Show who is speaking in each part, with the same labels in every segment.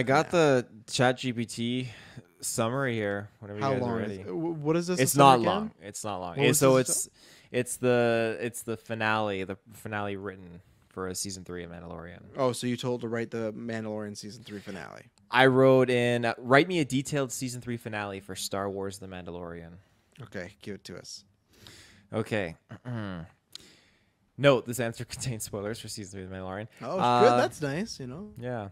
Speaker 1: I got the Chat GPT summary here. Whenever
Speaker 2: How
Speaker 1: you guys
Speaker 2: long
Speaker 1: are
Speaker 2: is
Speaker 1: ready.
Speaker 2: it? What is this
Speaker 1: It's not
Speaker 2: again?
Speaker 1: long. It's not long.
Speaker 2: What
Speaker 1: so it's it's the it's the finale, the finale written for a season three of Mandalorian.
Speaker 2: Oh, so you told to write the Mandalorian season three finale.
Speaker 1: I wrote in uh, write me a detailed season three finale for Star Wars: The Mandalorian.
Speaker 2: Okay, give it to us.
Speaker 1: Okay. Note: This answer contains spoilers for season three of The Mandalorian.
Speaker 2: Oh,
Speaker 1: Uh,
Speaker 2: good. That's nice. You know.
Speaker 1: Yeah.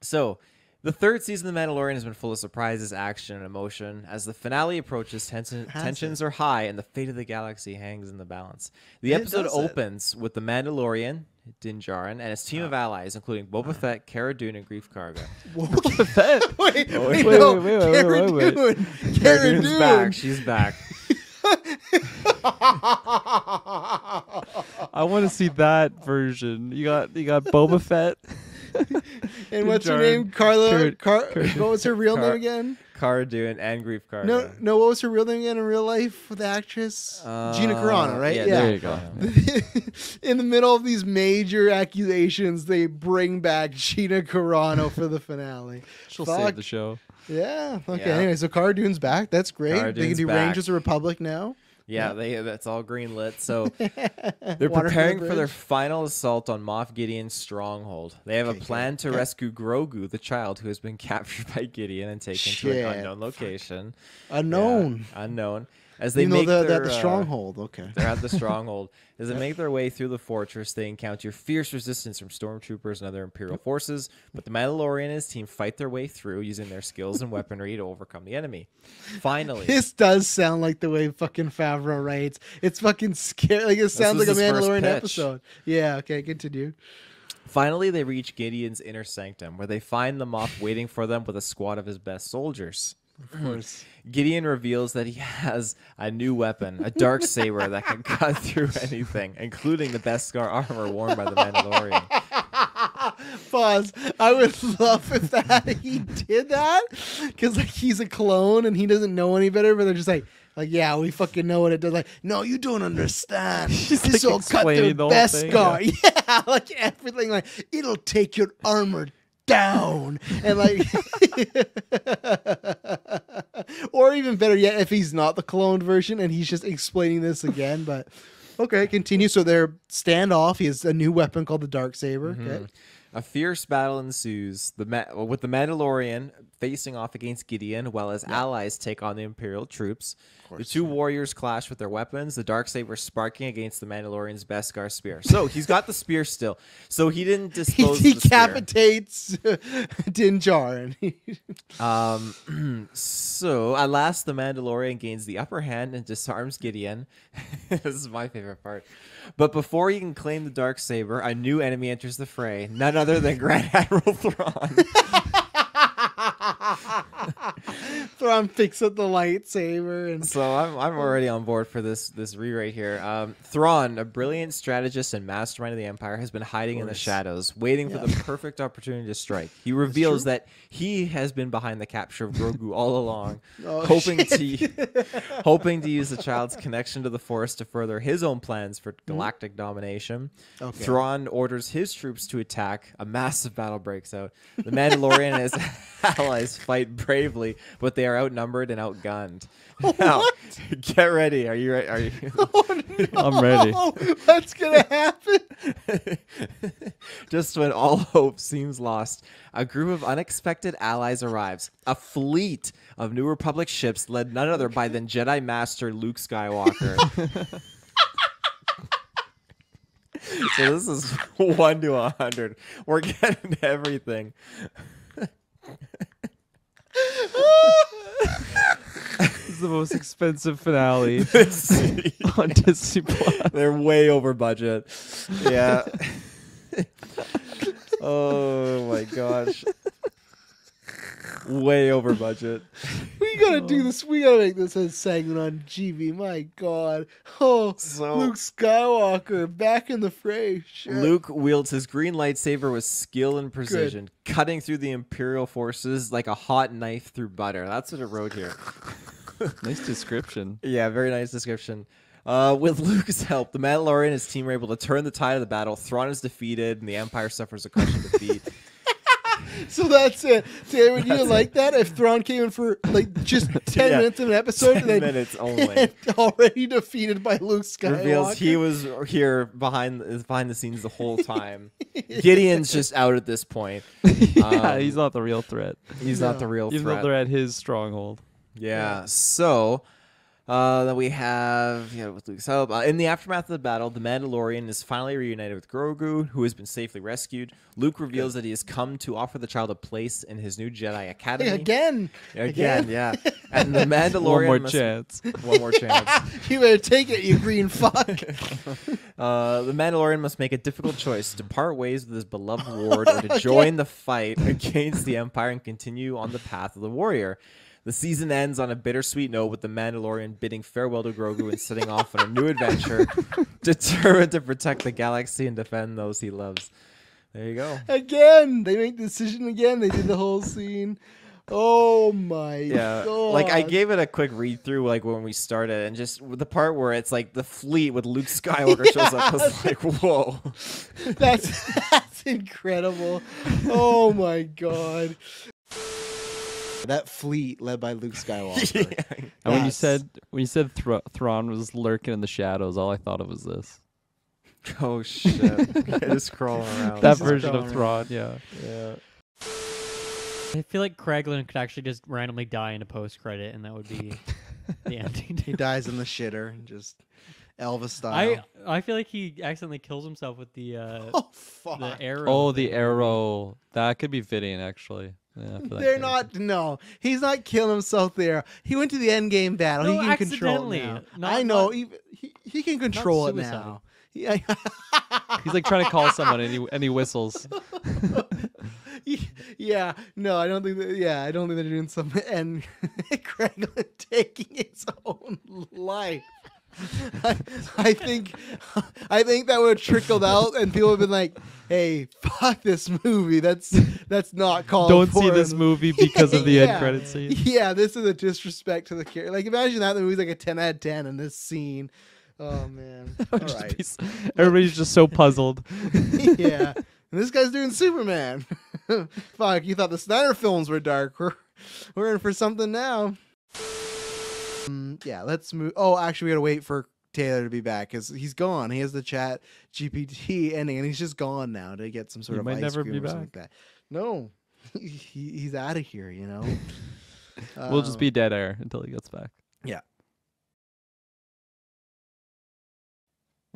Speaker 1: So, the third season of The Mandalorian has been full of surprises, action, and emotion. As the finale approaches, tension, tensions
Speaker 2: it?
Speaker 1: are high, and the fate of the galaxy hangs in the balance. The
Speaker 2: It
Speaker 1: episode
Speaker 2: does it.
Speaker 1: opens with the Mandalorian, Din Djarin, and his team of allies, including Boba Fett, Cara Dune, and Greef Karga.
Speaker 2: Boba Fett. wait,
Speaker 1: Oh,
Speaker 2: wait,
Speaker 1: wait,
Speaker 2: no,
Speaker 1: wait, wait, wait,
Speaker 2: Cara
Speaker 1: wait, wait.
Speaker 2: Dune.
Speaker 1: Cara
Speaker 2: Cara
Speaker 1: Dune's
Speaker 2: Dune.
Speaker 1: back. She's back.
Speaker 3: I want to see that version. You got you got Boba Fett.
Speaker 2: and what's her name? Carla.
Speaker 3: Cara-
Speaker 2: Car-
Speaker 3: Cara-
Speaker 2: what was her real
Speaker 1: Car-
Speaker 2: name again?
Speaker 1: Cara Dune and Greef Karga.
Speaker 2: No, no. What was her real name again in real life? With the actress Gina
Speaker 1: Uh,
Speaker 2: Carano, right?
Speaker 1: yeah, there you go.
Speaker 2: in the middle of these major accusations, they bring back Gina Carano for the finale.
Speaker 3: She'll
Speaker 2: Fuck.
Speaker 3: save the show.
Speaker 2: Yeah. Okay.
Speaker 1: Yeah.
Speaker 2: Anyway, so Cara Dune's back. That's great.
Speaker 1: Cara
Speaker 2: they can do
Speaker 1: back.
Speaker 2: Rangers of Republic now.
Speaker 1: Yeah, they that's all green lit. So they're
Speaker 2: Water for the
Speaker 1: preparing for their final assault on Moff Gideon's stronghold. They have a plan to
Speaker 2: okay.
Speaker 1: rescue Grogu, the child who has been captured by Gideon and taken to an unknown location.
Speaker 2: Unknown.
Speaker 1: Yeah, unknown. As they
Speaker 2: Even though
Speaker 1: make
Speaker 2: they're-
Speaker 1: their,
Speaker 2: the
Speaker 1: uh,
Speaker 2: stronghold, okay.
Speaker 1: They're at the stronghold. As they make their way through the fortress, they encounter fierce resistance from stormtroopers and other Imperial forces. But the Mandalorian and his team fight their way through using their skills and weaponry to overcome the enemy. Finally,
Speaker 2: This does sound like the way fucking Favreau writes. It's fucking scary. Like it sounds like a Mandalorian episode. Yeah. Okay. Continue.
Speaker 1: Finally, they reach Gideon's inner sanctum, where they find the Moff waiting for them with a squad of his best soldiers.
Speaker 2: Of mm. course.
Speaker 1: Gideon reveals that he has a new weapon, a dark saber that can cut through anything, including the Beskar armor worn by the Mandalorian.
Speaker 2: Pause. I would love if that he did that because like he's a clone and he doesn't know any better, but they're just like. Like yeah, we fucking know what it does. Like no, you don't understand. this
Speaker 3: like,
Speaker 2: will cut
Speaker 3: through the
Speaker 2: best
Speaker 3: thing,
Speaker 2: guard. Yeah, like everything. Like it'll take your armor down, and like, or even better yet, if he's not the cloned version and he's just explaining this again. But okay, continue. So they're standoff. He has a new weapon called the dark saber. Mm-hmm.
Speaker 1: Okay. A fierce battle ensues the Ma- with the Mandalorian facing off against Gideon, while his allies take on the Imperial troops. The two warriors clash with their weapons, the dark saber sparking against the Mandalorian's Beskar spear. So he's got the spear still. So he didn't dispose he
Speaker 2: decapitates Din Djarin.
Speaker 1: Um, so at last, the Mandalorian gains the upper hand and disarms Gideon. this is my favorite part. But before he can claim the dark saber, a new enemy enters the fray. None other than Grand Admiral Thrawn.
Speaker 2: Thrawn picks up the lightsaber and
Speaker 1: so I'm, I'm already on board for this this rewrite here. Um, Thrawn, a brilliant strategist and mastermind of the Empire, has been hiding in the shadows, waiting for the perfect opportunity to strike. He reveals that he has been behind the capture of Grogu all along,
Speaker 2: Oh,
Speaker 1: hoping
Speaker 2: shit.
Speaker 1: to hoping to use the child's connection to the Force to further his own plans for
Speaker 2: Mm-hmm.
Speaker 1: galactic domination.
Speaker 2: Okay.
Speaker 1: Thrawn orders his troops to attack. A massive battle breaks out. The Mandalorian and his allies fight bravely, but they are outnumbered and outgunned. Now, get ready. Are you ready? Are you?
Speaker 3: Oh, I'm ready.
Speaker 2: Oh, what's gonna happen?
Speaker 1: Just when all hope seems lost, a group of unexpected allies arrives. A fleet of New Republic ships led none other by than Jedi Master Luke Skywalker. so this is one to a hundred. We're getting everything.
Speaker 3: This is the most expensive finale on Disney Plus.
Speaker 1: They're way over budget. Yeah. oh my gosh. Way over budget.
Speaker 2: We gotta do this. We gotta make this a segment on GV. My God. Oh,
Speaker 1: So-
Speaker 2: Luke Skywalker back in the fray. Shit.
Speaker 1: Luke wields his green lightsaber with skill and precision, cutting through the Imperial forces like a hot knife through butter. That's what it wrote here.
Speaker 3: Nice description.
Speaker 1: Yeah, very nice description. Uh, with Luke's help, the Mandalorian and his team are able to turn the tide of the battle. Thrawn is defeated, and the Empire suffers a crushing defeat.
Speaker 2: So that's it. Taylor, would you
Speaker 1: That's
Speaker 2: like that if Thrawn came in for like just ten
Speaker 1: Yeah,
Speaker 2: minutes of an episode
Speaker 1: 10
Speaker 2: and then
Speaker 1: minutes only.
Speaker 2: and already defeated by Luke Skywalker?
Speaker 1: Reveals he was here behind behind the scenes the whole time. Gideon's just out at this point.
Speaker 3: yeah,
Speaker 1: Um,
Speaker 3: he's not the real threat.
Speaker 1: He's not the real
Speaker 3: Even
Speaker 1: threat.
Speaker 3: though they're at his stronghold.
Speaker 1: Yeah. So uh, then we have yeah, with Luke's help. Uh, in the aftermath of the battle, the Mandalorian is finally reunited with Grogu, who has been safely rescued. Luke reveals that he has come to offer the child a place in his new Jedi Academy.
Speaker 2: again.
Speaker 1: Again, yeah. And the Mandalorian One
Speaker 3: more
Speaker 1: must-
Speaker 3: chance.
Speaker 1: One more chance.
Speaker 2: You better take it, you green fuck.
Speaker 1: Uh, the Mandalorian must make a difficult choice to part ways with his beloved ward or to join the fight against the Empire and continue on the path of the warrior. The season ends on a bittersweet note with the Mandalorian bidding farewell to Grogu and setting off on a new adventure, determined to protect the galaxy and defend those he loves. There you go.
Speaker 2: again. They make the decision again. They did the whole scene. Oh my
Speaker 1: Yeah,
Speaker 2: god.
Speaker 1: like I gave it a quick read through, like when we started, and just the part where it's like the fleet with Luke Skywalker shows up. I was like, whoa.
Speaker 2: That's that's incredible. Oh my god. That fleet led by Luke Skywalker.
Speaker 3: And when you said when you said Thra- Thrawn was lurking in the shadows, all I thought of was this.
Speaker 1: Oh shit! Just crawling around.
Speaker 3: That
Speaker 2: He's
Speaker 3: version of
Speaker 2: crawling
Speaker 3: Thrawn, yeah.
Speaker 1: Yeah.
Speaker 4: I feel like Kraglin could actually just randomly die in a post credit, and that would be the ending.
Speaker 2: he dies in the shitter, and just Elvis style.
Speaker 4: I I feel like he accidentally kills himself with the uh
Speaker 2: oh fuck.
Speaker 4: the arrow.
Speaker 3: Oh, the
Speaker 4: thing.
Speaker 3: arrow. That could be fitting, actually. Yeah,
Speaker 2: They're
Speaker 3: character.
Speaker 2: not. No, he's not killing himself there. He went to the end game battle.
Speaker 4: No,
Speaker 2: he can control it
Speaker 4: accidentally.
Speaker 2: now.
Speaker 4: Not-
Speaker 2: I know.
Speaker 4: not-
Speaker 2: he, he he can control it now. Yeah.
Speaker 3: He's like trying to call someone and he, and he whistles.
Speaker 2: yeah, no, I don't think that. Yeah, I don't think they're doing some and Kraglin taking his own life. I, I think, I think that would have trickled out, and people would have been like, "Hey, fuck this movie. That's that's not called."
Speaker 3: Don't see this movie because of the end
Speaker 2: Yeah.
Speaker 3: credit scene.
Speaker 2: Yeah, this is a disrespect to the character. Like, imagine that the movie's like a ten out of ten in this scene. Oh man! All right.
Speaker 3: be Everybody's just so puzzled.
Speaker 2: yeah. And this guy's doing Superman. Fuck, you thought the Snyder films were dark. We're, we're in for something now. Um, yeah, let's move. Oh, actually, we gotta wait for Taylor to be back because he's gone. He has the chat GPT ending, and he's just gone now to get some sort
Speaker 3: He
Speaker 2: of
Speaker 3: might
Speaker 2: ice
Speaker 3: never
Speaker 2: cream
Speaker 3: be
Speaker 2: or something like that. No, he, he's out of here. You know.
Speaker 3: we'll just
Speaker 2: Um,
Speaker 3: be dead air until he gets back.
Speaker 2: Yeah.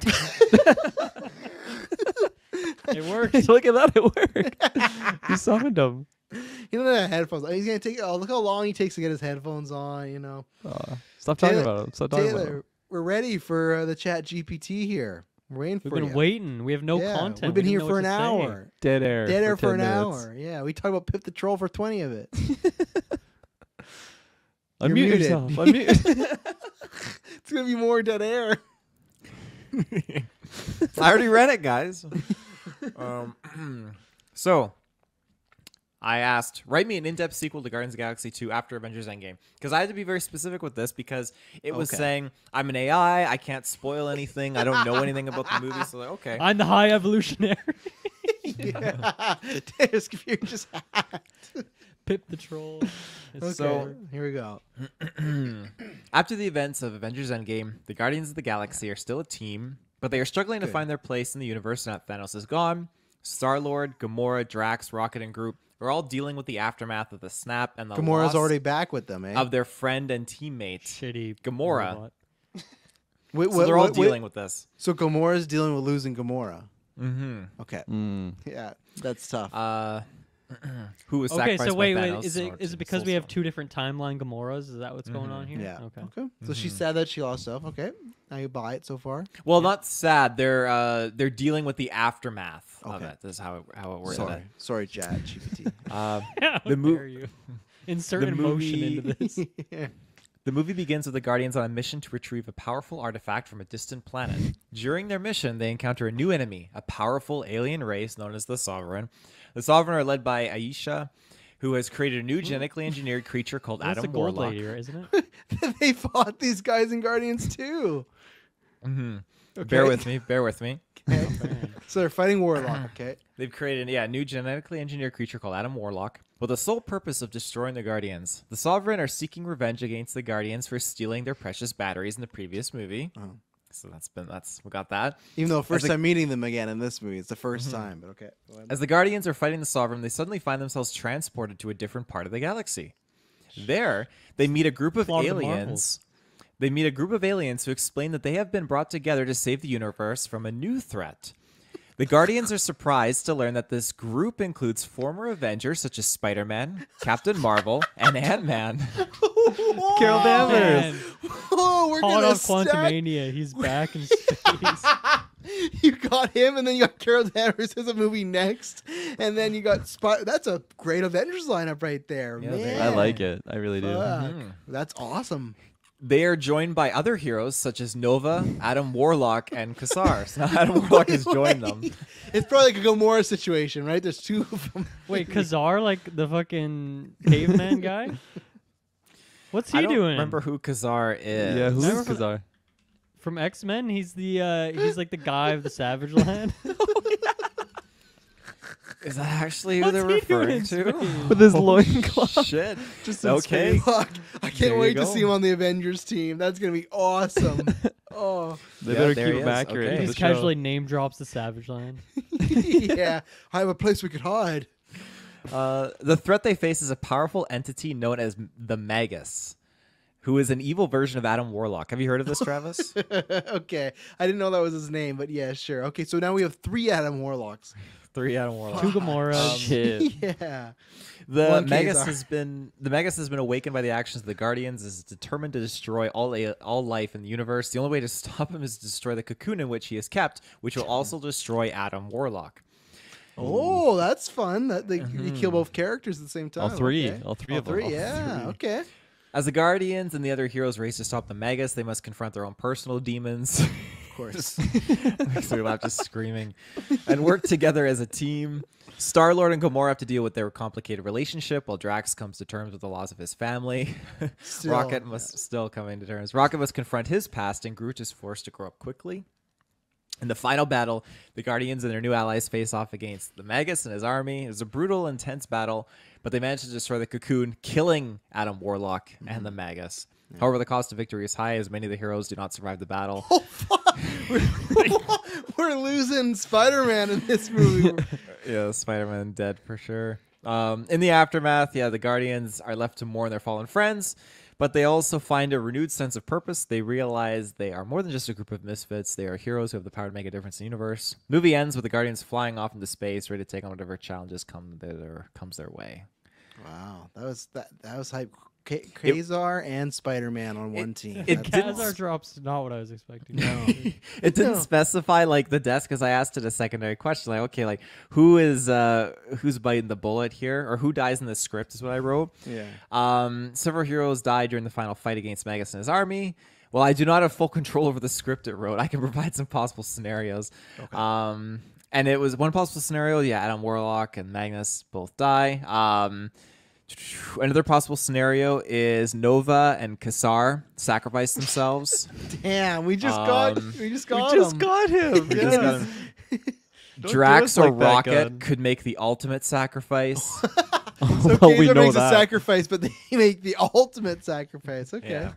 Speaker 4: It worked.
Speaker 3: Look at that, it worked. you summoned him.
Speaker 2: He doesn't have headphones. He's gonna take. Oh, look how long he takes to get his headphones on. You know.
Speaker 3: Aw, stop talking
Speaker 2: Taylor-
Speaker 3: about him. Stop talking about him.
Speaker 2: we're ready for uh, the Chat GPT here. We're waiting
Speaker 4: We've
Speaker 2: for
Speaker 4: been
Speaker 2: you.
Speaker 4: waiting. We have no
Speaker 2: Yeah,
Speaker 4: content.
Speaker 2: We've been
Speaker 4: We
Speaker 2: here for an
Speaker 4: what to say.
Speaker 2: hour.
Speaker 3: Dead air.
Speaker 2: Dead air for
Speaker 3: 10
Speaker 2: an
Speaker 3: minutes.
Speaker 2: hour. Yeah, we talked about Pip the Troll for twenty of it. You're
Speaker 3: Unmute
Speaker 2: muted.
Speaker 3: yourself. Unmute.
Speaker 2: it's gonna be more dead air.
Speaker 1: I already read it, guys. um, so, I asked, write me an in-depth sequel to Guardians of the Galaxy 2 after Avengers Endgame. Because I had to be very specific with this because it was
Speaker 2: Okay.
Speaker 1: saying, I'm an AI, I can't spoil anything, I don't know anything about the movie. So, like, okay.
Speaker 4: I'm the high evolutionary.
Speaker 2: yeah, Taylor's computer just hacked.
Speaker 4: Pip the troll. It's
Speaker 2: Okay,
Speaker 1: So-
Speaker 2: here we go.
Speaker 1: After the events of Avengers Endgame, the Guardians of the Galaxy are still a team, but they are struggling to
Speaker 2: Good.
Speaker 1: find their place in the universe now that Thanos is gone. Star Lord, Gamora, Drax, Rocket, and Groot are all dealing with the aftermath of the snap and the
Speaker 2: Gamora's
Speaker 1: loss
Speaker 2: already back with them, eh?
Speaker 1: of their friend and teammate,
Speaker 4: shitty
Speaker 1: Gamora.
Speaker 4: robot.
Speaker 2: Wait,
Speaker 1: So
Speaker 2: wait,
Speaker 1: they're all
Speaker 2: wait, wait.
Speaker 1: dealing with this.
Speaker 2: So Gamora's dealing with losing Gamora.
Speaker 1: Mm-hmm.
Speaker 2: Okay.
Speaker 3: Mm.
Speaker 2: Yeah, that's tough.
Speaker 1: Uh, who was
Speaker 4: Okay,
Speaker 1: sacrificed
Speaker 4: so wait,
Speaker 1: by
Speaker 4: wait.
Speaker 1: Thanos
Speaker 4: Is
Speaker 1: in
Speaker 4: it
Speaker 1: order
Speaker 4: is
Speaker 1: to
Speaker 4: it because we have two different timeline Gamoras? Is that what's going on here?
Speaker 2: yeah.
Speaker 4: Okay.
Speaker 2: Okay. So she said that she lost stuff. Okay. Now you buy it so far.
Speaker 1: Well, not sad. They're uh, they're dealing with the aftermath of
Speaker 2: Okay.
Speaker 1: it. This is how it, how it works.
Speaker 2: Sorry. Sorry, Chat GPT.
Speaker 1: Uh,
Speaker 4: How
Speaker 1: the mo-
Speaker 4: dare you insert
Speaker 1: the
Speaker 4: emotion
Speaker 1: movie-
Speaker 4: into this?
Speaker 1: The movie begins with the Guardians on a mission to retrieve a powerful artifact from a distant planet. During their mission, they encounter a new enemy, a powerful alien race known as the Sovereign. The Sovereign are led by Ayesha, who has created a new genetically engineered creature called
Speaker 4: That's the
Speaker 1: Adam
Speaker 4: gold
Speaker 1: Warlock.
Speaker 4: lady, isn't it?
Speaker 2: they fought these guys in Guardians too.
Speaker 1: hmm
Speaker 2: Okay.
Speaker 1: Bear with me. Bear with me.
Speaker 2: So they're fighting Warlock. Okay.
Speaker 1: They've created yeah, a new genetically engineered creature called Adam Warlock with the sole purpose of destroying the Guardians. The Sovereign are seeking revenge against the Guardians for stealing their precious batteries in the previous movie. So that's been that's we got that.
Speaker 2: Even though first
Speaker 1: the-
Speaker 2: time meeting them again in this movie, it's the 1st
Speaker 1: Mhm.
Speaker 2: time. But okay.
Speaker 1: As the Guardians are fighting the Sovereign, they suddenly find themselves transported to a different part of the galaxy. There, they meet a group of
Speaker 4: Plot of
Speaker 1: aliens.
Speaker 4: Marvels.
Speaker 1: They meet a group of aliens who explain that they have been brought together to save the universe from a new threat. The Guardians are surprised to learn that this group includes former Avengers such as Spider Man, Captain Marvel, and Ant Man.
Speaker 3: Carol Danvers.
Speaker 4: Man,
Speaker 2: Oh, we're
Speaker 4: hot
Speaker 2: gonna
Speaker 4: off
Speaker 2: stack-
Speaker 4: Quantumania. He's back in space.
Speaker 2: You got him, and then you got Carol Danvers as a movie next, and then you got Spy. That's a great Avengers lineup right there,
Speaker 1: Yeah,
Speaker 2: man.
Speaker 3: I like it. I really do.
Speaker 2: Fuck. Mm-hmm. That's awesome.
Speaker 1: They are joined by other heroes such as Nova, Adam Warlock, and Kazar. So now Adam Warlock has joined them.
Speaker 2: It's probably like a Gamora situation, right? There's two of them.
Speaker 4: Wait, Kazar, like the fucking caveman guy? What's he
Speaker 1: I don't
Speaker 4: doing?
Speaker 1: remember who Kazar is.
Speaker 3: Yeah, who is
Speaker 4: Remember-
Speaker 3: Kazar?
Speaker 4: From X Men, he's the uh he's like the guy of the Savage Land.
Speaker 1: Is that actually who
Speaker 4: What's
Speaker 1: they're
Speaker 4: he
Speaker 1: referring
Speaker 4: in
Speaker 1: to?
Speaker 4: space?
Speaker 3: With his loincloth.
Speaker 1: Shit.
Speaker 3: Just in
Speaker 1: okay.
Speaker 3: space.
Speaker 2: Fuck! I
Speaker 1: There
Speaker 2: can't
Speaker 1: you
Speaker 2: wait to
Speaker 1: go.
Speaker 2: see him on the Avengers team. That's gonna be awesome. oh,
Speaker 3: They
Speaker 1: Yeah,
Speaker 3: better
Speaker 1: there
Speaker 3: keep
Speaker 1: he
Speaker 3: him
Speaker 1: is.
Speaker 3: accurate.
Speaker 1: Okay.
Speaker 3: to
Speaker 4: He
Speaker 3: the
Speaker 4: just
Speaker 3: show.
Speaker 4: casually name drops the Savage Land.
Speaker 2: yeah. I have a place we could hide.
Speaker 1: Uh, the threat they face is a powerful entity known as the Magus. who is an evil version of Adam Warlock. Have you heard of this, Travis?
Speaker 2: okay, I didn't know that was his name, but yeah, sure. Okay, so now we have three Adam Warlocks.
Speaker 1: Three Adam Warlocks.
Speaker 4: Two Gamoras.
Speaker 3: Shit.
Speaker 2: yeah.
Speaker 1: The
Speaker 2: One
Speaker 1: Magus
Speaker 2: Kazar.
Speaker 1: has been the Magus has been awakened by the actions of the Guardians. Is determined to destroy all a- all life in the universe. The only way to stop him is to destroy the cocoon in which he is kept, which will also destroy Adam Warlock.
Speaker 2: Oh, that's fun. That they, they kill
Speaker 1: Mhm.
Speaker 2: both characters at the same time.
Speaker 3: All three.
Speaker 2: Okay.
Speaker 3: All three
Speaker 2: All
Speaker 3: of them.
Speaker 2: three,
Speaker 3: All
Speaker 2: yeah.
Speaker 3: three.
Speaker 2: Okay.
Speaker 1: As the Guardians and the other heroes race to stop the Magus, they must confront their own personal demons.
Speaker 2: Of course.
Speaker 1: Makes me laugh just screaming. And work together as a team. Star Lord and Gamora have to deal with their complicated relationship, while Drax comes to terms with the loss of his family.
Speaker 2: Still,
Speaker 1: Rocket must still come to terms. Rocket must confront his past, and Groot is forced to grow up quickly. In the final battle, the Guardians and their new allies face off against the Magus and his army. It was a brutal, intense battle, but they managed to destroy the cocoon, killing Adam Warlock and the mm-hmm. Magus. However, the cost of victory is high, as many of the heroes do not survive the battle.
Speaker 2: Oh, We're losing Spider-Man in this movie.
Speaker 1: yeah, Spider-Man dead for sure. Um, in the aftermath, yeah, the Guardians are left to mourn their fallen friends, but they also find a renewed sense of purpose. They realize they are more than just a group of misfits. They are heroes who have the power to make a difference in the universe. Movie ends with the Guardians flying off into space, ready to take on whatever challenges come their comes their way.
Speaker 2: wow, that was that that was hype. K- Kazar and Spider-Man on one team.
Speaker 1: it
Speaker 4: Kazar drops not what I was expecting.
Speaker 2: No.
Speaker 1: It didn't
Speaker 2: No.
Speaker 1: specify like the desk because I asked it a secondary question, like, okay, like who is uh who's biting the bullet here, or who dies in the script is what I wrote.
Speaker 2: Yeah.
Speaker 1: Um, several heroes died during the final fight against Magus and his army. Well, I do not have full control over the script it wrote. I can provide some possible scenarios. Um, and it was one possible scenario. Yeah, Adam Warlock and Magus both die. Um, another possible scenario is Nova and Kazar sacrifice themselves.
Speaker 2: Damn, we just got
Speaker 1: Um,
Speaker 2: we just
Speaker 4: We
Speaker 2: got
Speaker 4: just
Speaker 2: him.
Speaker 4: got him.
Speaker 1: We just got him. Drax or
Speaker 3: like
Speaker 1: Rocket
Speaker 3: Gunn.
Speaker 1: could make the ultimate sacrifice.
Speaker 2: So
Speaker 3: well, we know
Speaker 2: makes
Speaker 3: that.
Speaker 2: a sacrifice, but they make the ultimate sacrifice. Okay.
Speaker 1: Yeah.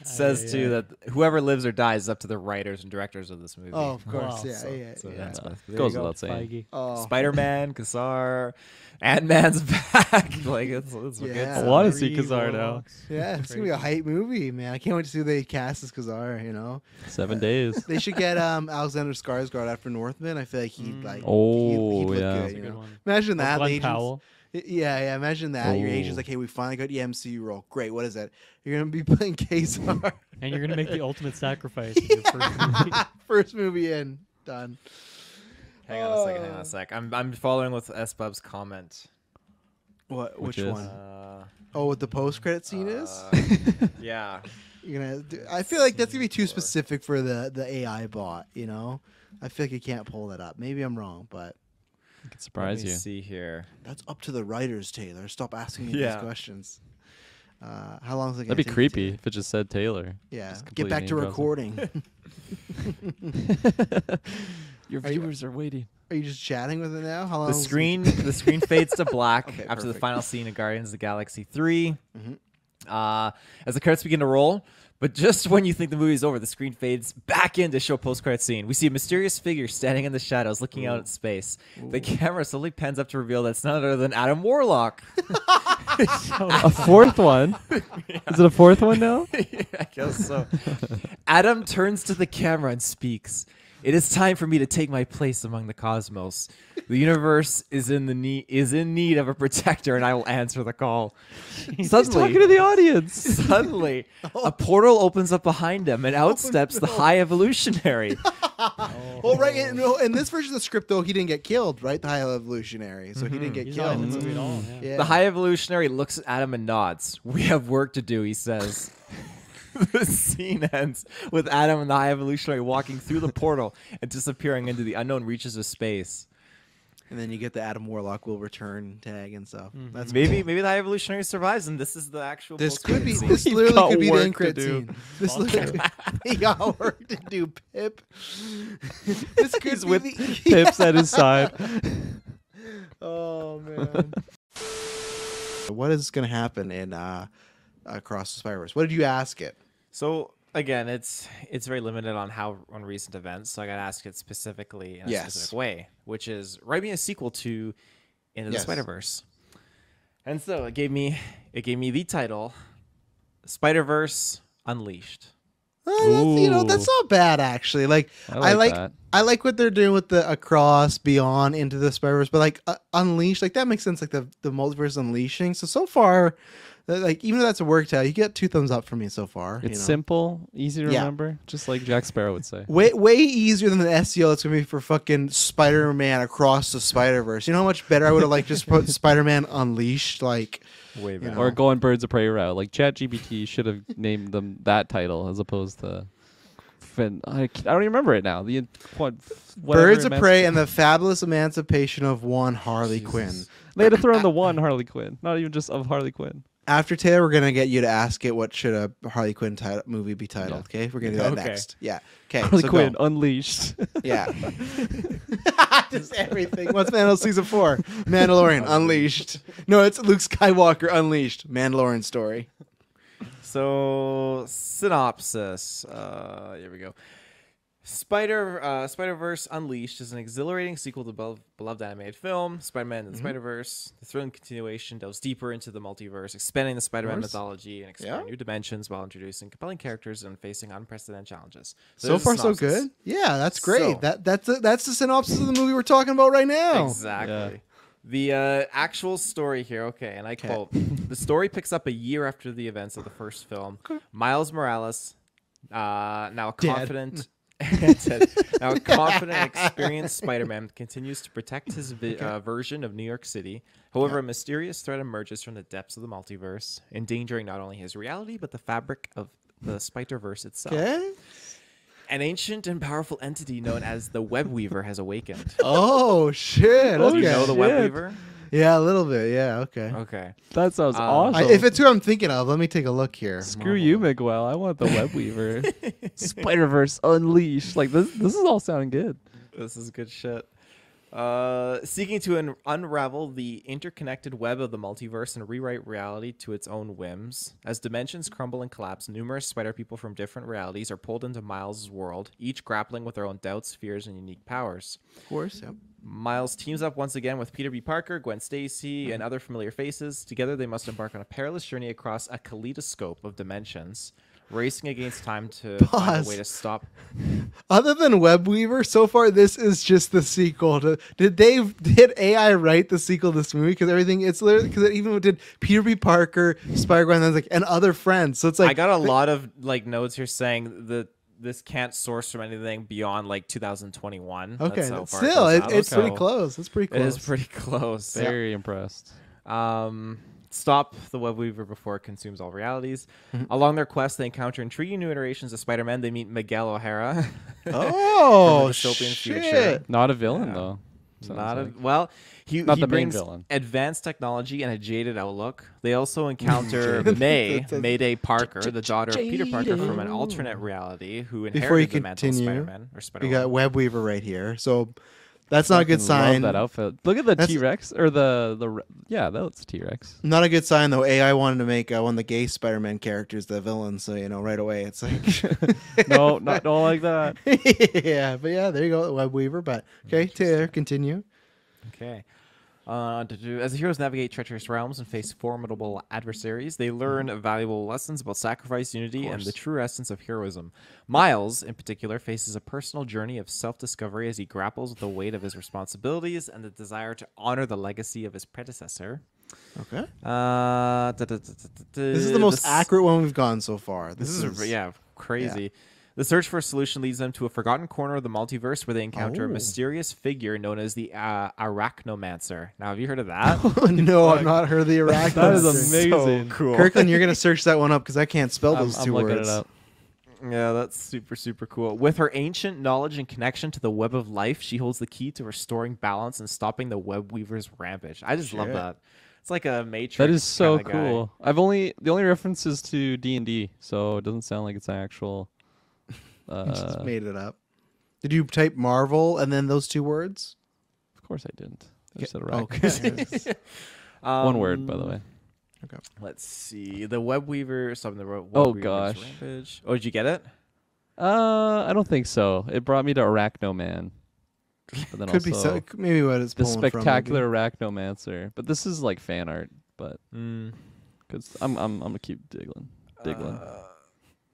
Speaker 1: It says too that whoever lives or dies is up to the writers and directors of this movie.
Speaker 2: Oh, of course.
Speaker 4: Wow.
Speaker 2: Yeah,
Speaker 1: So-
Speaker 2: yeah,
Speaker 1: so
Speaker 2: yeah.
Speaker 1: that's
Speaker 3: Yeah. Goes
Speaker 1: go.
Speaker 3: without saying.
Speaker 2: Oh.
Speaker 1: Spider Man, Kazar, Ant Man's back. like it's, it's a good
Speaker 2: Yeah.
Speaker 3: I want to see Kazar now.
Speaker 2: Yeah, it's gonna be a hype movie, man. I can't wait to see who they cast as Kazar. You know,
Speaker 3: Seven days.
Speaker 2: they should get um Alexander Skarsgård after Northman. I feel like he'd like.
Speaker 3: Oh,
Speaker 2: he'd, he'd
Speaker 3: yeah.
Speaker 2: good, you know?
Speaker 4: one.
Speaker 2: Imagine that.
Speaker 4: Glen
Speaker 2: the agents-
Speaker 4: Powell.
Speaker 2: Yeah, yeah. Imagine that. Your agent's
Speaker 3: Oh.
Speaker 2: like, hey, we finally got the MCU role. Great. What is that? You're gonna be playing Kazar.
Speaker 4: And you're gonna make the ultimate sacrifice. in your first movie.
Speaker 2: First movie in. Done.
Speaker 1: Hang on a second. Hang on a sec. I'm I'm following with Sbubbs' comment.
Speaker 2: What?
Speaker 3: Which
Speaker 2: Which,
Speaker 3: is?
Speaker 2: one?
Speaker 1: Uh,
Speaker 2: Oh, what the post credit scene is?
Speaker 1: uh, yeah.
Speaker 2: You're gonna. Do, I feel like that's gonna be too specific for the the AI bot. You know. I feel like you can't pull that up. Maybe I'm wrong, but
Speaker 3: I could surprise
Speaker 1: Let me
Speaker 3: you.
Speaker 1: see here.
Speaker 2: that's up to the writers, Taylor. Stop asking me
Speaker 1: Yeah.
Speaker 2: these questions. Uh, how long is it? Gonna be?
Speaker 3: That'd be creepy if it just said Taylor.
Speaker 2: Yeah.
Speaker 3: Just
Speaker 2: Get back to
Speaker 3: name
Speaker 2: recording.
Speaker 3: Your
Speaker 2: Are you-
Speaker 3: viewers are waiting.
Speaker 2: Are you just chatting with it now? How long?
Speaker 1: The
Speaker 2: is it-
Speaker 1: screen the screen fades to black
Speaker 2: Okay,
Speaker 1: after the
Speaker 2: perfect.
Speaker 1: final scene of Guardians of the Galaxy 3.
Speaker 2: Mhm.
Speaker 1: Uh, as the credits begin to roll, but just when you think the movie's over, the screen fades back in to show post credit scene. We see a mysterious figure standing in the shadows, looking out at space. The camera slowly pans up to reveal that it's none other than Adam Warlock.
Speaker 3: A fourth one? Is it a fourth one now?
Speaker 1: I guess so. Adam turns to the camera and speaks. It is time for me to take my place among the cosmos. The universe is in the need is in need of a protector, and I will answer the call.
Speaker 3: He's
Speaker 1: Suddenly,
Speaker 3: talking to the audience.
Speaker 1: suddenly, a portal opens up behind him, and oh, out steps the High Evolutionary. Oh.
Speaker 2: Well, right. In, no, in this version of the script, though, he didn't get killed, right? The High Evolutionary, so he didn't mm-hmm. get
Speaker 4: He's not
Speaker 2: killed.
Speaker 4: in the movie at all. Yeah.
Speaker 2: Yeah.
Speaker 1: The High Evolutionary looks at Adam and nods. We have work to do, he says. the scene ends with Adam and the High Evolutionary walking through the portal and disappearing into the unknown reaches of space.
Speaker 2: And then you get the Adam Warlock will return tag and stuff. That's
Speaker 1: Maybe
Speaker 2: cool.
Speaker 1: maybe the High Evolutionary survives, and this is the actual.
Speaker 2: This could be.
Speaker 1: scene.
Speaker 2: This
Speaker 3: We've
Speaker 2: literally could be the
Speaker 3: work
Speaker 2: end
Speaker 3: to
Speaker 2: credit
Speaker 3: do.
Speaker 2: scene. This literally, we got work to do, Pip. this could be
Speaker 3: with
Speaker 2: the,
Speaker 3: Pips at his side.
Speaker 2: Oh man. what is going to happen in uh, Across the Spider-Verse? What did you ask it?
Speaker 1: So again, it's it's very limited on how on recent events. So I got to ask it specifically in a
Speaker 2: Yes.
Speaker 1: specific way, which is write me a sequel to Into the
Speaker 2: Yes.
Speaker 1: Spider Verse. And so it gave me it gave me the title Spider Verse Unleashed.
Speaker 2: Uh, that's, you know, that's not bad actually. Like
Speaker 3: I
Speaker 2: I
Speaker 3: like
Speaker 2: like. I like what they're doing with the across, beyond, into the Spider-Verse, but like uh, unleashed, like that makes sense. Like the the multiverse unleashing. So so far, that, like even though that's a work out, you get two thumbs up from me so far. you
Speaker 3: It's
Speaker 2: know?
Speaker 3: simple, easy to
Speaker 2: Yeah.
Speaker 3: remember, just like Jack Sparrow would say.
Speaker 2: Way way easier than the SEO that's gonna be for fucking Spider-Man across the Spider-Verse. You know how much better I would have liked just put Spider-Man Unleashed. Like
Speaker 1: Way
Speaker 2: you
Speaker 1: better.
Speaker 2: know.
Speaker 3: Or going Birds of Prey route. Like ChatGPT should have named them that title as opposed to. Fin- I, I don't even remember it now. The what,
Speaker 2: Birds of Prey and the Fabulous Emancipation of One Harley Quinn.
Speaker 3: They had to throw in the one Harley Quinn, not even just of Harley Quinn.
Speaker 2: After Taylor, we're gonna get you to ask it what should a Harley Quinn title, movie be titled. Okay, we're gonna do that
Speaker 1: Okay.
Speaker 2: next. Yeah. Okay.
Speaker 3: Harley
Speaker 2: so
Speaker 3: Quinn
Speaker 2: go.
Speaker 3: Unleashed.
Speaker 2: Yeah. Just everything. What's Mandalorian season four? Mandalorian Unleashed. No, it's Luke Skywalker Unleashed. Mandalorian story.
Speaker 1: So synopsis. Uh, here we go. Spider uh, Spider Verse Unleashed is an exhilarating sequel to bel- beloved animated film Spider-Man and the
Speaker 2: Mm-hmm.
Speaker 1: Spider-Verse. The thrilling continuation delves deeper into the multiverse, expanding the Spider-Man mythology and exploring
Speaker 2: Yeah.
Speaker 1: new dimensions while introducing compelling characters and facing unprecedented challenges.
Speaker 2: So,
Speaker 1: a
Speaker 2: far, so good. Yeah, that's great.
Speaker 1: So-
Speaker 2: that that's the, that's the synopsis of the movie we're talking about right now.
Speaker 1: Exactly. The uh, actual story here, okay, and I quote: "The story picks up a year after the events of the first film. Miles Morales, uh, now a confident, Dead. now a confident, and experienced Spider-Man, continues to protect his vi- uh, version of New York City. However, a mysterious threat emerges from the depths of the multiverse, endangering not only his reality but the fabric of the Spider-Verse itself.
Speaker 2: Okay.
Speaker 1: An ancient and powerful entity known as the Web Weaver has awakened.
Speaker 2: Oh shit.
Speaker 1: Do
Speaker 2: Okay.
Speaker 1: you know the Web Weaver?
Speaker 2: Yeah, a little bit. Yeah. Okay.
Speaker 1: Okay.
Speaker 3: That sounds
Speaker 1: Um,
Speaker 3: awesome.
Speaker 2: I, if it's who I'm thinking of, let me take a look here.
Speaker 3: Screw you, Miguel. I want the Web Weaver. Spider Verse Unleashed. Like this. This is all sounding good.
Speaker 1: This is good shit. Uh, seeking to un- unravel the interconnected web of the multiverse and rewrite reality to its own whims. As dimensions crumble and collapse, numerous spider people from different realities are pulled into Miles' world, each grappling with their own doubts, fears, and unique powers.
Speaker 2: Of course. Yep.
Speaker 1: Miles teams up once again with Peter B. Parker, Gwen Stacy, and other familiar faces. Together, they must embark on a perilous journey across a kaleidoscope of dimensions, racing against time to find a way to stop
Speaker 2: Other than Web Weaver, so far this is just the sequel. To, did they did AI write the sequel to this movie? Because everything it's literally because it even did Peter B. Parker, Spider Gwen, and like and other friends. So it's like
Speaker 1: I got a lot of like notes here saying that this can't source from anything beyond like 2021.
Speaker 2: Okay,
Speaker 1: That's how far
Speaker 2: still,
Speaker 1: it
Speaker 2: it-
Speaker 1: goes out.
Speaker 2: it's pretty close. It's pretty close.
Speaker 1: It is pretty close.
Speaker 3: Very impressed.
Speaker 1: Um, stop the web weaver before it consumes all realities.
Speaker 2: Mm-hmm.
Speaker 1: Along their quest, they encounter intriguing new iterations of Spider-Man. They meet Miguel O'Hara.
Speaker 2: Oh,
Speaker 1: from a future.
Speaker 2: shit.
Speaker 3: Not a villain though. Sounds
Speaker 1: Not a,
Speaker 3: like.
Speaker 1: well, he,
Speaker 3: Not
Speaker 1: he
Speaker 3: the main
Speaker 1: brings
Speaker 3: villain.
Speaker 1: advanced technology and a jaded outlook. They also encounter May, Mayday Parker, the daughter of Peter Parker from an alternate reality, who inherited
Speaker 2: Before you
Speaker 1: the mantle of
Speaker 2: continue,
Speaker 1: Spider-Man or Spider-Man.
Speaker 2: we got Web Weaver right here. So that's not a good sign.
Speaker 3: Love that outfit. Look at the T Rex or the the re- yeah, that's T Rex.
Speaker 2: Not a good sign though. AI wanted to make uh, one of the gay Spider-Man characters the villain, so you know right away it's like
Speaker 3: no, not don't like that.
Speaker 2: yeah, but yeah, there you go, Web Weaver. But okay, Taylor, continue.
Speaker 1: Okay. Uh, as the heroes navigate treacherous realms and face formidable adversaries, they learn valuable lessons about sacrifice, unity, and the true essence of heroism. Miles, in particular, faces a personal journey of self discovery as he grapples with the weight of his responsibilities and the desire to honor the legacy of his predecessor.
Speaker 2: Okay.
Speaker 1: Uh, da- da- da- da- da-
Speaker 2: This is the most accurate one we've gone so far.
Speaker 1: This,
Speaker 2: This,
Speaker 1: is,
Speaker 2: is
Speaker 1: yeah, crazy. The search for a solution leads them to a forgotten corner of the multiverse where they encounter a
Speaker 2: Oh.
Speaker 1: mysterious figure known as the uh, Arachnomancer. Now, have you heard of that?
Speaker 2: no, I've not heard of the Arachnomancer.
Speaker 3: That is
Speaker 2: monster.
Speaker 3: amazing.
Speaker 1: cool.
Speaker 2: Kirkland, you're gonna search that one up because I can't spell
Speaker 3: I'm,
Speaker 2: those
Speaker 3: I'm
Speaker 2: two
Speaker 3: looking
Speaker 2: words.
Speaker 3: it up.
Speaker 1: Yeah, that's super, super cool. With her ancient knowledge and connection to the web of life, she holds the key to restoring balance and stopping the web weaver's rampage. I just love that. It's like a matrix.
Speaker 3: That is so
Speaker 1: kinda guy.
Speaker 3: cool. I've only the only references to D and D, so it doesn't sound like it's an actual. Uh,
Speaker 2: Just made it up. Did you type Marvel and then those two words?
Speaker 3: of course, I didn't. I just said
Speaker 2: okay.
Speaker 3: One word, by the
Speaker 1: Um,
Speaker 3: way.
Speaker 2: Okay.
Speaker 1: Let's see. The web weaver. Something the web
Speaker 3: Oh,
Speaker 1: weaver's
Speaker 3: gosh.
Speaker 1: Rampage. Oh, did you get it?
Speaker 3: Uh, I don't think so. It brought me to Arachno Man. But then
Speaker 2: Could be
Speaker 3: also
Speaker 2: so, maybe what it's
Speaker 3: the
Speaker 2: pulling from, maybe.
Speaker 3: spectacular Arachnomancer. But this is like fan art. But
Speaker 1: Mm.
Speaker 3: cause I'm I'm I'm gonna keep digging. Big one.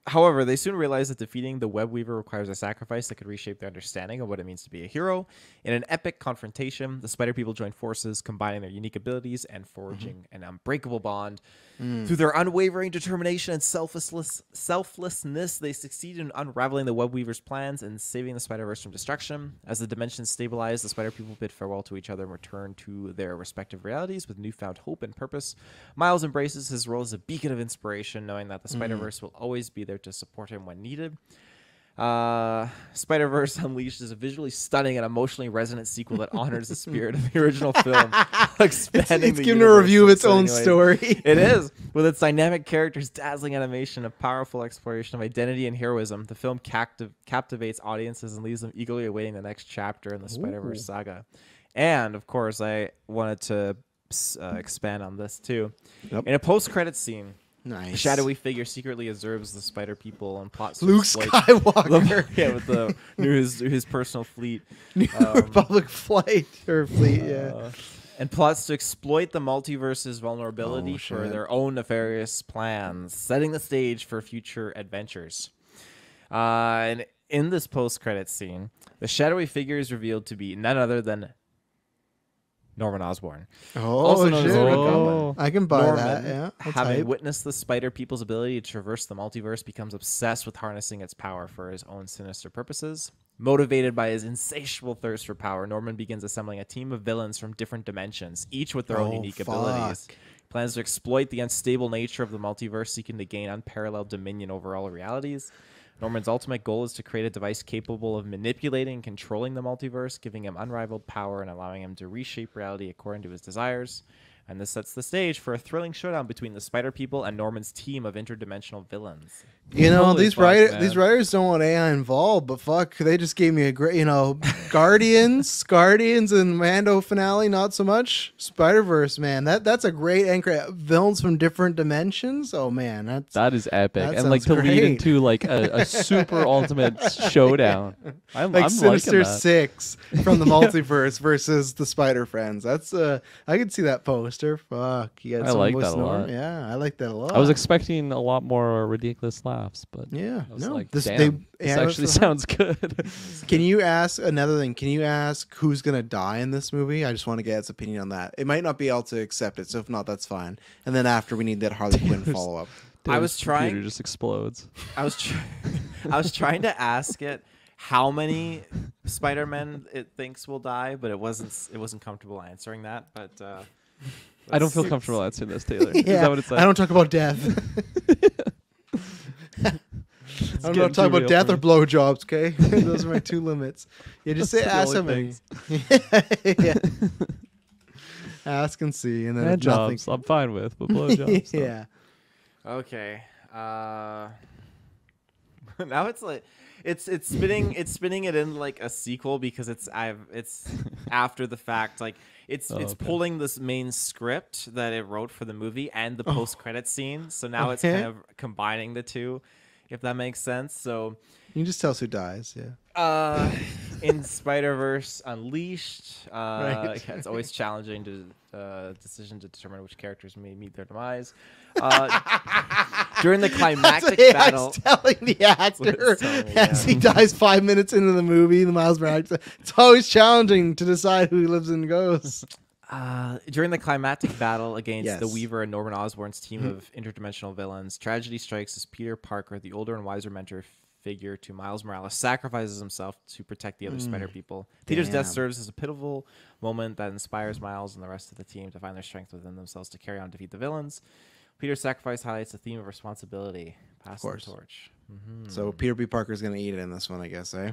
Speaker 1: However, they soon realize that defeating the Web Weaver requires a sacrifice that could reshape their understanding of what it means to be a hero. In an epic confrontation, the Spider People join forces, combining their unique abilities and forging mm-hmm. an unbreakable bond.
Speaker 2: Mm.
Speaker 1: Through their unwavering determination and selflessness, selflessness, they succeed in unraveling the Web Weaver's plans and saving the Spider Verse from destruction. As the dimensions stabilize, the Spider People bid farewell to each other and return to their respective realities with newfound hope and purpose. Miles embraces his role as a beacon of inspiration, knowing that the
Speaker 2: Mm.
Speaker 1: Spider Verse will always be there to support him when needed. Uh, Spider Verse Unleashed is a visually stunning and emotionally resonant sequel that honors the spirit of the original film, expanding
Speaker 2: it's
Speaker 1: the
Speaker 2: giving a review of its own story.
Speaker 1: It is with its dynamic characters, dazzling animation, a powerful exploration of identity and heroism. The film captiv- captivates audiences and leaves them eagerly awaiting the next chapter in the Spider Verse saga. And of course, I wanted to uh, expand on this too.
Speaker 2: Yep.
Speaker 1: In a post-credit scene.
Speaker 2: Nice.
Speaker 1: A shadowy figure secretly observes the spider people and plots
Speaker 2: Luke
Speaker 1: exploit
Speaker 2: Skywalker.
Speaker 1: the- yeah, with the his his personal fleet,
Speaker 2: New
Speaker 1: um,
Speaker 2: Republic flight or fleet, yeah.
Speaker 1: uh, and plots to exploit the multiverse's vulnerability
Speaker 2: Oh,
Speaker 1: for their own nefarious plans, setting the stage for future adventures. Uh, and in this post-credit scene, the shadowy figure is revealed to be none other than Norman Osborn.
Speaker 2: Oh,
Speaker 1: also known as
Speaker 2: shit. Oh.
Speaker 1: Goblin.
Speaker 2: I can buy that,
Speaker 1: Norman,
Speaker 2: yeah. That's
Speaker 1: having
Speaker 2: hype.
Speaker 1: witnessed the Spider People's ability to traverse the multiverse, becomes obsessed with harnessing its power for his own sinister purposes. Motivated by his insatiable thirst for power, Norman begins assembling a team of villains from different dimensions, each with their own
Speaker 2: Oh,
Speaker 1: unique
Speaker 2: fuck.
Speaker 1: abilities. Plans to exploit the unstable nature of the multiverse, seeking to gain unparalleled dominion over all realities. Norman's ultimate goal is to create a device capable of manipulating and controlling the multiverse, giving him unrivaled power and allowing him to reshape reality according to his desires. And this sets the stage for a thrilling showdown between the Spider People and Norman's team of interdimensional villains.
Speaker 2: You know,
Speaker 1: Holy
Speaker 2: these writers these writers don't want AI involved, but fuck, they just gave me a great, you know, Guardians, Guardians, and Mando finale. Not so much Spider Verse, man. That that's a great anchor. Villains from different dimensions. Oh man, that's
Speaker 3: That is epic,
Speaker 2: that
Speaker 3: and like to
Speaker 2: sounds
Speaker 3: lead into like a, a super ultimate showdown. I'm,
Speaker 2: like
Speaker 3: I'm
Speaker 2: Sinister. Six from the
Speaker 3: Yeah.
Speaker 2: multiverse versus the Spider Friends. That's uh, I could see that poster. Fuck, you got
Speaker 3: I like that a lot.
Speaker 2: Yeah, I like that a lot.
Speaker 3: I was expecting a lot more ridiculous laughs, but
Speaker 2: Yeah,
Speaker 3: I was
Speaker 2: no,
Speaker 3: like,
Speaker 2: this
Speaker 3: damn,
Speaker 2: they
Speaker 3: this
Speaker 2: yeah,
Speaker 3: actually
Speaker 2: the-
Speaker 3: sounds good.
Speaker 2: Can you ask another thing? Can you ask who's gonna die in this movie? I just want to get its opinion on that. It might not be able to accept it, so if not, that's fine. And then after, we need that Harley Quinn
Speaker 3: Taylor's-
Speaker 2: follow up.
Speaker 1: I was
Speaker 3: Taylor's computer
Speaker 1: trying-
Speaker 3: just explodes.
Speaker 1: I was try- I was trying to ask it how many Spider-Men it thinks will die, but it wasn't it wasn't comfortable answering that. But uh,
Speaker 3: I don't feel comfortable answering this, Taylor. Is
Speaker 2: yeah,
Speaker 3: that what it's like?
Speaker 2: I don't talk about death. I'm
Speaker 3: getting
Speaker 2: not talking
Speaker 3: too
Speaker 2: about death or
Speaker 3: me.
Speaker 2: blowjobs. Okay, those are my two limits. Yeah, just say ask
Speaker 3: the
Speaker 2: something. yeah. Ask and see, and then
Speaker 3: And
Speaker 2: if nothing.
Speaker 3: jobs, I'm fine with, but blowjobs. no.
Speaker 2: yeah.
Speaker 1: Okay. Uh, now it's like it's it's spinning it's spinning it in like a sequel because it's I've it's after the fact like it's
Speaker 3: Oh,
Speaker 1: it's
Speaker 3: okay.
Speaker 1: pulling this main script that it wrote for the movie and the
Speaker 2: Oh.
Speaker 1: post credit scene. So now it's kind of combining the two, if that makes sense. So
Speaker 2: You can just tell us who dies. Yeah.
Speaker 1: Uh, in Spider Verse Unleashed, uh,
Speaker 2: Right.
Speaker 1: yeah, it's always challenging to uh, decision to determine which characters may meet their demise. Uh, during the climactic
Speaker 2: That's
Speaker 1: battle,
Speaker 2: telling the actor
Speaker 1: telling me,
Speaker 2: as he dies five minutes into the movie, the Miles Morales. It's always challenging to decide who lives and goes.
Speaker 1: Uh, during the climactic battle against the
Speaker 2: Yes. Mm-hmm.
Speaker 1: Weaver and Norman Osborn's team of interdimensional villains, tragedy strikes as Peter Parker, the older and wiser mentor figure to Miles Morales, sacrifices himself to protect the other
Speaker 2: Mm.
Speaker 1: Spider people. Peter's death serves as a pivotal moment that inspires Miles and the rest of the team to find their strength within themselves to carry on and defeat the villains. Peter's sacrifice highlights the theme of responsibility, passing the
Speaker 2: course.
Speaker 1: torch. Mhm.
Speaker 2: So Peter B. Parker's gonna eat it in this one, I guess, eh?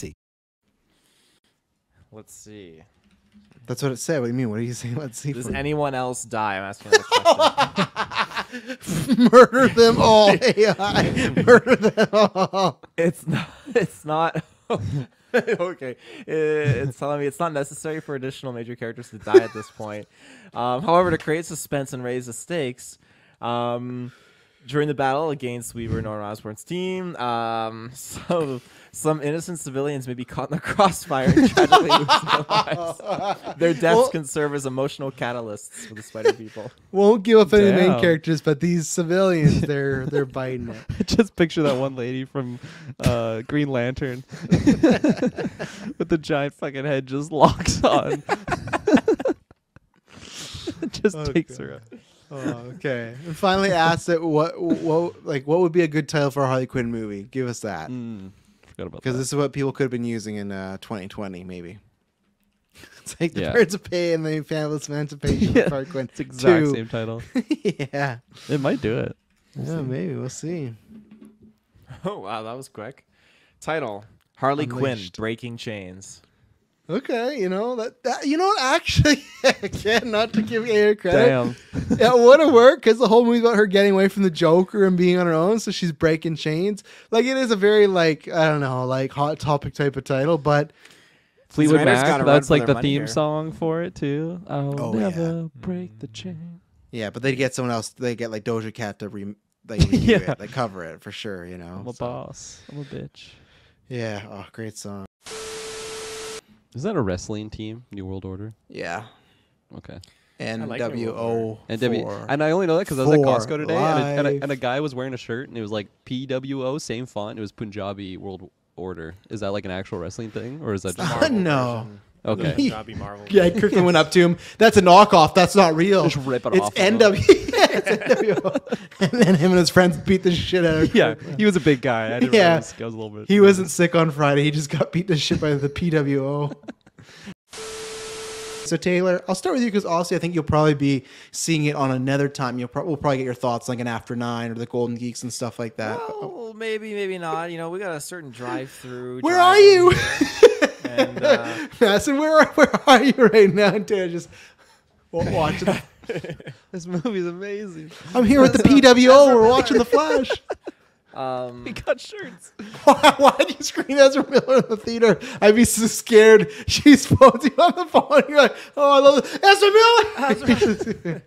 Speaker 1: Let's see.
Speaker 2: That's what it said. What do you mean? What are you saying? Let's see.
Speaker 1: Does anyone else die? I'm asking question.
Speaker 2: Murder them all, AI. Murder them all.
Speaker 1: It's not. It's not. okay, it's telling me it's not necessary for additional major characters to die at this point. Um, however, to create suspense and raise the stakes, um, during the battle against Weaver and Norman Osborn's team, um, so some innocent civilians may be caught in the crossfire and tragically lose their lives. Their deaths
Speaker 2: Well-
Speaker 1: can serve as emotional catalysts for the Spider People.
Speaker 2: Won't give up any main characters, but these civilians, they're they're biting it.
Speaker 3: Just picture that one lady from uh, Green Lantern with the giant fucking head just locks on. just
Speaker 2: Oh,
Speaker 3: takes
Speaker 2: God.
Speaker 3: her out.
Speaker 2: Oh, okay. And finally asked it what what like what would be a good title for a Harley Quinn movie? Give us that.
Speaker 3: Mm, forgot about
Speaker 2: Because this is what people could have been using in uh, 2020, maybe. It's like the
Speaker 3: Yeah.
Speaker 2: Birds of Prey and the Fabulous Emancipation
Speaker 3: Yeah,
Speaker 2: of Harley Quinn.
Speaker 3: it's the exact
Speaker 2: two.
Speaker 3: same title.
Speaker 2: yeah.
Speaker 3: It might do it.
Speaker 2: Yeah, maybe we'll see.
Speaker 1: Oh wow, that was quick. Title: Harley Quinn:
Speaker 2: Unleashed.
Speaker 1: Breaking Chains.
Speaker 2: Okay, you know that, that you know what actually again not to give Air credit.
Speaker 3: Damn.
Speaker 2: it would have worked because the whole movie about her getting away from the Joker and being on her own, so she's breaking chains. Like it is a very like I don't know like hot topic type of title, but
Speaker 3: Fleetwood Mac. That's like the theme
Speaker 1: here.
Speaker 3: song for it too. I'll
Speaker 2: Oh, yeah.
Speaker 3: never break the chain.
Speaker 2: yeah, but they get someone else. They get like Doja Cat to re like redo
Speaker 3: Yeah.
Speaker 2: it, like cover it for sure. You know,
Speaker 3: I'm a
Speaker 2: so-
Speaker 3: boss. I'm a bitch.
Speaker 2: Yeah, oh, great song.
Speaker 3: Is that a wrestling team? New World Order.
Speaker 2: Yeah,
Speaker 3: Okay.
Speaker 2: and
Speaker 1: I like New
Speaker 2: W
Speaker 1: World
Speaker 2: O
Speaker 3: And W,
Speaker 2: four.
Speaker 3: and I only know that because I was at
Speaker 2: Four
Speaker 3: Costco today, and a, and, a,
Speaker 2: live.
Speaker 3: and a guy was wearing a shirt, and it was like PWO, same font. It was Punjabi World Order. Is that like an actual wrestling thing, or is that just
Speaker 2: no.
Speaker 3: Okay?
Speaker 1: Punjabi Marvel.
Speaker 2: Yeah, Kirkland went up to him. That's a knockoff. That's not real.
Speaker 3: Just rip it
Speaker 2: it's
Speaker 3: off.
Speaker 2: NW. yeah, it's NWO. and then him and his friends beat the shit out of
Speaker 3: him.
Speaker 2: yeah,
Speaker 3: he was a big guy. I didn't
Speaker 2: Yeah.
Speaker 3: realize I was a little bit.
Speaker 2: He wasn't sick on Friday. He just got beat to shit by the PWO. So Taylor, I'll start with you because honestly, I think you'll probably be seeing it on another time. You'll pro- we'll probably get your thoughts like an After Nine or the Golden Geeks and stuff like that.
Speaker 1: Well, maybe, maybe not. You know, we got a certain drive-through.
Speaker 2: Where are you?
Speaker 1: And uh,
Speaker 2: Madison, where where are you right now? And Taylor just wa- watching.
Speaker 3: this movie's amazing.
Speaker 2: I'm here with the PWO. We're watching The Flash.
Speaker 1: Um,
Speaker 3: we got shirts.
Speaker 2: Why, why'd you scream Ezra Miller in the theater? I'd be so scared. She's phoning you on the phone. You're like, oh, I love it. Ezra Miller.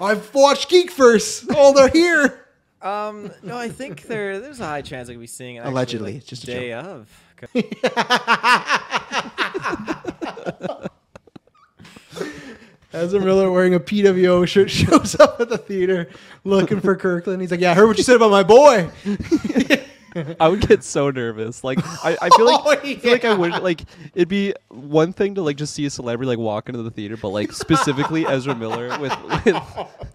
Speaker 2: I've watched GeekVerse. Oh, they're here.
Speaker 1: Um, no, I think there there's a high chance I could be seeing it. actually,
Speaker 2: Allegedly,
Speaker 1: like,
Speaker 2: it's just a
Speaker 1: day
Speaker 2: joke.
Speaker 1: of.
Speaker 2: Ezra Miller wearing a PWO shirt shows up at the theater looking for Kirkland. He's like, yeah, I heard what you said about my boy.
Speaker 3: I would get so nervous. Like I, I feel like
Speaker 2: Oh,
Speaker 3: I feel like I would
Speaker 2: yeah.
Speaker 3: like it'd be one thing to like just see a celebrity like walk into the theater, but like specifically Ezra Miller with with,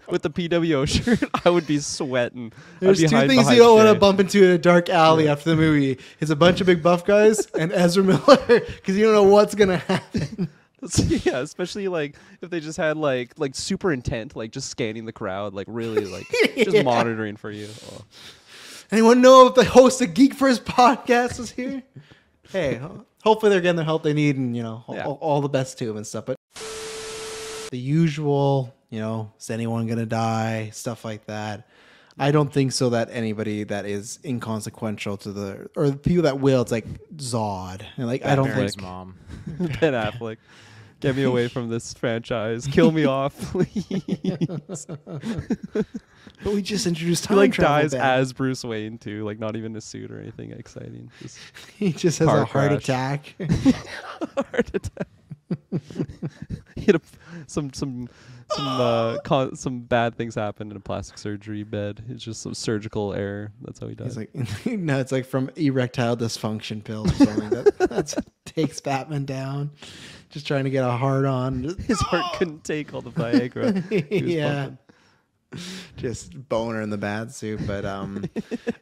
Speaker 3: with the PWO shirt, I would be sweating.
Speaker 2: There's
Speaker 3: be
Speaker 2: two things you don't want to bump into in a dark alley after the movie. It's a bunch of big buff guys and Ezra Miller because you don't know what's gonna happen.
Speaker 3: yeah, especially like if they just had like like super intent, like just scanning the crowd, like really like just
Speaker 2: Yeah.
Speaker 3: monitoring for you. Oh.
Speaker 2: Anyone know if the host of GeekVerse podcast is here? hey, hopefully they're getting the help they need and you know
Speaker 3: Yeah.
Speaker 2: all, all the best to them and stuff. But the usual, you know, is anyone gonna die? Stuff like that. I don't think so. That anybody that is inconsequential to the or the people that will, it's like Zod, and like I don't think
Speaker 1: mom.
Speaker 3: Ben Affleck. Get me away from this franchise. Kill me off, please.
Speaker 2: But we just introduced
Speaker 3: he like
Speaker 2: travel.
Speaker 3: dies
Speaker 2: Ben.
Speaker 3: as Bruce Wayne too, like not even a suit or anything exciting. Just
Speaker 2: He just has a heart
Speaker 3: crash.
Speaker 2: attack.
Speaker 3: heart attack. he had a, some some some uh, con- some bad things happened in a plastic surgery bed. It's just some surgical error. That's how he died.
Speaker 2: He's like, no, it's like from erectile dysfunction pills or something. that that's what takes Batman down. Just trying to get a hard on.
Speaker 3: His heart couldn't take all the Viagra. he was
Speaker 2: yeah.
Speaker 3: pumping.
Speaker 2: Just boner in the bad suit, but um,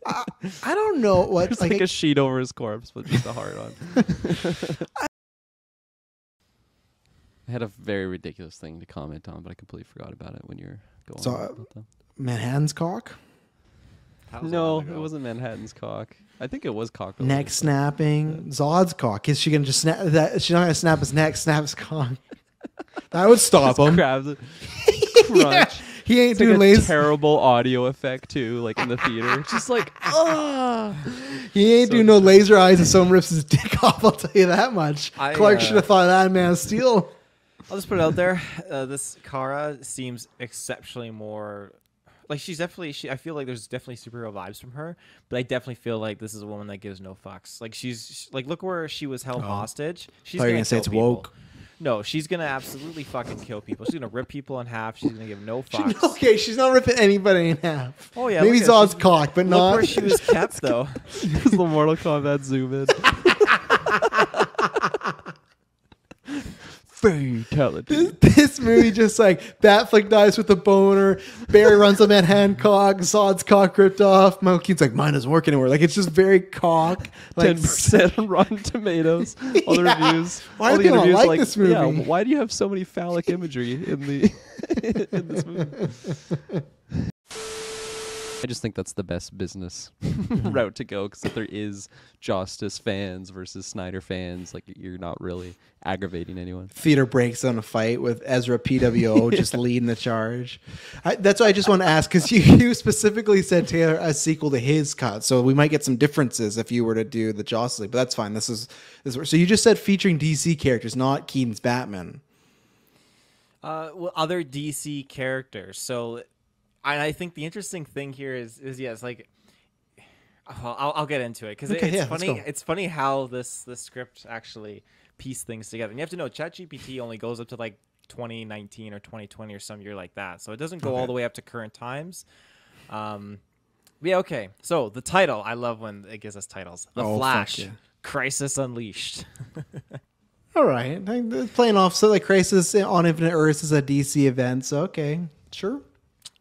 Speaker 2: I, I don't know what
Speaker 3: There's
Speaker 2: like,
Speaker 3: like, a sheet over his corpse with just a heart on. I had a very ridiculous thing to comment on, but I completely forgot about it when you were going.
Speaker 2: So,
Speaker 3: on
Speaker 2: uh,
Speaker 3: about that.
Speaker 2: Manhattan's cock,
Speaker 3: No, it wasn't Manhattan's cock. I think it was cock.
Speaker 2: neck snapping. Zod's cock. Is she gonna just snap that? She's not gonna snap his neck. Snap his cock. That would stop
Speaker 3: Just
Speaker 2: him.
Speaker 3: grabs it.
Speaker 2: Yeah. He ain't
Speaker 3: It's like
Speaker 2: doing
Speaker 3: a
Speaker 2: laser.
Speaker 3: terrible audio effect too, like in the theater. Just like, ah.
Speaker 2: He ain't doing no laser eyes if someone rips his dick off. I'll tell you that much.
Speaker 1: I,
Speaker 2: Clark
Speaker 1: uh,
Speaker 2: should have thought of that in Man of Steel.
Speaker 1: I'll just put it out there. Uh, this Kara seems exceptionally more. Like she's definitely. She, I feel like there's definitely superhero vibes from her, but I definitely feel like this is a woman that gives no fucks. Like she's like, look where she was held
Speaker 2: Oh.
Speaker 1: hostage. She's
Speaker 2: Thought you were
Speaker 1: gonna,
Speaker 2: gonna say it's
Speaker 1: people.
Speaker 2: woke.
Speaker 1: No, she's gonna absolutely fucking kill people. She's gonna rip people in half. She's gonna give no fucks.
Speaker 2: Okay, she's not ripping anybody in half.
Speaker 1: Oh yeah,
Speaker 2: maybe
Speaker 1: look
Speaker 2: Zod's cock, but
Speaker 1: look
Speaker 2: not
Speaker 1: where she was kept though.
Speaker 3: It's the Mortal Kombat zoom in. Fatality.
Speaker 2: this movie just like Batfleck dies with a boner, Barry runs a Manhattan Hancock. Zod's cock ripped off. Malkin's like, mine doesn't work anymore. Like it's just very cock. Like
Speaker 3: Ten percent on Rotten Tomatoes. All the
Speaker 2: Yeah.
Speaker 3: reviews.
Speaker 2: Why
Speaker 3: all
Speaker 2: do
Speaker 3: the interviews
Speaker 2: like this
Speaker 3: Yeah, why do you have so many phallic imagery in the in this movie? I just think that's the best business route to go because if there is Justice fans versus Snyder fans, like you're not really aggravating anyone.
Speaker 2: theater breaks on a fight with Ezra PWO just leading the charge. I, that's why I just want to ask because you, you specifically said Taylor a sequel to his cut, so we might get some differences if you were to do the Joss League, but that's fine. This is this. is- So you just said featuring DC characters, not Keaton's Batman.
Speaker 1: Uh, well, other DC characters. So, I, I think the interesting thing here is, is yes, like, I'll, I'll get into it because
Speaker 2: Okay,
Speaker 1: it's
Speaker 2: yeah,
Speaker 1: funny. It's funny how this this script actually piece things together. And you have to know, ChatGPT only goes up to like 2019 or 2020 or some year like that, so it doesn't go all the way up to current times. Um, yeah, okay. So the title, I love when it gives us titles. The
Speaker 2: Oh,
Speaker 1: Flash,
Speaker 2: yeah.
Speaker 1: Crisis Unleashed.
Speaker 2: All right, playing off so like Crisis on Infinite Earths is a DC event, so okay, sure.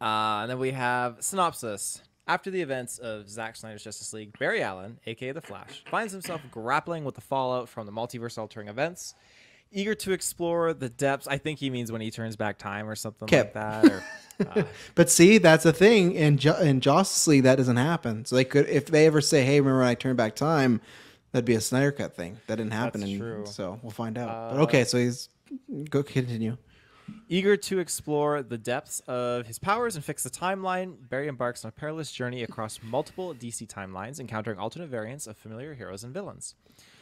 Speaker 1: Uh, and then we have synopsis. After the events of Zack Snyder's Justice League, Barry Allen, aka The Flash, finds himself grappling with the fallout from the multiverse altering events. Eager to explore the depths. I think he means when he turns back time or something
Speaker 2: Okay.
Speaker 1: like that. Or, uh,
Speaker 2: But see, that's the thing. In Ju- in Justice League, that doesn't happen. So they could, if they ever say, "Hey, remember when I turned back time?" That'd be a Snyder cut thing. That didn't happen.
Speaker 1: That's
Speaker 2: and
Speaker 1: true.
Speaker 2: So we'll find out. but
Speaker 1: Uh,
Speaker 2: okay, so he's go continue.
Speaker 1: Eager to explore the depths of his powers and fix the timeline, Barry embarks on a perilous journey across multiple DC timelines, encountering alternate variants of familiar heroes and villains.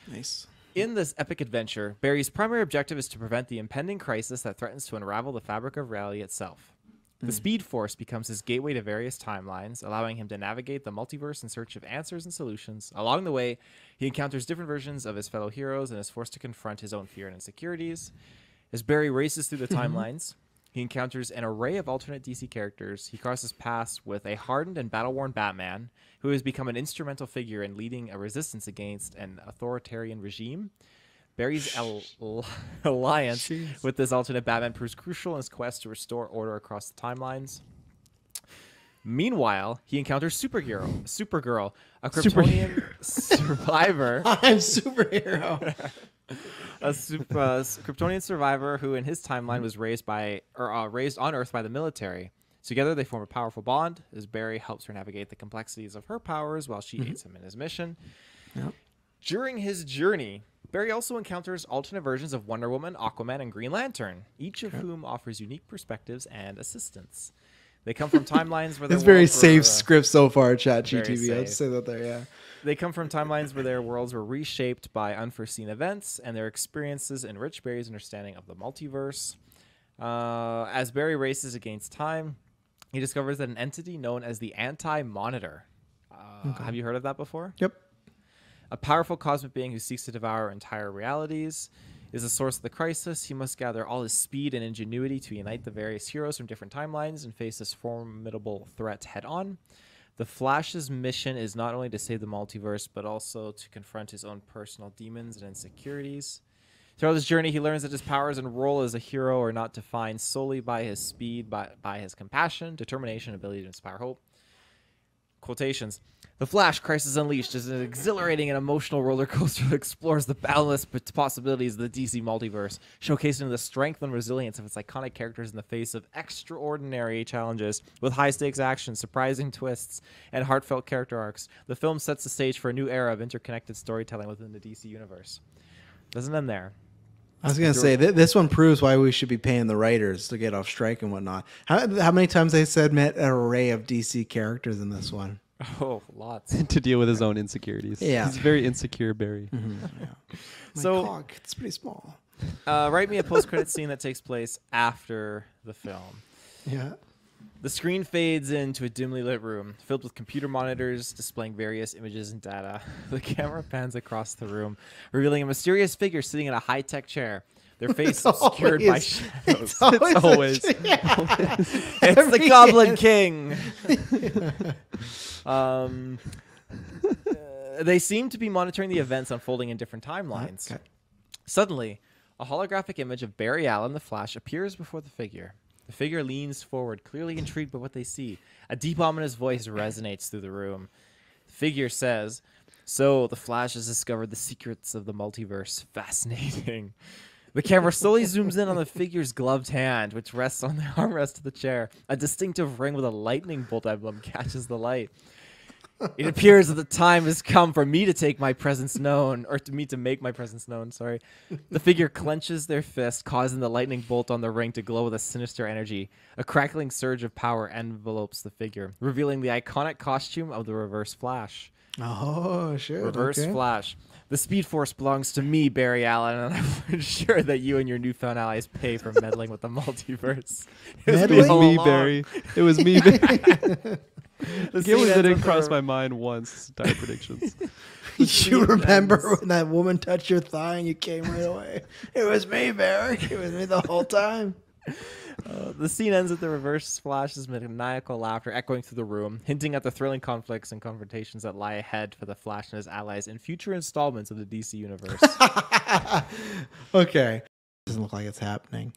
Speaker 2: Nice.
Speaker 1: In this epic adventure, Barry's primary objective is to prevent the impending crisis that threatens to unravel the fabric of reality itself. The
Speaker 2: Mm.
Speaker 1: Speed Force becomes his gateway to various timelines, allowing him to navigate the multiverse in search of answers and solutions. Along the way, he encounters different versions of his fellow heroes and is forced to confront his own fear and insecurities. As Barry races through the mm-hmm. timelines, he encounters an array of alternate DC characters. He crosses paths with a hardened and battle worn Batman, who has become an instrumental figure in leading a resistance against an authoritarian regime. Barry's al- alliance with this alternate Batman proves crucial in his quest to restore order across the timelines. Meanwhile, he encounters Superhero, Supergirl, a Kryptonian survivor.
Speaker 2: I'm superhero.
Speaker 1: a sup- uh, Kryptonian survivor who, in his timeline, was raised by or uh, raised on Earth by the military. Together, they form a powerful bond as Barry helps her navigate the complexities of her powers while she aids him in his mission.
Speaker 2: Yep.
Speaker 1: During his journey, Barry also encounters alternate versions of Wonder Woman, Aquaman, and Green Lantern, each of whom offers unique perspectives and assistance. They come from timelines where
Speaker 2: It's very safe script so far, Chat GTV. I'll say that there. Yeah.
Speaker 1: They come from timelines where their worlds were reshaped by unforeseen events, and their experiences enrich Barry's understanding of the multiverse. Uh, as Barry races against time, he discovers that an entity known as the Anti Monitor. Uh,
Speaker 2: Okay.
Speaker 1: Have you heard of that before?
Speaker 2: Yep.
Speaker 1: A powerful cosmic being who seeks to devour entire realities is the source of the crisis. He must gather all his speed and ingenuity to unite the various heroes from different timelines and face this formidable threat head on. The Flash's mission is not only to save the multiverse, but also to confront his own personal demons and insecurities. Throughout this journey, he learns that his powers and role as a hero are not defined solely by his speed, but by his compassion, determination, ability to inspire hope. Quotations. The Flash Crisis Unleashed is an exhilarating and emotional roller coaster that explores the boundless possibilities of the DC multiverse, showcasing the strength and resilience of its iconic characters in the face of extraordinary challenges. With high stakes action, surprising twists, and heartfelt character arcs, the film sets the stage for a new era of interconnected storytelling within the DC universe. Doesn't end there.
Speaker 2: I was gonna say th- this one proves why we should be paying the writers to get off strike and whatnot. How, how many times they said met an array of DC characters in this one?
Speaker 1: Oh, lots.
Speaker 3: to deal with his own insecurities.
Speaker 2: Yeah.
Speaker 3: He's very insecure, Barry.
Speaker 2: My
Speaker 1: So-
Speaker 2: cock, it's pretty small.
Speaker 1: Uh, write me a post-credit scene that takes place after the film.
Speaker 2: Yeah.
Speaker 1: The screen fades into a dimly lit room filled with computer monitors displaying various images and data. The camera pans across the room, revealing a mysterious figure sitting in a high tech chair. Their face
Speaker 2: It's
Speaker 1: obscured by shadows.
Speaker 2: it's always a
Speaker 1: always.
Speaker 2: ch- yeah.
Speaker 1: it's the Goblin. King. um, uh, they seem to be monitoring the events unfolding in different timelines. Suddenly, a holographic image of Barry Allen, the Flash, appears before the figure. The figure leans forward, clearly intrigued by what they see. A deep, ominous voice resonates through the room. The figure says, So, the Flash has discovered the secrets of the multiverse. Fascinating. The camera slowly zooms in on the figure's gloved hand, which rests on the armrest of the chair. A distinctive ring with a lightning bolt emblem catches the light. It appears that the time has come for me to take my presence known, or to me to make my presence known. Sorry. The figure clenches their fist, causing the lightning bolt on the ring to glow with a sinister energy. A crackling surge of power envelopes the figure, revealing the iconic costume of the Reverse Flash.
Speaker 2: Oh shit.
Speaker 1: Reverse
Speaker 2: okay.
Speaker 1: Flash. The Speed Force belongs to me, Barry Allen, and I'm sure that you and your newfound allies pay for meddling with the multiverse. It was
Speaker 3: It was me. Barry. It was me, Barry.
Speaker 1: The
Speaker 3: The
Speaker 1: scene
Speaker 3: game didn't cross
Speaker 1: the-
Speaker 3: my mind once. Dire predictions.
Speaker 2: you remember when that woman touched your thigh and you came right away? It was me, Barry. It was me the whole time.
Speaker 1: Uh, the scene ends with the reverse flash's maniacal laughter echoing through the room, hinting at the thrilling conflicts and confrontations that lie ahead for the Flash and his allies in future installments of the DC universe.
Speaker 2: okay. Doesn't look like it's happening.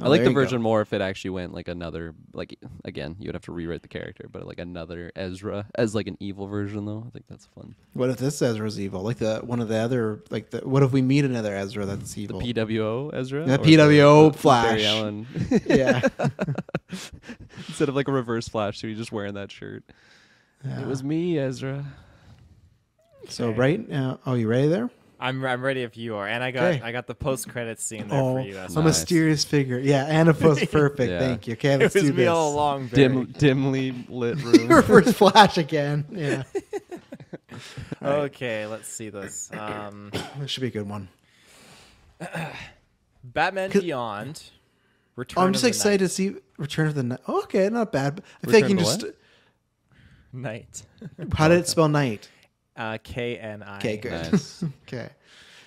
Speaker 3: I
Speaker 2: Oh,
Speaker 3: like the version more if it actually went like another like again you would have to rewrite the character, but like another Ezra as like an evil version though. I think that's fun.
Speaker 2: What if this Ezra's evil? Like the one of the other like the what if we meet another Ezra that's evil?
Speaker 3: The PWO Ezra.
Speaker 2: The PWO
Speaker 3: the-
Speaker 2: Flash.
Speaker 3: Barry Allen.
Speaker 2: Yeah.
Speaker 3: Instead of like a reverse Flash, so he's just wearing that shirt.
Speaker 2: Yeah.
Speaker 3: It was me, Ezra.
Speaker 2: So right now, oh, you ready there?
Speaker 1: I'm I'm ready if you are, and I got
Speaker 2: Okay.
Speaker 1: I got the post credits scene there
Speaker 2: Oh,
Speaker 1: for you.
Speaker 2: a mysterious figure. Yeah, Anna was perfect.
Speaker 3: Yeah.
Speaker 2: Thank you. Okay,
Speaker 1: It
Speaker 2: let's
Speaker 1: was
Speaker 2: do
Speaker 1: me
Speaker 2: this.
Speaker 1: all along, Barry.
Speaker 3: Dim, dimly lit room.
Speaker 2: Reverse flash again. Yeah.
Speaker 1: Okay, let's see this. Um,
Speaker 2: This should be a good one.
Speaker 1: Batman Beyond. Return
Speaker 2: Oh, I'm
Speaker 1: of
Speaker 2: just
Speaker 1: the
Speaker 2: excited to see Return of the Knight. Oh, okay, not bad. I think you can just.
Speaker 1: Night.
Speaker 2: How did it spell night?
Speaker 1: Uh, K N I.
Speaker 2: Okay, good. okay.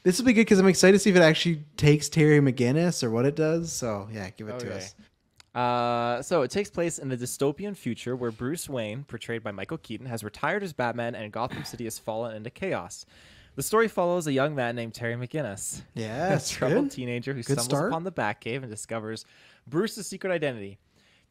Speaker 2: This will be good because I'm excited to see if it actually takes Terry McGinnis or what it does. So, yeah, give it to us.
Speaker 1: Uh, so it takes place in the dystopian future where Bruce Wayne, portrayed by Michael Keaton, has retired as Batman and Gotham City has fallen into chaos. The story follows a young man named Terry McGinnis,
Speaker 2: Yeah,
Speaker 1: a troubled
Speaker 2: good.
Speaker 1: teenager who
Speaker 2: Good
Speaker 1: stumbles
Speaker 2: start.
Speaker 1: upon the Batcave and discovers Bruce's secret identity.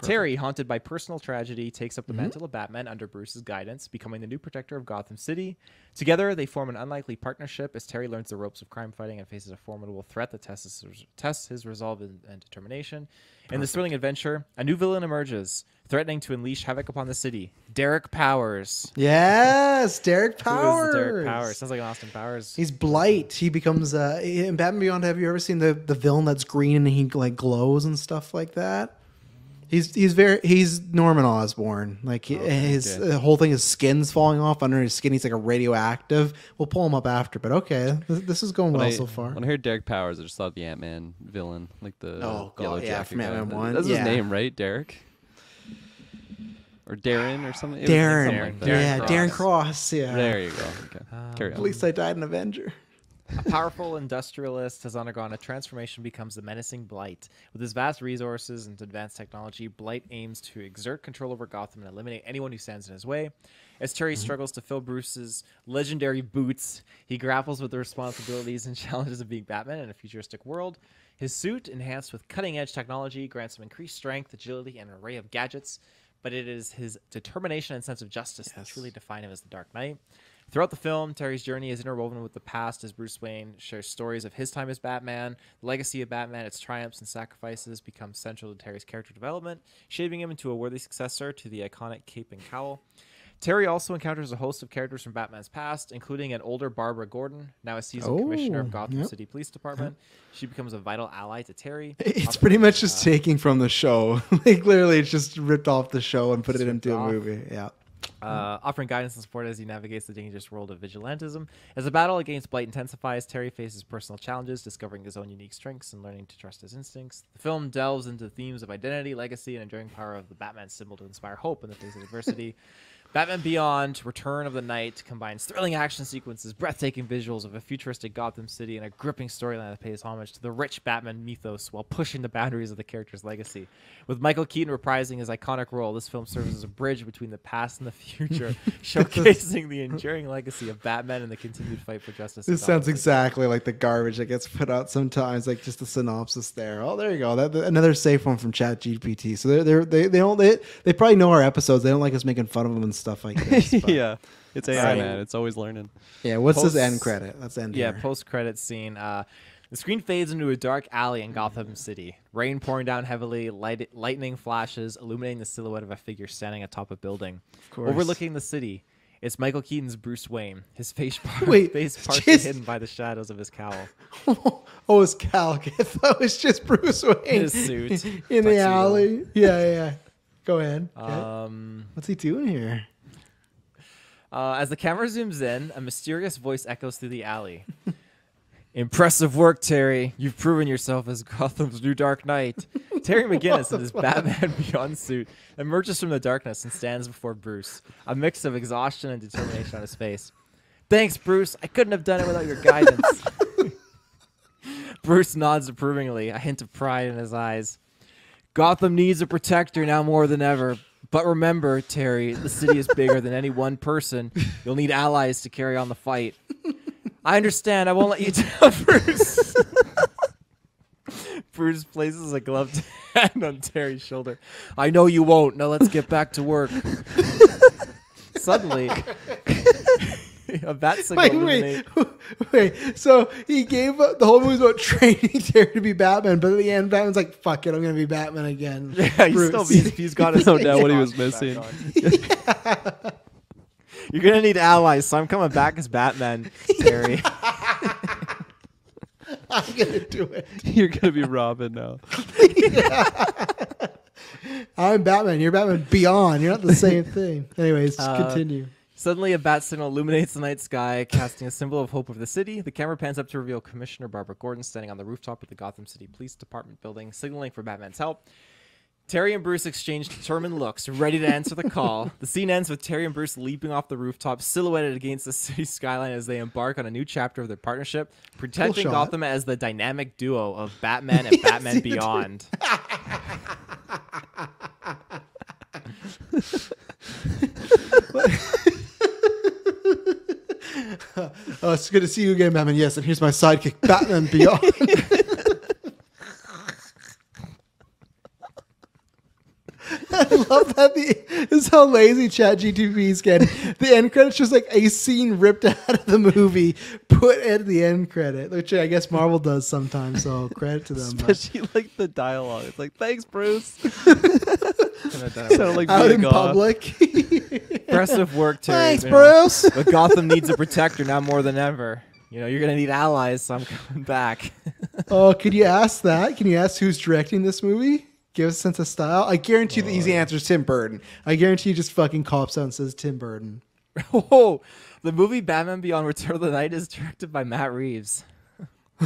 Speaker 1: Terry, haunted by personal tragedy, takes up the
Speaker 2: Mhm.
Speaker 1: mantle of Batman under Bruce's guidance, becoming the new protector of Gotham City. Together, they form an unlikely partnership as Terry learns the ropes of crime fighting and faces a formidable threat that tests his, tests his resolve and, and determination. In this thrilling adventure, a new villain emerges, threatening to unleash havoc upon the city. Derek Powers.
Speaker 2: Yes, Derek
Speaker 1: Who is
Speaker 2: Powers.
Speaker 1: Derek Powers? Sounds like an Austin Powers.
Speaker 2: He's Blight. He becomes uh in Batman Beyond. Have you ever seen the the villain that's green and he like glows and stuff like that? He's he's very he's Norman Osborn. Like he, his
Speaker 3: okay.
Speaker 2: the whole thing, his skin's falling off under his skin. He's like a radioactive. We'll pull him up after, but okay, this, this is going
Speaker 3: When
Speaker 2: well
Speaker 3: I,
Speaker 2: so far.
Speaker 3: When I heard Derek Powers, I just thought the Ant Man villain, like the
Speaker 2: Oh, God,
Speaker 3: yellow
Speaker 2: yeah,
Speaker 3: jacket
Speaker 2: from. Ant-Man one,
Speaker 3: That's
Speaker 2: yeah.
Speaker 3: his name, right? Derek. Or Darren or something.
Speaker 2: Darren,
Speaker 3: something like that.
Speaker 2: yeah, Darren Cross. Yeah,
Speaker 3: There you go. Okay. Carry on.
Speaker 2: At least I died an Avenger.
Speaker 1: A powerful industrialist has undergone a transformation, becomes the menacing Blight. With his vast resources and advanced technology, Blight aims to exert control over Gotham and eliminate anyone who stands in his way. As Terry mm-hmm. struggles to fill Bruce's legendary boots, he grapples with the responsibilities and challenges of being Batman in a futuristic world. His suit, enhanced with cutting edge technology, grants him increased strength, agility, and an array of gadgets. But it is his determination and sense of justice that truly define him as the Dark Knight. Throughout the film, Terry's journey is interwoven with the past as Bruce Wayne shares stories of his time as Batman. The legacy of Batman, its triumphs and sacrifices, become central to Terry's character development, shaping him into a worthy successor to the iconic cape and cowl. Terry also encounters a host of characters from Batman's past, including an older Barbara Gordon, now a seasoned oh, commissioner
Speaker 2: Oh,
Speaker 1: of Gotham
Speaker 2: yep.
Speaker 1: City Police Department. She becomes a vital ally to Terry.
Speaker 2: It's pretty much uh, just taking from the show. like literally, it's just ripped off the show and put it into a movie. Yeah.
Speaker 1: Uh, offering guidance and support as he navigates the dangerous world of vigilantism. As the battle against Blight intensifies, Terry faces personal challenges, discovering his own unique strengths and learning to trust his instincts. The film delves into themes of identity, legacy, and enduring power of the Batman symbol to inspire hope in the face of adversity. Batman Beyond, Return of the Knight combines thrilling action sequences, breathtaking visuals of a futuristic Gotham City, and a gripping storyline that pays homage to the rich Batman mythos while pushing the boundaries of the character's legacy. With Michael Keaton reprising his iconic role, this film serves as a bridge between the past and the future, showcasing the enduring legacy of Batman and the continued fight for justice.
Speaker 2: This
Speaker 1: Gotham
Speaker 2: sounds
Speaker 1: City.
Speaker 2: exactly like the garbage that gets put out sometimes, like just the synopsis there. Oh, there you go. That, another safe one from Chat GPT. So they're, they're, they they don't they they probably know our episodes. They don't like us making fun of them and stuff like this.
Speaker 3: yeah, it's AI,
Speaker 1: So-
Speaker 3: man. It's always learning.
Speaker 2: Yeah. What's this
Speaker 1: Post-
Speaker 2: end credit? Let's end
Speaker 1: Yeah, post credit scene. Uh, the screen fades into a dark alley in Gotham City. Rain pouring down heavily, light- lightning flashes, illuminating the silhouette of a figure standing atop a building.
Speaker 2: course.
Speaker 1: Overlooking the city, it's Michael Keaton's Bruce Wayne, his face, par-
Speaker 2: Wait,
Speaker 1: face partially
Speaker 2: just-
Speaker 1: hidden by the shadows of his cowl.
Speaker 2: oh, it's Cal. I thought it was just Bruce Wayne In
Speaker 1: His suit,
Speaker 2: in the alley. Yeah, yeah. Go ahead.
Speaker 1: Um,
Speaker 2: What's he doing here?
Speaker 1: Uh, as the camera zooms in, a mysterious voice echoes through the alley. Impressive work, Terry. You've proven yourself as Gotham's new Dark Knight. Terry McGinnis in his Batman Beyond suit emerges from the darkness and stands before Bruce, a mix of exhaustion and determination on his face. Thanks, Bruce. I couldn't have done it without your guidance. Bruce nods approvingly, a hint of pride in his eyes. Gotham needs a protector now more than ever. But remember, Terry, the city is bigger than any one person. You'll need allies to carry on the fight. I understand. I won't let you down, Bruce. Bruce places a gloved hand on Terry's shoulder. I know you won't. Now let's get back to work. Suddenly, a that signal
Speaker 2: Wait, wait, wait. So he gave up the whole movie's about training Terry to be Batman, but at the end, Batman's like, "Fuck it, I'm gonna be Batman again."
Speaker 1: Yeah, he's
Speaker 2: Bruce.
Speaker 1: still he's, he's got his
Speaker 3: No doubt what he was missing.
Speaker 1: You're gonna need allies, so I'm coming back as Batman, Terry.
Speaker 2: I'm gonna do it.
Speaker 3: You're gonna be Robin now.
Speaker 2: I'm Batman. You're Batman Beyond. You're not the same thing. Anyways,
Speaker 1: Uh,
Speaker 2: continue.
Speaker 1: Suddenly, a bat signal illuminates the night sky, casting a symbol of hope over the city. The camera pans up to reveal Commissioner Barbara Gordon standing on the rooftop of the Gotham City Police Department building, signaling for Batman's help. Terry and Bruce exchange determined looks, ready to answer the call. The scene ends with Terry and Bruce leaping off the rooftop, silhouetted against the city skyline as they embark on a new chapter of their partnership, protecting
Speaker 2: shot.
Speaker 1: Gotham as the dynamic duo of Batman and Batman
Speaker 2: you do.
Speaker 1: Beyond.
Speaker 2: Oh, it's good to see you again, Batman. Yes, and here's my sidekick, Batman Beyond. I love that the this is how lazy Chat GTP's getting. The end credits just like a scene ripped out of the movie, put at the end credit, which I guess Marvel does sometimes. So credit to them. but-
Speaker 3: Especially like the dialogue. It's like, thanks, Bruce.
Speaker 1: Sounded
Speaker 3: Sound like
Speaker 2: Out in
Speaker 3: God.
Speaker 2: public.
Speaker 1: Impressive work, Terry.
Speaker 2: Thanks,
Speaker 1: you know.
Speaker 2: Bruce.
Speaker 1: But Gotham needs a protector now more than ever. You know, you're gonna need allies, so I'm coming back.
Speaker 2: oh, could you ask that? Can you ask who's directing this movie? Give a sense of style. I guarantee you the easy answer is Tim Burton. I guarantee you just fucking cops out and says Tim Burton.
Speaker 1: Whoa! The movie Batman Beyond Return of the Knight is directed by Matt Reeves.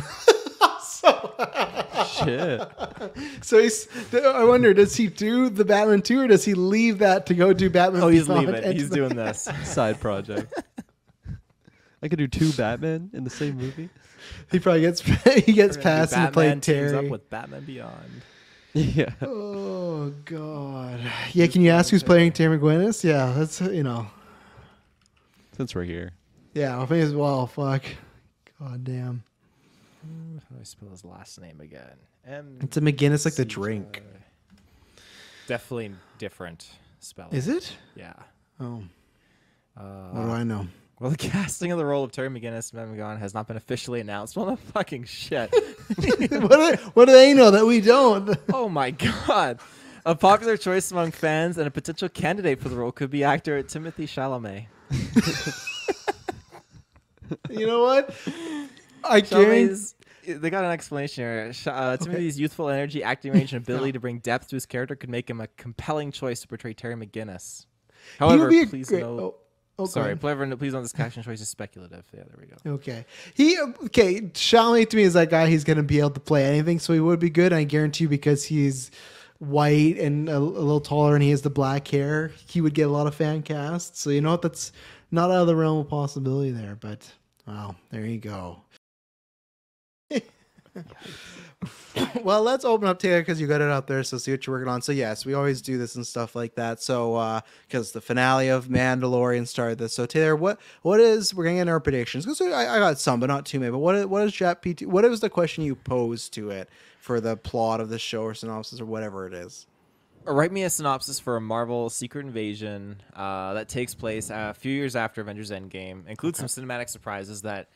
Speaker 3: Shit.
Speaker 2: So he's. I wonder, does he do the Batman two, or does he leave that to go do Batman?
Speaker 1: Oh, he's
Speaker 2: Beyond
Speaker 1: leaving. He's doing this.
Speaker 3: Side project. I could do two Batman in the same movie.
Speaker 2: He probably gets he gets passed and play
Speaker 1: Batman
Speaker 2: Terry.
Speaker 1: up with Batman Beyond.
Speaker 3: Yeah.
Speaker 2: Oh God. Yeah, can you ask who's playing Terry McGuinness? Yeah, that's you know.
Speaker 3: Since we're here.
Speaker 2: Yeah, I think as well. Fuck. God damn.
Speaker 1: How do I spell his last name again? M.
Speaker 2: It's a McGinnis like the drink.
Speaker 1: Definitely different spelling.
Speaker 2: Is it?
Speaker 1: Yeah.
Speaker 2: Oh.
Speaker 1: Uh,
Speaker 2: What do I know?
Speaker 1: Well, the casting of the role of Terry McGinnis, Beyond, has not been officially announced. Well, no fucking shit.
Speaker 2: what, do, what do they know that we don't?
Speaker 1: oh my god. A popular choice among fans and a potential candidate for the role could be actor Timothy Chalamet.
Speaker 2: you know what? I guarantee.
Speaker 1: Chalamet's, they got an explanation here. Uh, Timothy's youthful energy, acting range, and ability to bring depth to his character could make him a compelling choice to portray Terry McGinnis. However, please
Speaker 2: great-
Speaker 1: note.
Speaker 2: oh, go
Speaker 1: sorry, please, please note this casting choice is speculative. Yeah, there we go.
Speaker 2: Okay. He okay. Chalamet to me is that guy. He's gonna be able to play anything, so he would be good. I guarantee you, because he's white and a, a little taller, and he has the black hair, he would get a lot of fan casts. So you know what? That's not out of the realm of possibility there. But wow, there you go. well, let's open up Taylor because you got it out there. So see what you're working on. So yes, we always do this and stuff like that. So because the finale of Mandalorian started this. So Taylor, what what is we're gonna get our predictions? Because I, I got some, but not too many. But what is, what is Chat PT? What was the question you posed to it for the plot of the show or synopsis or whatever it is?
Speaker 1: Write me a synopsis for a Marvel Secret Invasion uh, that takes place a few years after Avengers Endgame. Includes some cinematic surprises that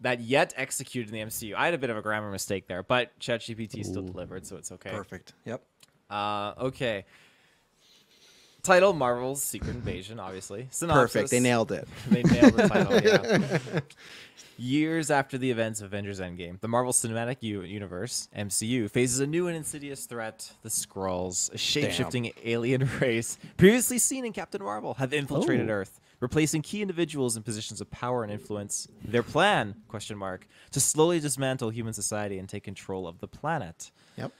Speaker 1: that yet executed in the MCU. I had a bit of a grammar mistake there, but ChatGPT still delivered, so it's okay.
Speaker 2: Perfect. Yep.
Speaker 1: Uh, okay. Title: Marvel's Secret Invasion. Obviously, synopsis.
Speaker 2: Perfect. They nailed it.
Speaker 1: They nailed the title. Yeah. Years after the events of Avengers Endgame, the Marvel Cinematic U- Universe (MCU) faces a new and insidious threat: the Skrulls, a shape-shifting alien race previously seen in Captain Marvel, have infiltrated
Speaker 3: Oh.
Speaker 1: Earth, replacing key individuals in positions of power and influence. Their plan? Question mark to slowly dismantle human society and take control of the planet.
Speaker 2: Yep.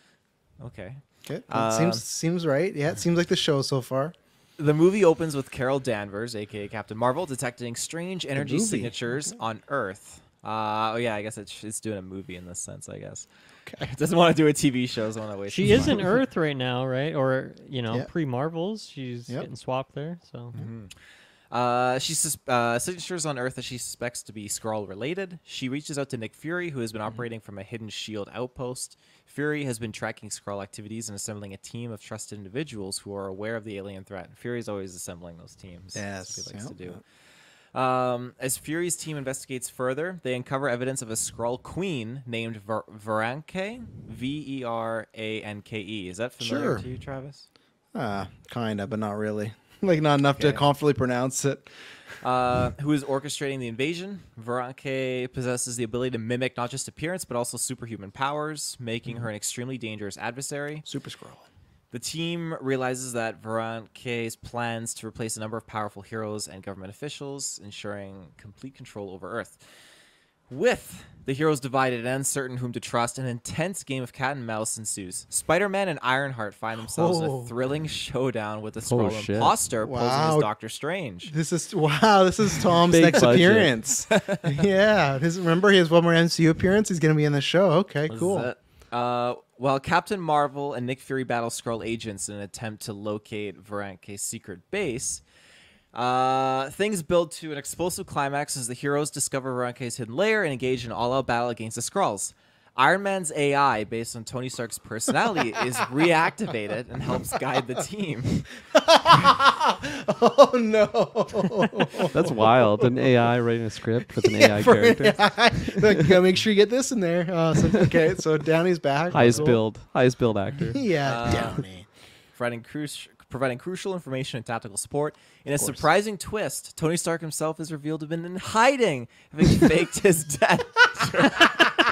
Speaker 1: Okay.
Speaker 2: Okay.
Speaker 1: Uh,
Speaker 2: seems seems right. Yeah, it seems like the show so far.
Speaker 1: The movie opens with Carol Danvers, aka Captain Marvel, detecting strange energy
Speaker 2: movie.
Speaker 1: signatures on Earth. Uh, oh yeah, I guess it's, it's doing a movie in this sense. I guess. Okay. Doesn't want to do a TV show. Doesn't want to waste.
Speaker 4: She is in. Earth right now, right? Or you know,
Speaker 1: Yeah.
Speaker 4: pre Marvels, she's
Speaker 1: Yep.
Speaker 4: getting swapped there. So
Speaker 1: Mm-hmm. Uh, she sus- uh, signatures on Earth that she suspects to be Skrull related. She reaches out to Nick Fury, who has been operating from a hidden shield outpost. Fury has been tracking Skrull activities and assembling a team of trusted individuals who are aware of the alien threat. Fury's always assembling those teams. That's what he likes
Speaker 2: Yes,
Speaker 1: to do. Um, as Fury's team investigates further, they uncover evidence of a Skrull queen named Ver- Veranke, V E R A N K E. Is that familiar
Speaker 2: Sure.
Speaker 1: to you, Travis?
Speaker 2: Ah, kinda, but not really. like not enough to confidently pronounce it.
Speaker 1: uh, who is orchestrating the invasion. Veranke possesses the ability to mimic not just appearance but also superhuman powers, making her an extremely dangerous adversary.
Speaker 2: Super Skrull.
Speaker 1: The team realizes that Veranke's plans to replace a number of powerful heroes and government officials, ensuring complete control over Earth. With the heroes divided and uncertain whom to trust, an intense game of cat and mouse ensues. Spider-Man and Ironheart find themselves in
Speaker 2: Oh.
Speaker 1: a thrilling showdown with the
Speaker 3: Oh,
Speaker 1: Skrull
Speaker 3: shit.
Speaker 1: imposter posing as Doctor Strange.
Speaker 2: This is wow. This is Tom's next
Speaker 3: budget.
Speaker 2: appearance. yeah, his, remember he has one more MCU appearance. He's gonna be in the show. Okay,
Speaker 1: This
Speaker 2: cool.
Speaker 1: is. Uh, while Captain Marvel and Nick Fury battle Skrull agents in an attempt to locate Veranke's secret base, uh, things build to an explosive climax as the heroes discover Veranke's hidden lair and engage in all-out battle against the Skrulls. Iron Man's AI, based on Tony Stark's personality, is reactivated and helps guide the team.
Speaker 2: oh no,
Speaker 3: That's wild. An AI writing a script with an
Speaker 2: Yeah,
Speaker 3: AI
Speaker 2: for an
Speaker 3: character.
Speaker 2: AI. like, you gotta make sure you get this in there. Uh, so, okay, so Downey's back.
Speaker 3: Highest
Speaker 2: Cool.
Speaker 3: build. Highest build actor.
Speaker 2: Yeah,
Speaker 1: Uh,
Speaker 2: Downey.
Speaker 1: providing, cru- providing crucial information and tactical support. In a surprising twist, Tony Stark himself is revealed to have been in hiding, having faked his death.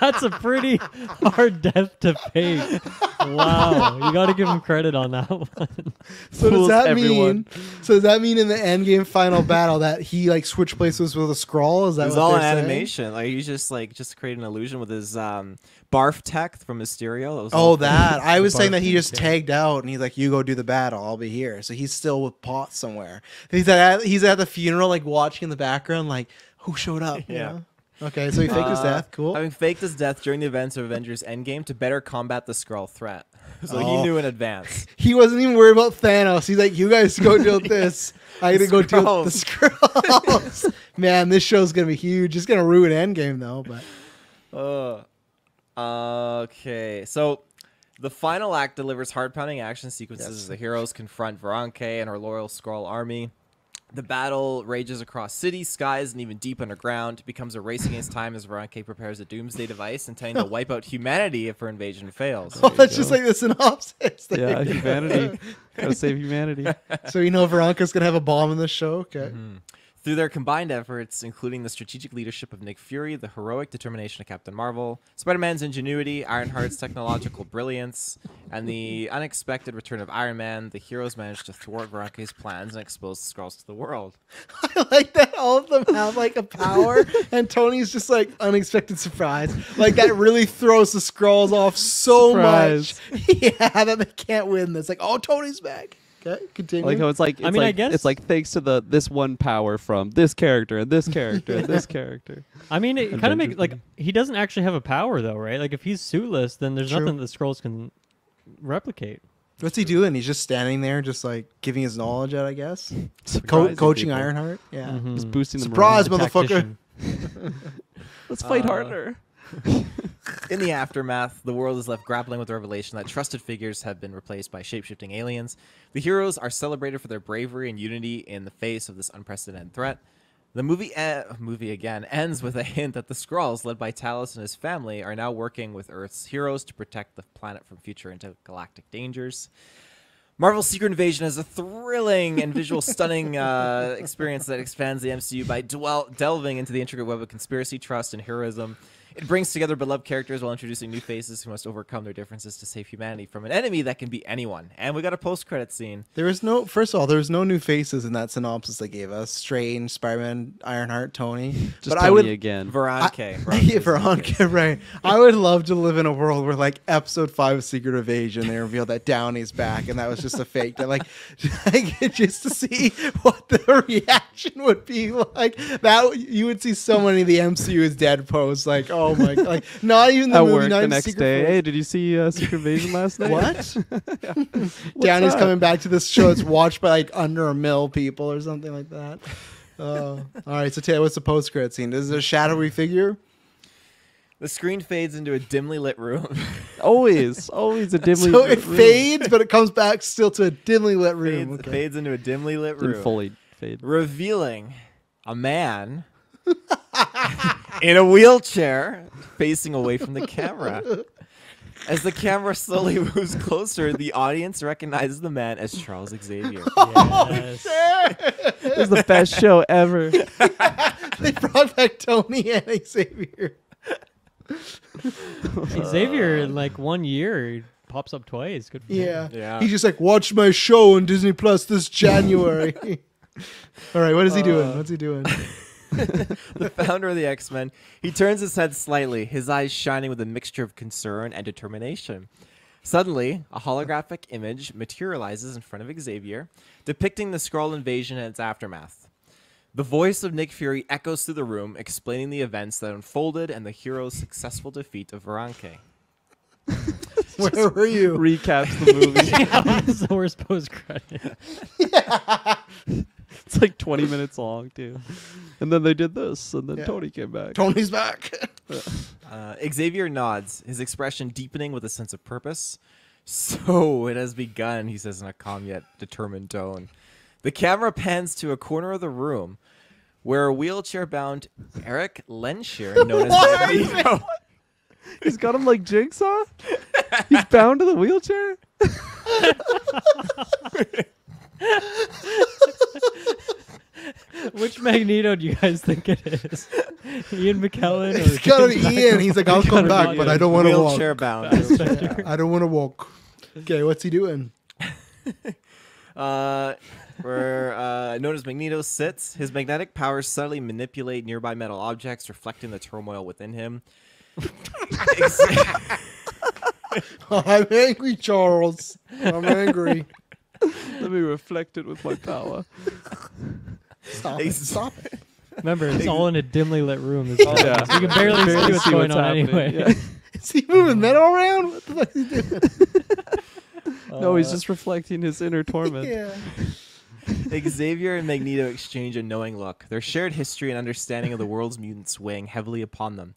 Speaker 4: That's a pretty hard death to fake. Wow, you got to give him credit on that one.
Speaker 2: So does
Speaker 4: Fools
Speaker 2: that
Speaker 4: everyone.
Speaker 2: mean? So does that mean in the end game final battle that he like switched places with a Skrull? Is that
Speaker 1: It was
Speaker 2: what
Speaker 1: all
Speaker 2: they're
Speaker 1: in
Speaker 2: saying?
Speaker 1: animation. Like he just like just created an illusion with his um, barf tech from Mysterio. That was
Speaker 2: Oh, that I was saying that he just
Speaker 1: yeah.
Speaker 2: tagged out and he's like, "You go do the battle. I'll be here." So he's still with Pot somewhere. He's at he's at the funeral, like watching in the background, like who showed up. you
Speaker 1: Yeah.
Speaker 2: know? Okay, so he faked his
Speaker 1: Uh,
Speaker 2: death. Cool.
Speaker 1: Having faked his death during the events of Avengers Endgame to better combat the Skrull threat. So he
Speaker 2: Oh.
Speaker 1: knew in advance.
Speaker 2: He wasn't even worried about Thanos. He's like, "You guys go deal with this. I gotta go deal with the Skrulls." Man, this show's gonna be huge. It's gonna ruin Endgame though. But
Speaker 1: Uh, okay, so the final act delivers heart pounding action sequences as the heroes confront Veranke and her loyal Skrull army. The battle rages across cities, skies, and even deep underground. It becomes a race against time as Veronica prepares a doomsday device intending to wipe out humanity if her invasion fails.
Speaker 2: oh, that's just like the synopsis. There
Speaker 3: Yeah, humanity. Gotta save humanity.
Speaker 2: so you know Veronica's gonna have a bomb in the show. Okay. Mm-hmm.
Speaker 1: Through their combined efforts, including the strategic leadership of Nick Fury, the heroic determination of Captain Marvel, Spider Man's ingenuity, Ironheart's technological brilliance, and the unexpected return of Iron Man, the heroes managed to thwart Veranke's plans and expose the Skrulls to the world.
Speaker 2: I like that all of them have like a power, and Tony's just like unexpected surprise. Like that really throws the Skrulls off so
Speaker 3: Surprise.
Speaker 2: much. yeah, that they can't win this. Like, oh, Tony's back. Okay, continue.
Speaker 3: Like how it's like it's
Speaker 4: I mean, I guess-
Speaker 3: it's like thanks to the this one power from this character and this character and this character.
Speaker 4: I mean, it kind of makes like he doesn't actually have a power though, right? Like if he's suitless, then there's
Speaker 2: True.
Speaker 4: nothing that the Skrulls can replicate.
Speaker 2: What's he doing? He's just standing there, just like giving his knowledge out, I guess. Co- coaching
Speaker 3: people.
Speaker 2: Ironheart. Yeah.
Speaker 4: Mhm.
Speaker 3: Just boosting the
Speaker 2: Surprise,
Speaker 3: morale.
Speaker 2: motherfucker.
Speaker 3: Let's fight
Speaker 1: Uh,
Speaker 3: harder.
Speaker 1: In the aftermath, the world is left grappling with the revelation that trusted figures have been replaced by shapeshifting aliens. The heroes are celebrated for their bravery and unity in the face of this unprecedented threat. The movie, e- movie again ends with a hint that the Skrulls, led by Talos and his family, are now working with Earth's heroes to protect the planet from future intergalactic dangers. Marvel's Secret Invasion is a thrilling and visual stunning uh, experience that expands the MCU by dwell- delving into the intricate web of conspiracy, trust, and heroism. It brings together beloved characters while introducing new faces who must overcome their differences to save humanity from an enemy that can be anyone. And we got a post-credit scene.
Speaker 2: There was no. First of all, there was no new faces in that synopsis they gave us. Strange, Spider-Man, Ironheart, Tony.
Speaker 3: Just
Speaker 2: but
Speaker 3: Tony
Speaker 2: I would
Speaker 3: again.
Speaker 1: Veranke.
Speaker 2: I,
Speaker 1: Veranke's
Speaker 2: yeah, Veronica, right. I would love to live in a world where, like, episode five of Secret Invasion, they revealed that Downey's back, and that was just a fake. That, like, like, just to see what the reaction would be like. That you would see so many of the MCU is dead posts, like, oh Oh my! god! Like not even the
Speaker 3: At
Speaker 2: movie,
Speaker 3: work
Speaker 2: not
Speaker 3: the next
Speaker 2: Secret
Speaker 3: day.
Speaker 2: Force.
Speaker 3: Hey, did you see uh, Secret Invasion last night?
Speaker 2: What?
Speaker 3: What's
Speaker 2: Downey's coming back to this show. It's watched by like under a mill people or something like that. Oh, all right. So, Taylor, what's the post credit scene? Is it a shadowy figure?
Speaker 1: The screen fades into a dimly lit room.
Speaker 3: Always, always a dimly.
Speaker 2: so
Speaker 3: lit
Speaker 2: it
Speaker 3: room.
Speaker 2: fades, but it comes back still to a dimly lit room.
Speaker 1: fades,
Speaker 2: Okay.
Speaker 1: fades into a dimly lit
Speaker 3: Didn't
Speaker 1: room.
Speaker 3: fully fade.
Speaker 1: Revealing a man in a wheelchair facing away from the camera. As the camera slowly moves closer, the audience recognizes the man as Charles Xavier.
Speaker 4: Yes.
Speaker 3: It was the best show ever.
Speaker 2: they brought back Tony and Xavier.
Speaker 4: Xavier in like one year pops up twice. Good for him.
Speaker 2: Yeah. He's just like, watch my show on Disney Plus this January. All right, what is he doing?
Speaker 1: Uh,
Speaker 2: What's he doing?
Speaker 1: the founder of the X Men, he turns his head slightly, his eyes shining with a mixture of concern and determination. Suddenly, a holographic image materializes in front of Xavier, depicting the Skrull invasion and its aftermath. The voice of Nick Fury echoes through the room, explaining the events that unfolded and the hero's successful defeat of Veranke.
Speaker 2: Where were you?
Speaker 3: Recaps the movie.
Speaker 4: Yeah, it's the worst post credit.
Speaker 3: It's like 20 minutes long too. And then they did this, and then
Speaker 2: Yeah.
Speaker 3: Tony came back.
Speaker 2: Tony's back.
Speaker 1: Uh, Xavier nods, his expression deepening with a sense of purpose. So it has begun, he says in a calm yet determined tone. The camera pans to a corner of the room where a wheelchair bound Erik Lehnsherr, known as Magneto,
Speaker 3: He's got him like jigsaw. He's bound to the wheelchair.
Speaker 4: Which Magneto do you guys think it is? Ian McKellen? Or
Speaker 2: He's got an
Speaker 4: James
Speaker 2: Ian. He's like, I'll come back, but I don't want to walk.
Speaker 1: wheelchair bound.
Speaker 2: I don't want to walk. Okay, what's he doing?
Speaker 1: uh, where uh, known as Magneto sits. His magnetic powers subtly manipulate nearby metal objects, reflecting the turmoil within him.
Speaker 2: I'm angry, Charles. I'm angry.
Speaker 3: Let me reflect it with my power.
Speaker 2: Stop it. Stop it.
Speaker 4: Remember, it's all in a dimly lit room. This
Speaker 3: yeah.
Speaker 4: So you can barely,
Speaker 3: Barely
Speaker 4: see what's
Speaker 3: see
Speaker 4: going
Speaker 3: what's
Speaker 4: on
Speaker 3: happening,
Speaker 4: anyway.
Speaker 3: yeah.
Speaker 2: Is he moving metal around? What the fuck is he doing?
Speaker 3: no, he's uh, just reflecting his inner torment.
Speaker 2: yeah.
Speaker 1: Xavier and Magneto exchange a knowing look. Their shared history and understanding of the world's mutants weighing heavily upon them.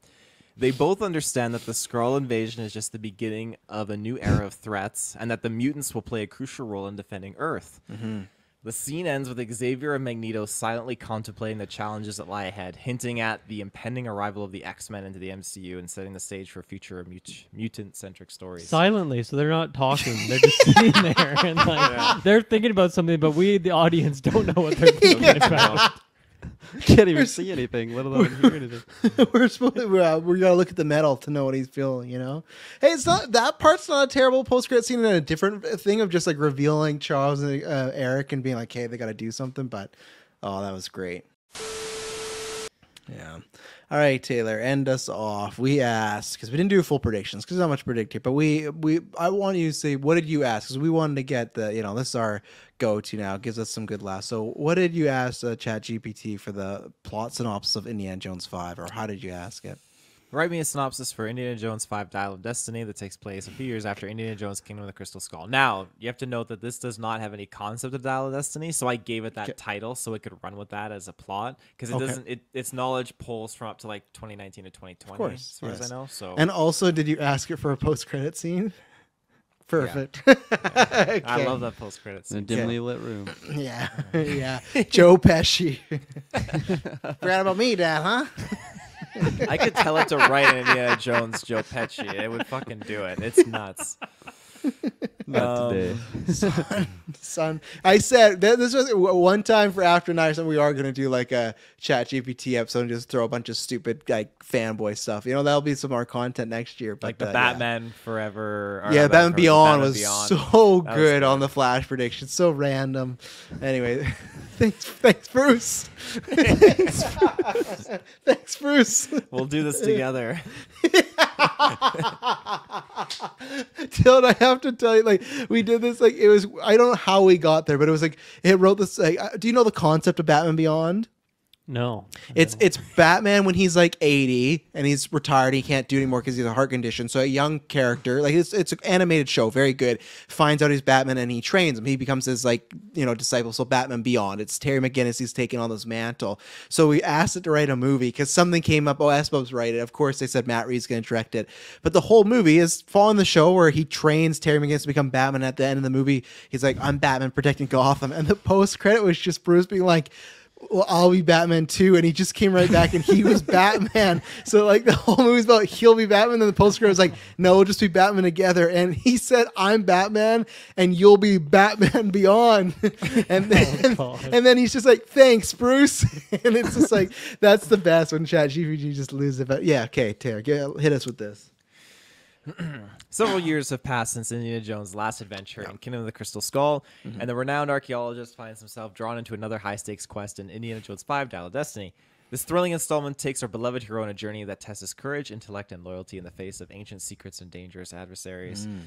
Speaker 1: They both understand that the Skrull invasion is just the beginning of a new era of threats, and that the mutants will play a crucial role in defending Earth. Mm-hmm. The scene ends with Xavier and Magneto silently contemplating the challenges that lie ahead, hinting at the impending arrival of the X Men into the MCU and setting the stage for future mut- mutant centric stories.
Speaker 4: Silently, so they're not talking. They're just sitting there and like they're thinking about something, but we, the audience, don't know what they're thinking about.
Speaker 3: Can't even see anything, let alone hear anything.
Speaker 2: we're supposed to, uh, we gotta look at the metal to know what he's feeling, you know. Hey, it's not that part's not a terrible post credit scene and a different thing of just like revealing Charles and uh, Eric and being like, hey, they gotta do something. But oh, that was great. Yeah. All right, Taylor, end us off. We asked because we didn't do full predictions because not much predict here, but we we I want you to say what did you ask because we wanted to get the you know this is our go to now gives us some good laughs. So what did you ask uh, Chat GPT for the plot synopsis of Indiana Jones Five, or how did you ask it?
Speaker 1: Write me a synopsis for Indiana Jones 5 Dial of Destiny that takes place a few years after Indiana Jones Kingdom of the Crystal Skull. Now, you have to note that this does not have any concept of Dial of Destiny, so I gave it that
Speaker 2: Okay.
Speaker 1: title so it could run with that as a plot because it
Speaker 2: Okay.
Speaker 1: doesn't it, its knowledge pulls from up to like 2019 to 2020
Speaker 2: Of course,
Speaker 1: as far as. I know. So
Speaker 2: And also, did you ask it for a post credit scene? Perfect.
Speaker 1: I
Speaker 2: Okay.
Speaker 1: love that post credits.
Speaker 3: In a dimly lit room.
Speaker 2: Yeah, yeah. Joe Pesci. Forgot about me, Dad, huh?
Speaker 1: I could tell it to write an Indiana Jones Joe Pesci. It would fucking do it. It's nuts.
Speaker 3: Not
Speaker 1: Um,
Speaker 3: today.
Speaker 2: son, son. I said this was one time for after night. We are gonna do like a Chat GPT episode and just throw a bunch of stupid like fanboy stuff. You know, that'll be some more content next year. But
Speaker 1: Like the
Speaker 2: uh, yeah.
Speaker 1: Batman Forever. or
Speaker 2: Yeah, Batman
Speaker 1: Forever,
Speaker 2: Beyond
Speaker 1: Batman
Speaker 2: was
Speaker 1: Beyond.
Speaker 2: so
Speaker 1: That was
Speaker 2: good on the Flash prediction. So random. Anyway, thanks, thanks, Bruce. thanks, thanks, Bruce.
Speaker 1: We'll do this together.
Speaker 2: Dylan, I have to tell you, like, we did this, like, it was, I don't know how we got there, but it was like, it wrote this, like, uh, do you know the concept of Batman Beyond?
Speaker 4: No.
Speaker 2: It's it's Batman when he's like 80 and he's retired. He can't do anymore because he's a heart condition. So a young character, like it's it's an animated show, very good. Finds out he's Batman and he trains him. He becomes his like you know disciple. So Batman Beyond. It's Terry McGinnis. He's taking on this mantle. So we asked it to write a movie because something came up. Oh, Sbubbs' write it. Of course, they said Matt Reeves going to direct it. But the whole movie is following the show where he trains Terry McGinnis to become Batman. At the end of the movie, he's like, "I'm Batman protecting Gotham," and the post credit was just Bruce being like well, I'll be Batman too. And he just came right back and he was Batman. So like the whole movie's about he'll be Batman. And the post was like, no, we'll just be Batman together. And he said, I'm Batman and you'll be Batman Beyond. and oh, then
Speaker 4: Oh,
Speaker 2: and then he's just like, thanks, Bruce. and it's just like that's the best when Chat GPT just loses it. But yeah, okay, Tara, hit us with this.
Speaker 1: Several years have passed since Indiana Jones' last adventure in Kingdom of the Crystal Skull,
Speaker 2: Mhm.
Speaker 1: and the renowned archaeologist finds himself drawn into another high stakes quest in Indiana Jones 5 Dial of Destiny. This thrilling installment takes our beloved hero on a journey that tests his courage, intellect, and loyalty in the face of ancient secrets and dangerous adversaries.
Speaker 2: Mm.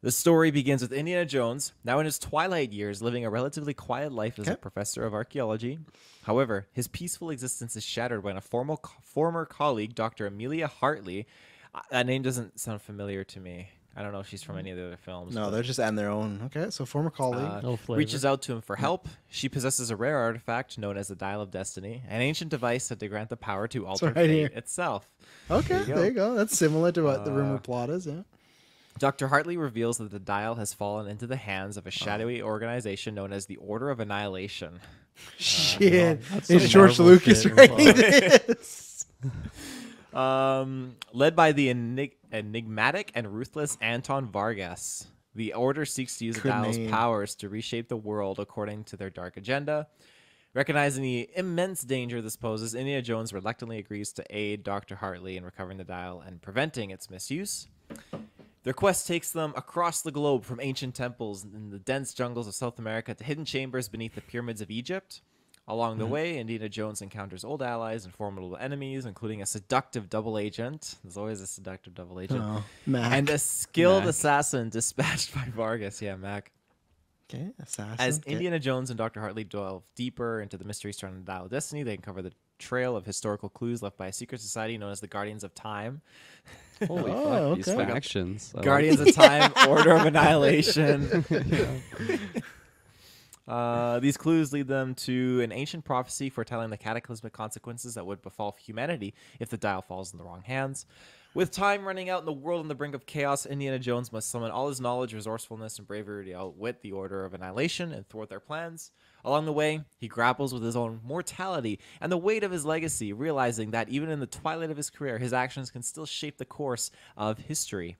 Speaker 1: The story begins with Indiana Jones, now in his twilight years, living a relatively quiet life as a professor of archaeology. However, his peaceful existence is shattered when a formal, former colleague, Dr. Amelia Hartley, that name doesn't sound familiar to me. I don't know if she's from any of the other films.
Speaker 2: No,
Speaker 1: but,
Speaker 2: they're just adding their own. Okay, so former colleague.
Speaker 1: uh, reaches out to him for help. She possesses a rare artifact known as the Dial of Destiny, an ancient device that to grant the power to alter
Speaker 2: right
Speaker 1: fate
Speaker 2: here.
Speaker 1: itself.
Speaker 2: Okay, there you go. That's similar to what the rumor
Speaker 1: Uh,
Speaker 2: plot is. Yeah.
Speaker 1: Dr. Hartley reveals that the dial has fallen into the hands
Speaker 2: Oh.
Speaker 1: of a shadowy organization known as the Order of Annihilation.
Speaker 2: Shit.
Speaker 4: that's
Speaker 2: It's George Lucas
Speaker 4: shit.
Speaker 2: writing this.
Speaker 1: um, led by the enig- enigmatic and ruthless Anton Vargas. The Order seeks to use the dial's powers to reshape the world according to their dark agenda. Recognizing the immense danger this poses, Indiana Jones reluctantly agrees to aid Dr. Hartley in recovering the dial and preventing its misuse. Their quest takes them across the globe from ancient temples in the dense jungles of South America to hidden chambers beneath the pyramids of Egypt. Along the
Speaker 2: Mhm.
Speaker 1: way, Indiana Jones encounters old allies and formidable enemies, including a seductive double agent. There's always a seductive double agent.
Speaker 2: Oh, Mac.
Speaker 1: And a skilled
Speaker 2: Mac.
Speaker 1: assassin dispatched by Vargas. Yeah, Mac.
Speaker 2: Okay, assassin.
Speaker 1: As
Speaker 2: okay.
Speaker 1: Indiana Jones and Dr. Hartley delve deeper into the mystery surrounding the Dial of Destiny, they uncover the trail of historical clues left by a secret society known as the Guardians of Time.
Speaker 3: Holy
Speaker 2: Oh,
Speaker 3: fuck, these
Speaker 2: okay.
Speaker 3: factions. I like
Speaker 1: Guardians of Time, Order of Annihilation. Uh, these clues lead them to an ancient prophecy foretelling the cataclysmic consequences that would befall humanity if the dial falls in the wrong hands. With time running out and the world on the brink of chaos, Indiana Jones must summon all his knowledge, resourcefulness, and bravery to outwit the Order of Annihilation and thwart their plans. Along the way, he grapples with his own mortality and the weight of his legacy, realizing that even in the twilight of his career, his actions can still shape the course of history.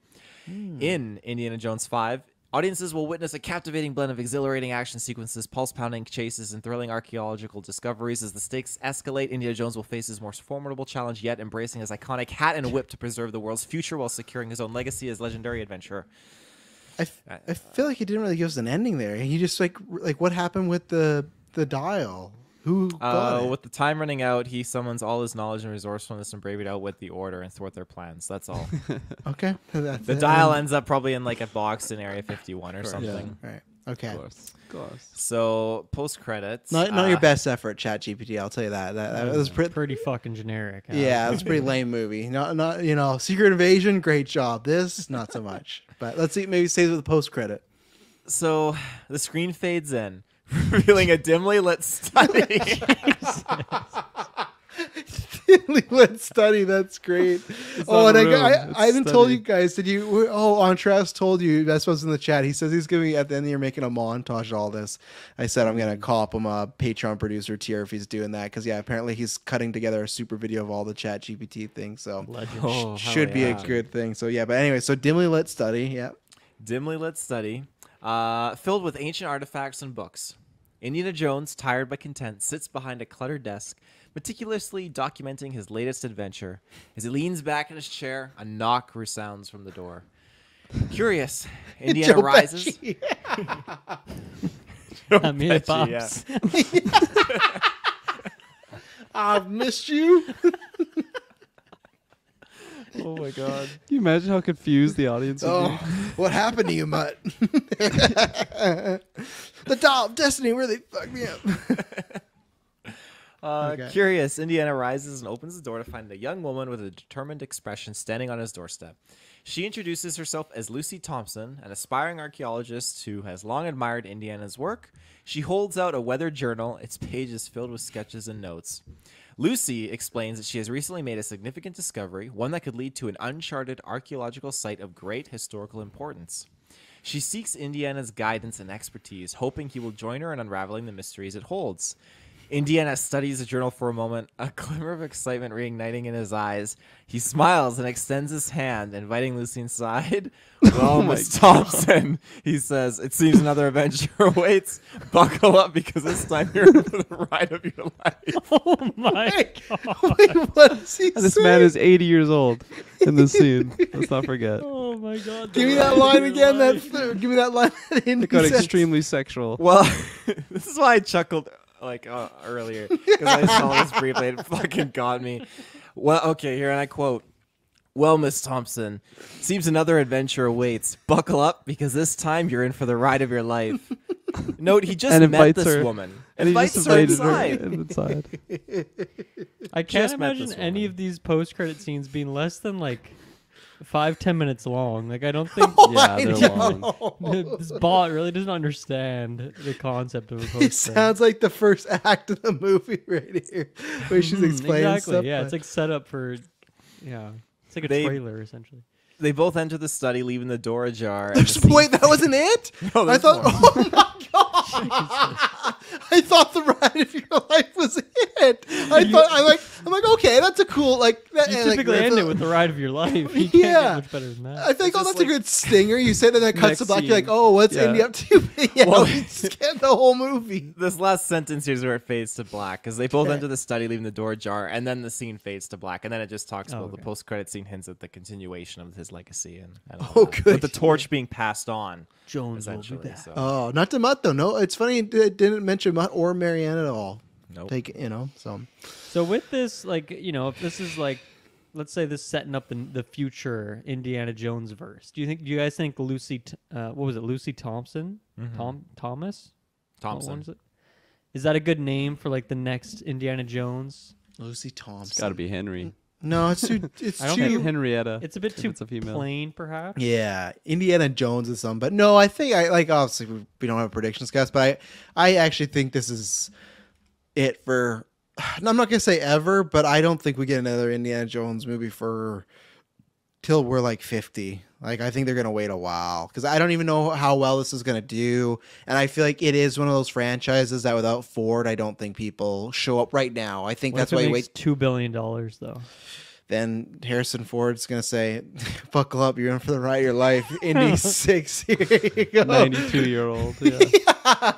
Speaker 1: In Indiana Jones 5, audiences will witness a captivating blend of exhilarating action sequences, pulse pounding chases, and thrilling archaeological discoveries. As the stakes escalate, Indiana Jones will face his most formidable challenge yet, embracing his iconic hat and whip to preserve the world's future while securing his own legacy as legendary adventurer.
Speaker 2: I, f- uh, I feel like he didn't really give us an ending there. He just like like what happened with the the dial? Who got
Speaker 1: Uh,
Speaker 2: it?
Speaker 1: with the time running out, he summons all his knowledge and resourcefulness and bravery to outwit the Order and thwart their plans. That's all.
Speaker 2: Okay, that's
Speaker 1: the
Speaker 2: it.
Speaker 1: dial ends up probably in like a box in Area 51 or something.
Speaker 2: Yeah. Right. Okay.
Speaker 3: Of course. Of course.
Speaker 1: So post credits.
Speaker 2: Not not your best effort, Chat GPT. I'll tell you that. That, that was pretty.
Speaker 4: pretty fucking generic.
Speaker 2: Yeah, it was a pretty lame movie. Not not you know, Secret Invasion, great job. This not so much. But let's see. Maybe save it with the post credit.
Speaker 1: So the screen fades in, revealing a dimly lit study.
Speaker 2: Let's study. That's great.
Speaker 3: It's
Speaker 2: oh, and
Speaker 3: a
Speaker 2: I,
Speaker 3: room,
Speaker 2: I, I haven't told you guys. Did you? Oh, Antras told you. That's what's in the chat. He says he's going to be at the end of the year making a montage of all this. I said I'm going to cop him a Patreon producer tier if he's doing that because yeah, apparently he's cutting together a super video of all the Chat GPT things. So
Speaker 4: Legend.
Speaker 1: Oh, hell
Speaker 2: should be
Speaker 1: yeah.
Speaker 2: a good thing. So yeah, but anyway, so dimly lit study. Yeah.
Speaker 1: dimly lit study, uh, filled with ancient artifacts and books. Indiana Jones, tired but content, sits behind a cluttered desk, meticulously documenting his latest adventure. As he leans back in his chair, a knock resounds from the door. Curious, Indiana
Speaker 2: Joe
Speaker 1: rises.
Speaker 2: Pesci.
Speaker 4: I mean, it
Speaker 1: Pesci, yeah.
Speaker 4: pops.
Speaker 2: I've missed you.
Speaker 1: Oh my god.
Speaker 3: Can you imagine how confused the audience would
Speaker 2: Oh,
Speaker 3: be?
Speaker 2: what happened to you, Mutt? the doll of destiny really fucked me up.
Speaker 1: Uh,
Speaker 2: Okay.
Speaker 1: Curious, Indiana rises and opens the door to find a young woman with a determined expression standing on his doorstep. She introduces herself as Lucy Thompson, an aspiring archaeologist who has long admired Indiana's work. She holds out a weathered journal, its pages filled with sketches and notes. Lucy explains that she has recently made a significant discovery, one that could lead to an uncharted archaeological site of great historical importance. She seeks Indiana's guidance and expertise, hoping he will join her in unraveling the mysteries it holds. Indiana studies the journal for a moment, a glimmer of excitement reigniting in his eyes. He smiles and extends his hand, inviting Lucy inside. Oh well,
Speaker 3: my
Speaker 1: Miss Thompson, he says, it seems another adventure awaits. Buckle up because this time you're in for the ride of your life.
Speaker 4: Oh my god.
Speaker 2: Wait, what is he
Speaker 3: this
Speaker 2: saying?
Speaker 3: man is 80 years old in this scene. Let's not forget.
Speaker 4: Oh my god.
Speaker 2: Give me that line again. That give me that line. That
Speaker 3: It got extremely sexual.
Speaker 1: Well, this is why I chuckled like uh, earlier because I saw this briefly. It fucking got me. Well, okay, here and I quote. Well, Miss Thompson, seems another adventure awaits. Buckle up because this time you're in for the ride of your life. Note he just
Speaker 3: and
Speaker 1: met
Speaker 3: invites
Speaker 1: this
Speaker 3: her.
Speaker 1: woman.
Speaker 3: And he
Speaker 1: invites
Speaker 3: just
Speaker 1: her
Speaker 3: invited
Speaker 1: inside.
Speaker 3: inside.
Speaker 4: I can't
Speaker 1: Just met
Speaker 4: imagine any
Speaker 1: woman.
Speaker 4: of these post credit scenes being less than like five ten minutes long. Like I don't think
Speaker 3: Yeah, they're long.
Speaker 4: this bot really doesn't understand the concept of a
Speaker 2: It sounds like the first act of the movie right here, where she's explaining
Speaker 4: Mm-hmm, exactly.
Speaker 2: stuff.
Speaker 4: Yeah,
Speaker 2: but-
Speaker 4: it's like set up for yeah. It's like a
Speaker 1: They-
Speaker 4: trailer essentially.
Speaker 1: They both enter the study, leaving the door ajar. and the
Speaker 2: wait, that wasn't it?
Speaker 1: No,
Speaker 2: I thought.
Speaker 1: more.
Speaker 2: Oh my god! I thought the ride of your life was it. I thought I'm like I'm like okay, that's a cool like. That,
Speaker 4: You
Speaker 2: and, like,
Speaker 4: typically end
Speaker 2: riff-
Speaker 4: it with the ride of your life. You can't
Speaker 2: Yeah.
Speaker 4: get much better than that.
Speaker 2: I think, oh, that's a good stinger. You say that, then it cuts
Speaker 1: Next
Speaker 2: to black. You're like, oh, what's
Speaker 1: Yeah.
Speaker 2: Indy up to? yeah,
Speaker 1: Well-
Speaker 2: we scanned the whole movie.
Speaker 1: This last sentence here is where it fades to black because they both
Speaker 2: Okay.
Speaker 1: enter the study, leaving the door ajar, and then the scene fades to black, and then it just talks
Speaker 4: Oh,
Speaker 1: about the post-credit scene hints at the continuation of his legacy and, and
Speaker 2: Oh,
Speaker 1: that.
Speaker 2: good.
Speaker 1: with the torch being passed on.
Speaker 4: Jones will be
Speaker 1: essentially.
Speaker 4: back.
Speaker 1: So.
Speaker 2: Oh, not to Mutt though. No, it's funny. It didn't mention Mutt or Marianne at all.
Speaker 1: Nope.
Speaker 2: Take you know. So
Speaker 4: So with this, like you know, if this is like, let's say this setting up the the future Indiana Jones verse. Do you think? Do you guys think Lucy? Uh, what was it? Lucy Thompson?
Speaker 1: Mhm.
Speaker 4: Tom Thomas? What
Speaker 1: Thompson.
Speaker 4: one is it? Is that a good name for like the next Indiana Jones?
Speaker 2: Lucy Thompson.
Speaker 3: It's got to be Henry.
Speaker 2: No, it's too. It's
Speaker 4: I don't
Speaker 2: too.
Speaker 4: think
Speaker 3: Henrietta.
Speaker 4: It's a bit
Speaker 3: if
Speaker 4: too
Speaker 3: it's a female.
Speaker 4: plain, perhaps.
Speaker 2: Yeah, Indiana Jones is some, but no, I think I like obviously we- we don't have predictions, guys, but I I actually think this is it for. I'm not gonna say ever, but I don't think we get another Indiana Jones movie for till we're like 50. Like I think they're gonna wait a while because I don't even know how well this is gonna do, and I feel like it is one of those franchises that without Ford, I don't think people show up right now. I think
Speaker 4: What
Speaker 2: that's why you
Speaker 4: makes
Speaker 2: wait.
Speaker 4: two billion dollars though.
Speaker 2: Then Harrison Ford's gonna say, "Buckle up, you're in for the ride of your life." Indy six, here you go.
Speaker 3: 92 year old. Yeah.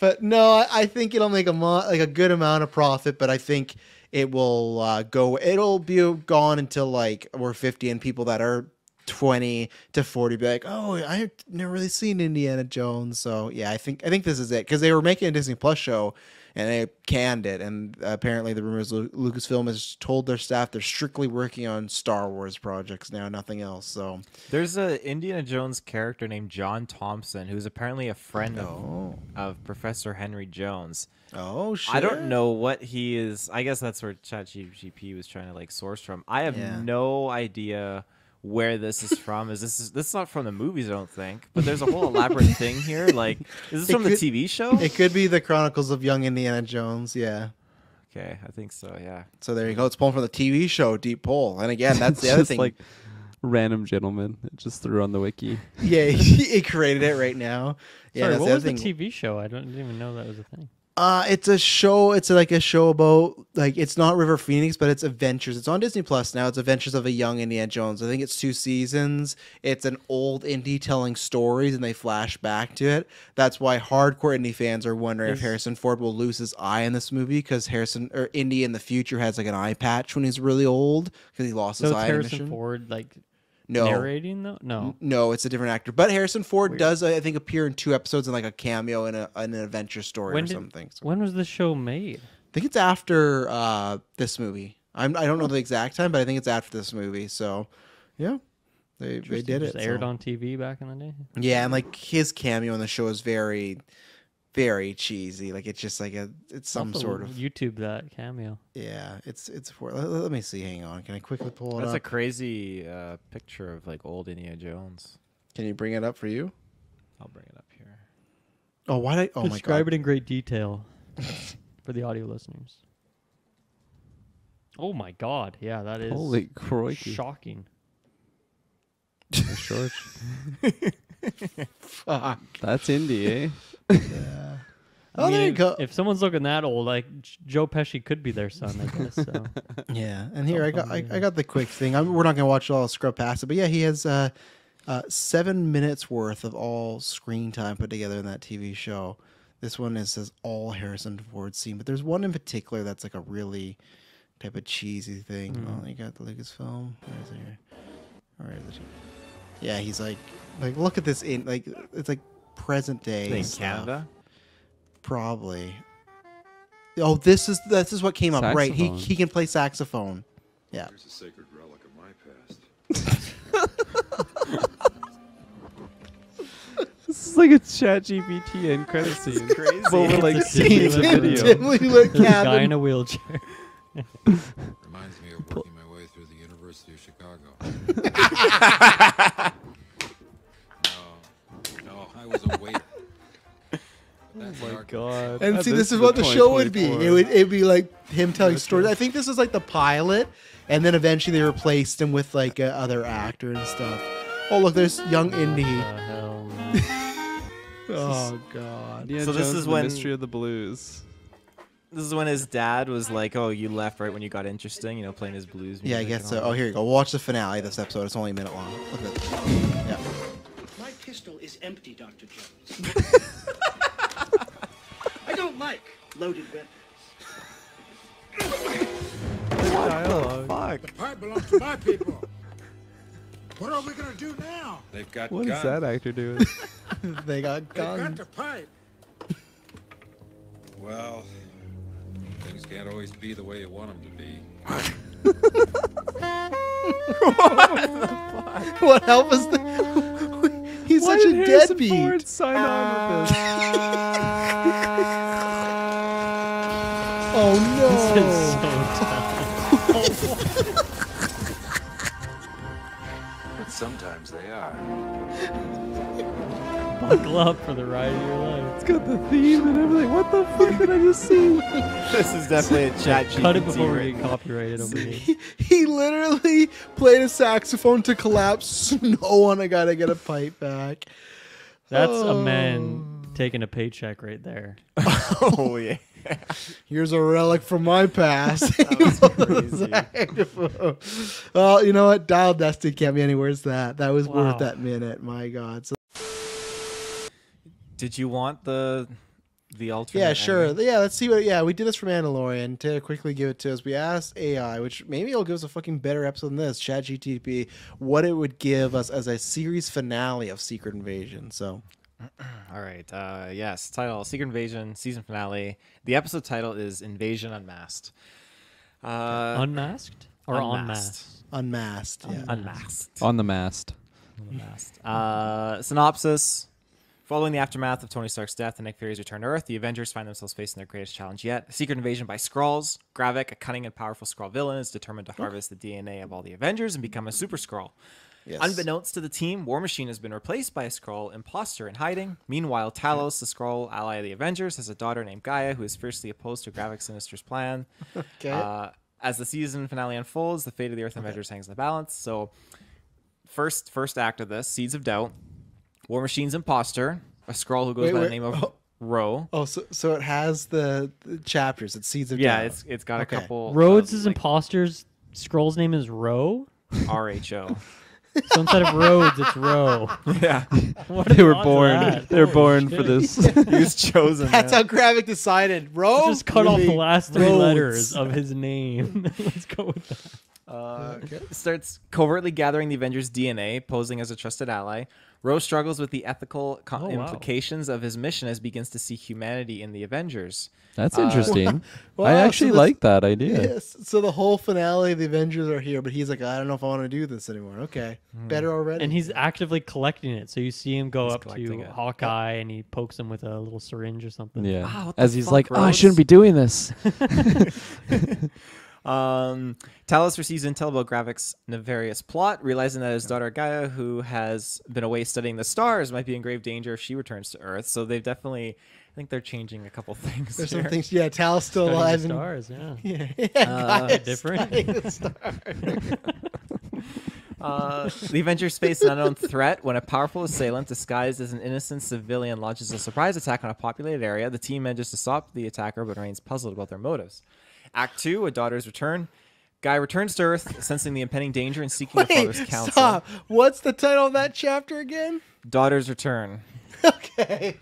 Speaker 2: but no, I, I think it'll make a mo- like a good amount of profit, but I think it will uh, go. It'll be gone until like we're fifty, and people that are twenty to forty be like, "Oh, I've never really seen Indiana Jones." So yeah, I think I think this is it because they were making a Disney Plus show. And they canned it, and apparently the rumors Lu- Lucasfilm has told their staff they're strictly working on Star Wars projects now, nothing else. So
Speaker 1: There's a Indiana Jones character named John Thompson who's apparently a friend
Speaker 2: Oh.
Speaker 1: of, of Professor Henry Jones.
Speaker 2: Oh shit!
Speaker 1: I don't know what he is. I guess that's where ChatGPT was trying to like source from. I have
Speaker 2: Yeah.
Speaker 1: no idea where this is from. Is this is this is not from the movies? I don't think. But there's a whole elaborate thing here. Like, is this
Speaker 2: It
Speaker 1: from
Speaker 2: could-
Speaker 1: the TV show?
Speaker 2: It could be the Chronicles of Young Indiana Jones. Yeah.
Speaker 1: Okay, I think so. Yeah.
Speaker 2: So there you go. It's pulling from the TV show Deep Pull. And again, that's the
Speaker 3: It's
Speaker 2: other thing.
Speaker 3: like random gentleman. It just threw on the wiki.
Speaker 2: yeah, he, he created it right now. Yeah,
Speaker 4: Sorry,
Speaker 2: that's
Speaker 4: what
Speaker 2: the
Speaker 4: was
Speaker 2: other
Speaker 4: the. TV show? I don't didn't even know that was a thing.
Speaker 2: Uh, it's a show. It's like a show about like it's not River Phoenix, but it's Adventures. It's on Disney Plus now. It's Adventures of a Young Indiana Jones. I think it's two seasons. It's an old indie telling stories, and they flash back to it. That's why hardcore indie fans are wondering if Harrison Ford will lose his eye in this movie because Harrison or Indy in the future has like an eye patch when he's really old because he lost
Speaker 4: So
Speaker 2: his eye.
Speaker 4: Harrison. Ford like
Speaker 2: No.
Speaker 4: narrating though? No.
Speaker 2: No, it's a different actor. But Harrison Ford
Speaker 4: Weird.
Speaker 2: does, I think, appear in two episodes and like a cameo in, a, in an adventure story
Speaker 4: When
Speaker 2: or
Speaker 4: did-
Speaker 2: something. So
Speaker 4: When was the show made?
Speaker 2: I think it's after uh, this movie. I'm, I don't know the exact time, but I think it's after this movie. So, yeah, they they did it.
Speaker 4: aired
Speaker 2: so.
Speaker 4: on TV back in the day.
Speaker 2: Yeah, and like his cameo in the show is very very cheesy. Like it's just like a it's some
Speaker 4: Also,
Speaker 2: sort of
Speaker 4: YouTube that cameo.
Speaker 2: yeah. It's it's for. Let, let me see. Hang on. Can I quickly pull it
Speaker 1: That's
Speaker 2: up?
Speaker 1: a crazy uh, picture of like old Indiana Jones.
Speaker 2: Can you bring it up for you?
Speaker 1: I'll bring it up here.
Speaker 2: Oh, why did I? Oh my god
Speaker 4: Describe
Speaker 2: god.
Speaker 4: it in great detail for the audio listeners. Oh my god! Yeah, that is
Speaker 3: Holy crikey.
Speaker 4: shocking.
Speaker 3: George.
Speaker 2: Fuck.
Speaker 3: That's indie, eh?
Speaker 2: Yeah.
Speaker 4: I
Speaker 2: Oh,
Speaker 4: mean,
Speaker 2: there you
Speaker 4: if,
Speaker 2: go.
Speaker 4: If someone's looking that old, like Joe Pesci could be their son, I guess. So.
Speaker 2: Yeah, and here I got I, I got the quick thing. I'm, we're not gonna watch it all scrub past it, but yeah, he has uh, uh, seven minutes worth of all screen time put together in that TV show. This one is says all Harrison Ford scene, but there's one in particular that's like a really type of cheesy thing.
Speaker 4: Mm.
Speaker 2: Oh, you got the Lucasfilm. Where is it? Where is it? Yeah, he's like like look at this in like it's like present day
Speaker 1: In. Canada?
Speaker 2: Probably. Oh, this is this is what came up. Right, he he can play saxophone. Yeah.
Speaker 5: Here's a sacred relic of my past.
Speaker 3: This is like a chat GPT end credit scene.
Speaker 1: crazy.
Speaker 3: But with like
Speaker 4: It's a
Speaker 3: scenes
Speaker 4: dimly
Speaker 3: of
Speaker 4: lit
Speaker 3: video.
Speaker 2: dimly lit
Speaker 4: This guy in a wheelchair.
Speaker 5: Reminds me of working my way through the University of Chicago. No, no, I was a waiter.
Speaker 3: Oh my god.
Speaker 2: And see, this is what the show would be. It would it'd be like him telling stories. I think this is like the pilot, and then eventually they replaced him with like a other actor and stuff. Oh look, there's young Indy.
Speaker 4: The hell, man.
Speaker 2: Oh god.
Speaker 3: Indiana
Speaker 1: So this is
Speaker 3: and the
Speaker 1: when-
Speaker 3: Mystery of the Blues.
Speaker 1: This is when his dad was like, "Oh, you left right when you got interesting, you know, playing his blues."
Speaker 2: Yeah, I guess so. Oh, here you go. Watch the finale of this episode. It's only a minute long. Look at this. Yeah.
Speaker 6: My pistol is empty, Dr. Jones. I don't like loaded weapons.
Speaker 3: Dialogue.
Speaker 1: Fuck.
Speaker 6: The pipe belongs to my people. What are we gonna do now?
Speaker 5: They've got
Speaker 3: What is
Speaker 5: guns.
Speaker 3: that actor doing?
Speaker 2: they got guns.
Speaker 6: They've got the pipe.
Speaker 5: Well, things can't always be the way you want them to be.
Speaker 2: what help is the? He's
Speaker 3: Why
Speaker 2: such
Speaker 3: did
Speaker 2: a
Speaker 3: Harrison
Speaker 2: deadbeat.
Speaker 3: Ford sign on with ah. this?
Speaker 2: oh no!
Speaker 4: This
Speaker 2: no.
Speaker 4: is so dumb.
Speaker 5: But sometimes they are.
Speaker 4: Buckle up for the ride of your
Speaker 3: got the theme and everything. What the fuck did I just see?
Speaker 1: This is definitely a chat GPT.
Speaker 4: Cut it before we
Speaker 1: right
Speaker 4: get copyrighted over here.
Speaker 2: He, he literally played a saxophone to collapse snow on a guy to get a pipe back.
Speaker 4: That's
Speaker 2: Oh.
Speaker 4: a man oh. taking a paycheck right there.
Speaker 1: oh yeah.
Speaker 2: Here's a relic from my past. well, oh, you know what? Dial Destiny can't be anywhere. Where's that? That was
Speaker 4: Wow.
Speaker 2: worth that minute. My God. So,
Speaker 1: Did you want the the alternate?
Speaker 2: yeah, sure.
Speaker 1: ending?
Speaker 2: Yeah, let's see what. Yeah, we did this for Mandalorian to quickly give it to us. We asked AI, which maybe it'll give us a fucking better episode than this, ChatGTP, what it would give us as a series finale of Secret Invasion. So,
Speaker 1: All right. Uh, yes. Title: Secret Invasion season finale. The episode title is Invasion Unmasked. Uh,
Speaker 4: Unmasked or
Speaker 1: Unmasked.
Speaker 2: unmasked. Yeah.
Speaker 1: Unmasked.
Speaker 3: On the mast.
Speaker 1: Unmasked. Uh, synopsis. Following the aftermath of Tony Stark's death and Nick Fury's return to Earth, the Avengers find themselves facing their greatest challenge yet a secret invasion by Skrulls. Gravik, a cunning and powerful Skrull villain, is determined to harvest the DNA of all the Avengers and become a super Skrull.
Speaker 2: Yes.
Speaker 1: Unbeknownst to the team, War Machine has been replaced by a Skrull imposter in hiding. Meanwhile, Talos, the Skrull ally of the Avengers, has a daughter named Gaia who is fiercely opposed to Gravik's Sinister's plan.
Speaker 2: Okay.
Speaker 1: Uh, as the season finale unfolds, the fate of the Earth Avengers hangs in the balance. So, first first act of this, Seeds of Doubt, War Machine's imposter, a Skrull who goes
Speaker 2: Wait,
Speaker 1: by
Speaker 2: wait,
Speaker 1: the name of
Speaker 2: oh.
Speaker 1: Ro.
Speaker 2: Oh, so so it has the, the chapters. It seeds of
Speaker 1: Yeah,
Speaker 2: Doubt.
Speaker 1: it's it's got
Speaker 2: Okay.
Speaker 1: a couple.
Speaker 4: Rhodes' is imposters. Skrull's name is Ro.
Speaker 1: R H O.
Speaker 4: So instead of Rhodes, it's Ro.
Speaker 1: Yeah.
Speaker 4: What
Speaker 3: They were born. They were
Speaker 4: Holy
Speaker 3: born
Speaker 4: shit.
Speaker 3: for this.
Speaker 1: He was chosen.
Speaker 2: That's
Speaker 1: man.
Speaker 2: how Gravik decided. Ro,
Speaker 4: Let's just cut off the last three
Speaker 2: Rhodes.
Speaker 4: letters of his name. Let's go with that.
Speaker 1: Uh,
Speaker 2: Okay.
Speaker 1: Starts covertly gathering the Avengers' DNA, posing as a trusted ally. Rose struggles with the ethical co-
Speaker 4: Oh, wow.
Speaker 1: implications of his mission as he begins to see humanity in the Avengers.
Speaker 3: That's
Speaker 1: Uh,
Speaker 3: interesting.
Speaker 2: Wow,
Speaker 3: I
Speaker 2: so
Speaker 3: actually
Speaker 2: this-
Speaker 3: like that idea.
Speaker 2: Yes. So the whole finale, the Avengers are here, but he's like, I don't know if I want to do this anymore. Okay, better already.
Speaker 4: And he's actively collecting it. So you see him go
Speaker 1: He's
Speaker 4: up to
Speaker 1: it.
Speaker 4: Hawkeye and he pokes him with a little syringe or something.
Speaker 3: Yeah.
Speaker 1: Wow,
Speaker 3: As he's
Speaker 1: fuck,
Speaker 3: like, oh, I shouldn't be doing this.
Speaker 1: Um, Talos receives intel about Gravik's nefarious plot, realizing that his daughter Gaia, who has been away studying the stars, might be in grave danger if she returns to Earth. So they've definitely, I think they're changing a couple things.
Speaker 2: There's
Speaker 1: here.
Speaker 2: some things. Yeah, Talos still
Speaker 4: Studying the
Speaker 2: alive. and-
Speaker 4: stars, yeah.
Speaker 2: Yeah, yeah
Speaker 1: Uh,
Speaker 4: different.
Speaker 2: the stars.
Speaker 1: Uh, the Avengers face an unknown threat when a powerful assailant disguised as an innocent civilian launches a surprise attack on a populated area. The team manages to stop the attacker but remains puzzled about their motives. Act 2, A Daughter's Return. Guy returns to Earth, sensing the impending danger and seeking a
Speaker 2: Wait,
Speaker 1: father's counsel.
Speaker 2: stop. What's the title of that chapter again?
Speaker 1: Daughter's Return.
Speaker 2: Okay,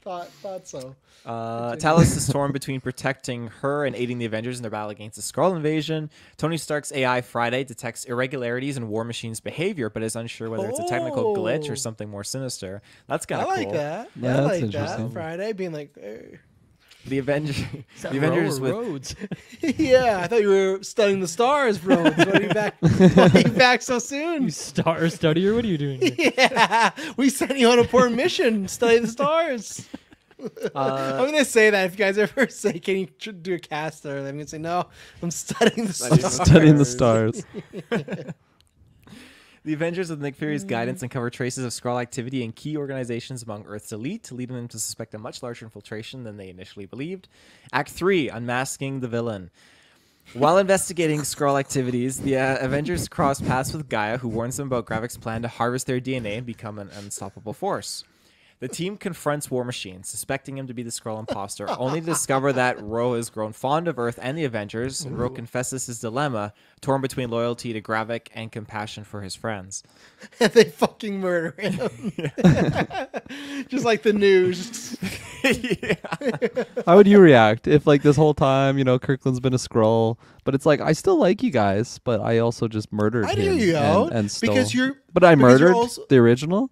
Speaker 2: thought thought so.
Speaker 1: Uh, Talos is torn between protecting her and aiding the Avengers in their battle against the Skrull invasion. Tony Stark's AI Friday detects irregularities in War Machine's behavior, but is unsure whether it's a technical glitch or
Speaker 2: Oh.
Speaker 1: something more sinister. That's kind of cool.
Speaker 2: I
Speaker 1: of
Speaker 2: like
Speaker 1: cool.
Speaker 2: that.
Speaker 3: Yeah,
Speaker 2: I
Speaker 3: that's
Speaker 2: like
Speaker 3: interesting.
Speaker 2: that. Friday being like, hey.
Speaker 1: The Avenger,
Speaker 4: Is that
Speaker 1: the Avengers with
Speaker 4: or Rhodes?
Speaker 2: yeah, I thought you were studying the stars, bro. Why are you back? Why are you back so soon?
Speaker 4: you star studier? What are you doing? here?
Speaker 2: yeah, we sent you on a poor mission. Study the stars.
Speaker 1: Uh,
Speaker 2: I'm gonna say that if you guys ever say, "Can you tr- do a cast?" there, I'm gonna say, "No, I'm studying the
Speaker 1: Studying the
Speaker 2: stars."
Speaker 3: Studying the stars.
Speaker 1: The Avengers, with Nick Fury's guidance, uncover traces of Skrull activity in key organizations among Earth's elite, leading them to suspect a much larger infiltration than they initially believed. Act 3 Unmasking the Villain. While investigating Skrull activities, the uh, Avengers cross paths with Gaia, who warns them about Gravik's plan to harvest their DNA and become an unstoppable force. The team confronts War Machine, suspecting him to be the Skrull imposter, only to discover that Ro has grown fond of Earth and the Avengers. Ro confesses his dilemma, torn between loyalty to Gravik and compassion for his friends.
Speaker 2: and they fucking murder him. Just like the news. yeah.
Speaker 3: How would you react if, like, this whole time, you know, Kirkland's been a Skrull, but it's like I still like you guys, but I also just murdered
Speaker 2: I
Speaker 3: him
Speaker 2: hear you
Speaker 3: and,
Speaker 2: out,
Speaker 3: and stole.
Speaker 2: because you're-
Speaker 3: But I
Speaker 2: because you're
Speaker 3: murdered
Speaker 2: also-
Speaker 3: the original.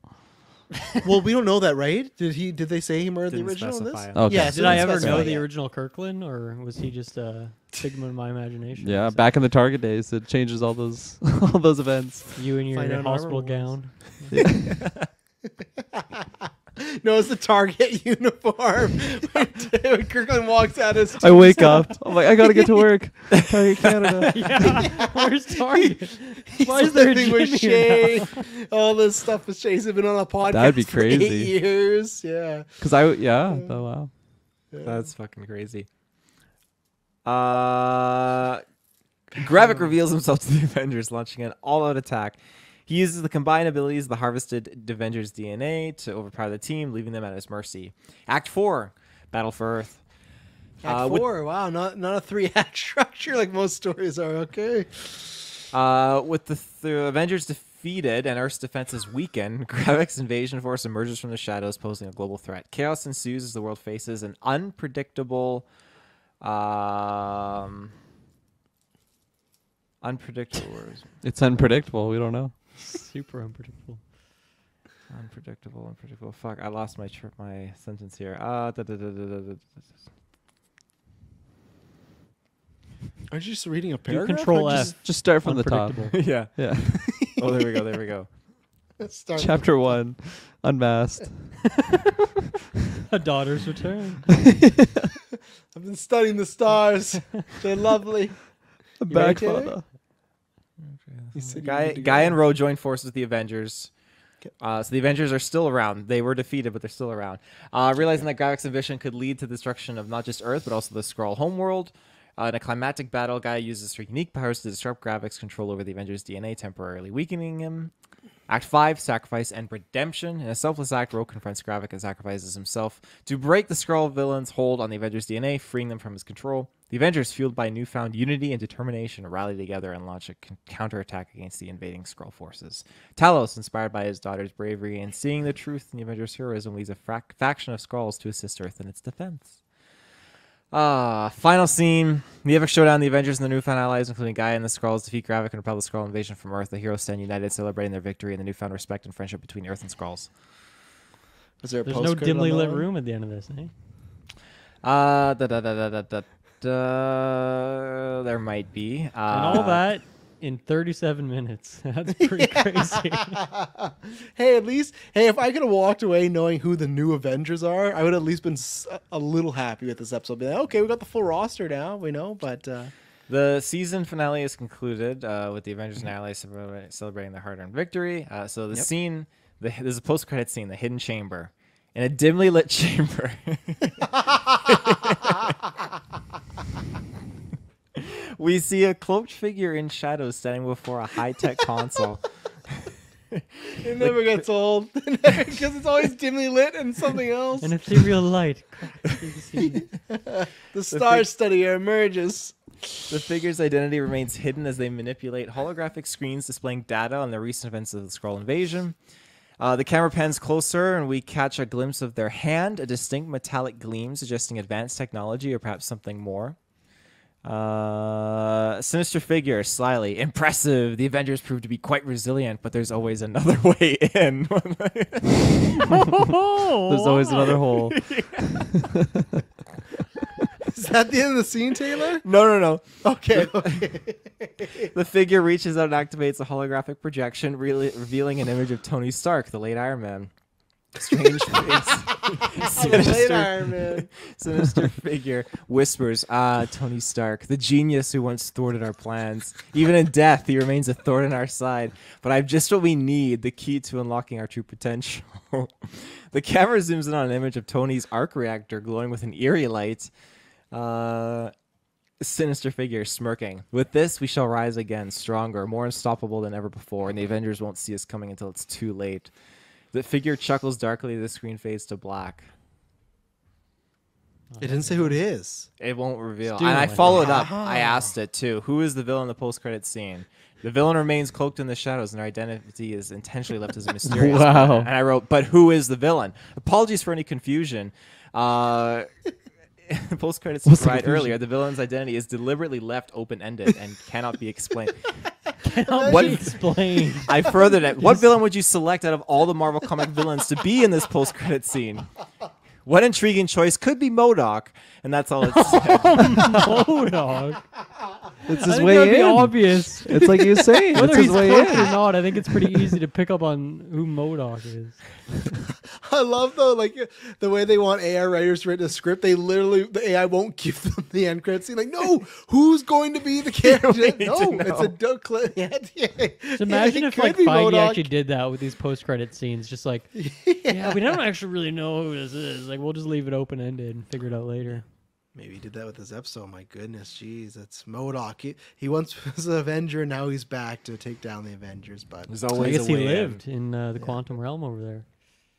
Speaker 2: well, we don't know that, right? Did he? Did they say he murdered
Speaker 1: Didn't
Speaker 2: the original in this?
Speaker 1: specify it.
Speaker 3: Okay.
Speaker 2: Yeah,
Speaker 4: Did I
Speaker 2: didn't
Speaker 4: ever know
Speaker 2: specify
Speaker 4: the original Kirkland, or was he just a figment of my imagination?
Speaker 3: Yeah,
Speaker 4: So
Speaker 3: back in the Target days, it changes all those all those events.
Speaker 4: you and your
Speaker 2: Find out
Speaker 4: hospital
Speaker 2: armor
Speaker 4: gown.
Speaker 2: No, it's the Target uniform. when Kirkland walks out, his
Speaker 3: I wake up. I'm like, I gotta get to work. Target Canada.
Speaker 4: yeah, where's Target?
Speaker 2: He's
Speaker 4: Why is there a
Speaker 2: living with
Speaker 4: gym here
Speaker 2: Shay. All this stuff with Shay's been on a podcast.
Speaker 3: That'd be
Speaker 2: for eight
Speaker 3: crazy.
Speaker 2: years. Yeah.
Speaker 3: Cause I yeah. Oh wow.
Speaker 1: That's fucking crazy. Uh, Gravik reveals himself to the Avengers, launching an all-out attack. He uses the combined abilities of the harvested Avengers DNA to overpower the team, leaving them at his mercy. Act four, Battle for Earth.
Speaker 2: Act
Speaker 1: Uh, with-
Speaker 2: four. wow, not not a three act structure like most stories are. Okay.
Speaker 1: Uh, with the, the Avengers defeated and Earth's defenses weakened, Gravik's invasion force emerges from the shadows, posing a global threat. Chaos ensues as the world faces an unpredictable, um, unpredictable.
Speaker 3: It's unpredictable. We don't know.
Speaker 4: Super unpredictable.
Speaker 1: unpredictable, unpredictable. Fuck, I lost my tr- my sentence here. Uh, da, da, da, da, da, da, da.
Speaker 2: Aren't you just reading a
Speaker 4: Do
Speaker 2: paragraph?
Speaker 4: control
Speaker 2: or
Speaker 4: F.
Speaker 2: just-
Speaker 3: Just start from the top.
Speaker 4: Unpredictable.
Speaker 1: yeah.
Speaker 3: Yeah.
Speaker 1: Oh, there we go. There we go.
Speaker 2: Start-
Speaker 3: Chapter one, unmasked.
Speaker 4: A daughter's return.
Speaker 2: I've been studying the stars. They're lovely.
Speaker 3: A
Speaker 2: right,
Speaker 3: back
Speaker 2: Taylor?
Speaker 3: photo.
Speaker 2: He said you
Speaker 1: Guy, Guy and Ro join forces with the Avengers. Uh, so the Avengers are still around. They were defeated, but they're still around. Uh, realizing that Gravik's ambition could lead to the destruction of not just Earth, but also the Skrull homeworld. Uh, in a climactic battle, Guy uses her unique powers to disrupt Gravik's control over the Avengers' DNA, temporarily weakening him. Act 5, Sacrifice and Redemption. In a selfless act, Ro confronts Gravik and sacrifices himself to break the Skrull villain's hold on the Avengers' DNA, freeing them from his control. The Avengers, fueled by newfound unity and determination, rally together and launch a con- counterattack against the invading Skrull forces. Talos, inspired by his daughter's bravery and seeing the truth in the Avengers' heroism, leads a frac- faction of Skrulls to assist Earth in its defense. Ah, final scene. The epic showdown, the Avengers and the newfound allies, including Gaia and the Skrulls, defeat Gravik and repel the Skrull invasion from Earth. The heroes stand united, celebrating their victory and the newfound respect and friendship between Earth and Skrulls.
Speaker 2: Was there a
Speaker 4: There's no dimly lit
Speaker 2: one?
Speaker 4: room at the end of this, eh?
Speaker 1: Uh, da, da, da, da, da, da, there might be. Uh,
Speaker 4: and all that in 37 minutes. That's pretty crazy.
Speaker 2: hey, at least, hey, if I could have walked away knowing who the new Avengers are, I would have at least been a little happy with this episode. Be like, okay, we got the full roster now, we know, but uh,
Speaker 1: The season finale is concluded uh, with the Avengers and allies celebrating their hard-earned victory. Uh, so the
Speaker 2: Yep.
Speaker 1: scene, the, there's a post-credit scene, the hidden chamber, in a dimly lit chamber. we see a cloaked figure in shadows standing before a high-tech console.
Speaker 2: it never gets old because it's always dimly lit and something else.
Speaker 4: An ethereal light.
Speaker 2: the star studier emerges.
Speaker 1: The figure's identity remains hidden as they manipulate holographic screens displaying data on the recent events of the Skrull invasion. Uh, the camera pans closer, and we catch a glimpse of their hand, a distinct metallic gleam suggesting advanced technology or perhaps something more. Uh, sinister figure, slyly impressive. The Avengers prove to be quite resilient, but there's always another way in.
Speaker 3: There's always another hole.
Speaker 2: Is that the end of the scene, Taylor?
Speaker 1: No, no, no.
Speaker 2: Okay.
Speaker 1: the figure reaches out and activates a holographic projection, really revealing an image of Tony Stark, the late Iron Man. Strange face.
Speaker 2: Late Iron Man.
Speaker 1: sinister figure whispers, Ah, Tony Stark, the genius who once thwarted our plans. Even in death, he remains a thorn in our side. But I've just what we need the key to unlocking our true potential. the camera zooms in on an image of Tony's arc reactor glowing with an eerie light. Uh, sinister figure smirking. With this, we shall rise again, stronger, more unstoppable than ever before, and the Avengers won't see us coming until it's too late. The figure chuckles darkly, the screen fades to black.
Speaker 2: It didn't say who it is.
Speaker 1: It won't reveal.
Speaker 2: Still
Speaker 1: And I followed
Speaker 2: idea.
Speaker 1: up. I asked it too. Who is the villain in the post credit scene? The villain remains cloaked in the shadows, and their identity is intentionally left as a mysterious.
Speaker 3: Wow.
Speaker 1: matter. And I wrote, but who is the villain? Apologies for any confusion. Uh, the post credits
Speaker 3: What's
Speaker 1: right
Speaker 3: confusion?
Speaker 1: earlier, the villain's identity is deliberately left open ended and cannot be explained.
Speaker 4: Cannot
Speaker 1: What-
Speaker 4: be explained.
Speaker 1: I furthered it. What villain would you select out of all the Marvel comic villains to be in this post credit scene? What intriguing choice could be MODOK? And that's all it said.
Speaker 4: MODOK.
Speaker 3: It's
Speaker 4: I
Speaker 3: his
Speaker 4: think
Speaker 3: way
Speaker 4: that would be obvious.
Speaker 3: It's like you say.
Speaker 4: Whether
Speaker 3: it's his
Speaker 4: he's
Speaker 3: way
Speaker 4: cloaked
Speaker 3: in.
Speaker 4: or not, I think it's pretty easy to pick up on who MODOK is.
Speaker 2: I love though, like the way they want AI writers to write a script. They literally, the AI won't give them the end credit scene. Like, no, who's going to be the character? no, it's a
Speaker 1: know.
Speaker 2: duck. Cl- yeah, yeah.
Speaker 4: So imagine
Speaker 2: it
Speaker 4: if like
Speaker 2: be
Speaker 4: Feige actually did that with these post-credit scenes, just like, yeah. we don't actually really know who this is. Like, we'll just leave it open-ended and figure it out later.
Speaker 2: Maybe he did that with this episode. My goodness, jeez, it's MODOK. He, he once was an Avenger, now he's back to take down the Avengers. But
Speaker 1: There's
Speaker 4: I guess
Speaker 1: a
Speaker 4: he
Speaker 1: way in.
Speaker 4: lived in uh, the quantum realm over there.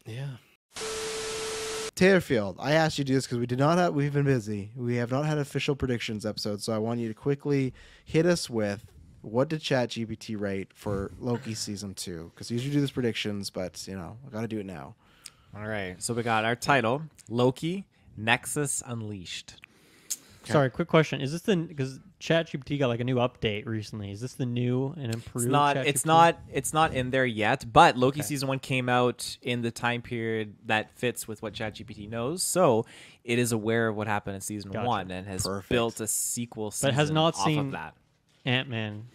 Speaker 2: Yeah. Taylorfield, I asked you to do this because we did not have. We've been busy. We have not had official predictions episode, so I want you to quickly hit us with what did ChatGPT rate for Loki season two? Because usually do these predictions, but you know I got to do it now.
Speaker 1: All right. So we got our title Loki Nexus Unleashed.
Speaker 4: Sorry, quick question: Is this the because ChatGPT got like a new update recently? Is this the new and improved?
Speaker 1: It's not. It's not. It's not in there yet. But Loki
Speaker 4: Okay.
Speaker 1: season one came out in the time period that fits with what ChatGPT knows, so it is aware of what happened in season
Speaker 4: Gotcha.
Speaker 1: one and has
Speaker 2: Perfect.
Speaker 1: built a sequel. Season
Speaker 4: but has not
Speaker 1: off
Speaker 4: seen
Speaker 1: of that.
Speaker 4: Ant Man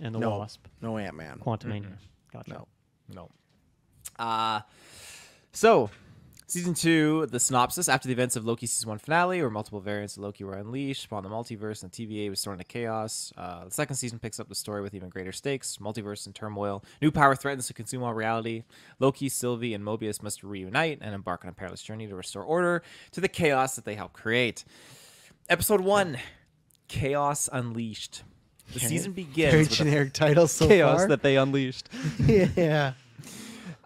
Speaker 4: and the
Speaker 2: No.
Speaker 4: Wasp.
Speaker 2: No Ant Man.
Speaker 4: Quantumania. Gotcha.
Speaker 2: No.
Speaker 1: No. Uh so season two, the synopsis after the events of Loki season one finale, where multiple variants of Loki were unleashed upon the multiverse and the TVA was thrown into chaos. Uh, the second season picks up the story with even greater stakes, multiverse in turmoil. New power threatens to consume all reality. Loki, Sylvie, and Mobius must reunite and embark on a perilous journey to restore order to the chaos that they helped create. Episode one, Chaos Unleashed. The season begins
Speaker 2: Very
Speaker 1: with a
Speaker 2: generic title so
Speaker 3: Chaos
Speaker 2: far.
Speaker 3: that they unleashed.
Speaker 2: yeah.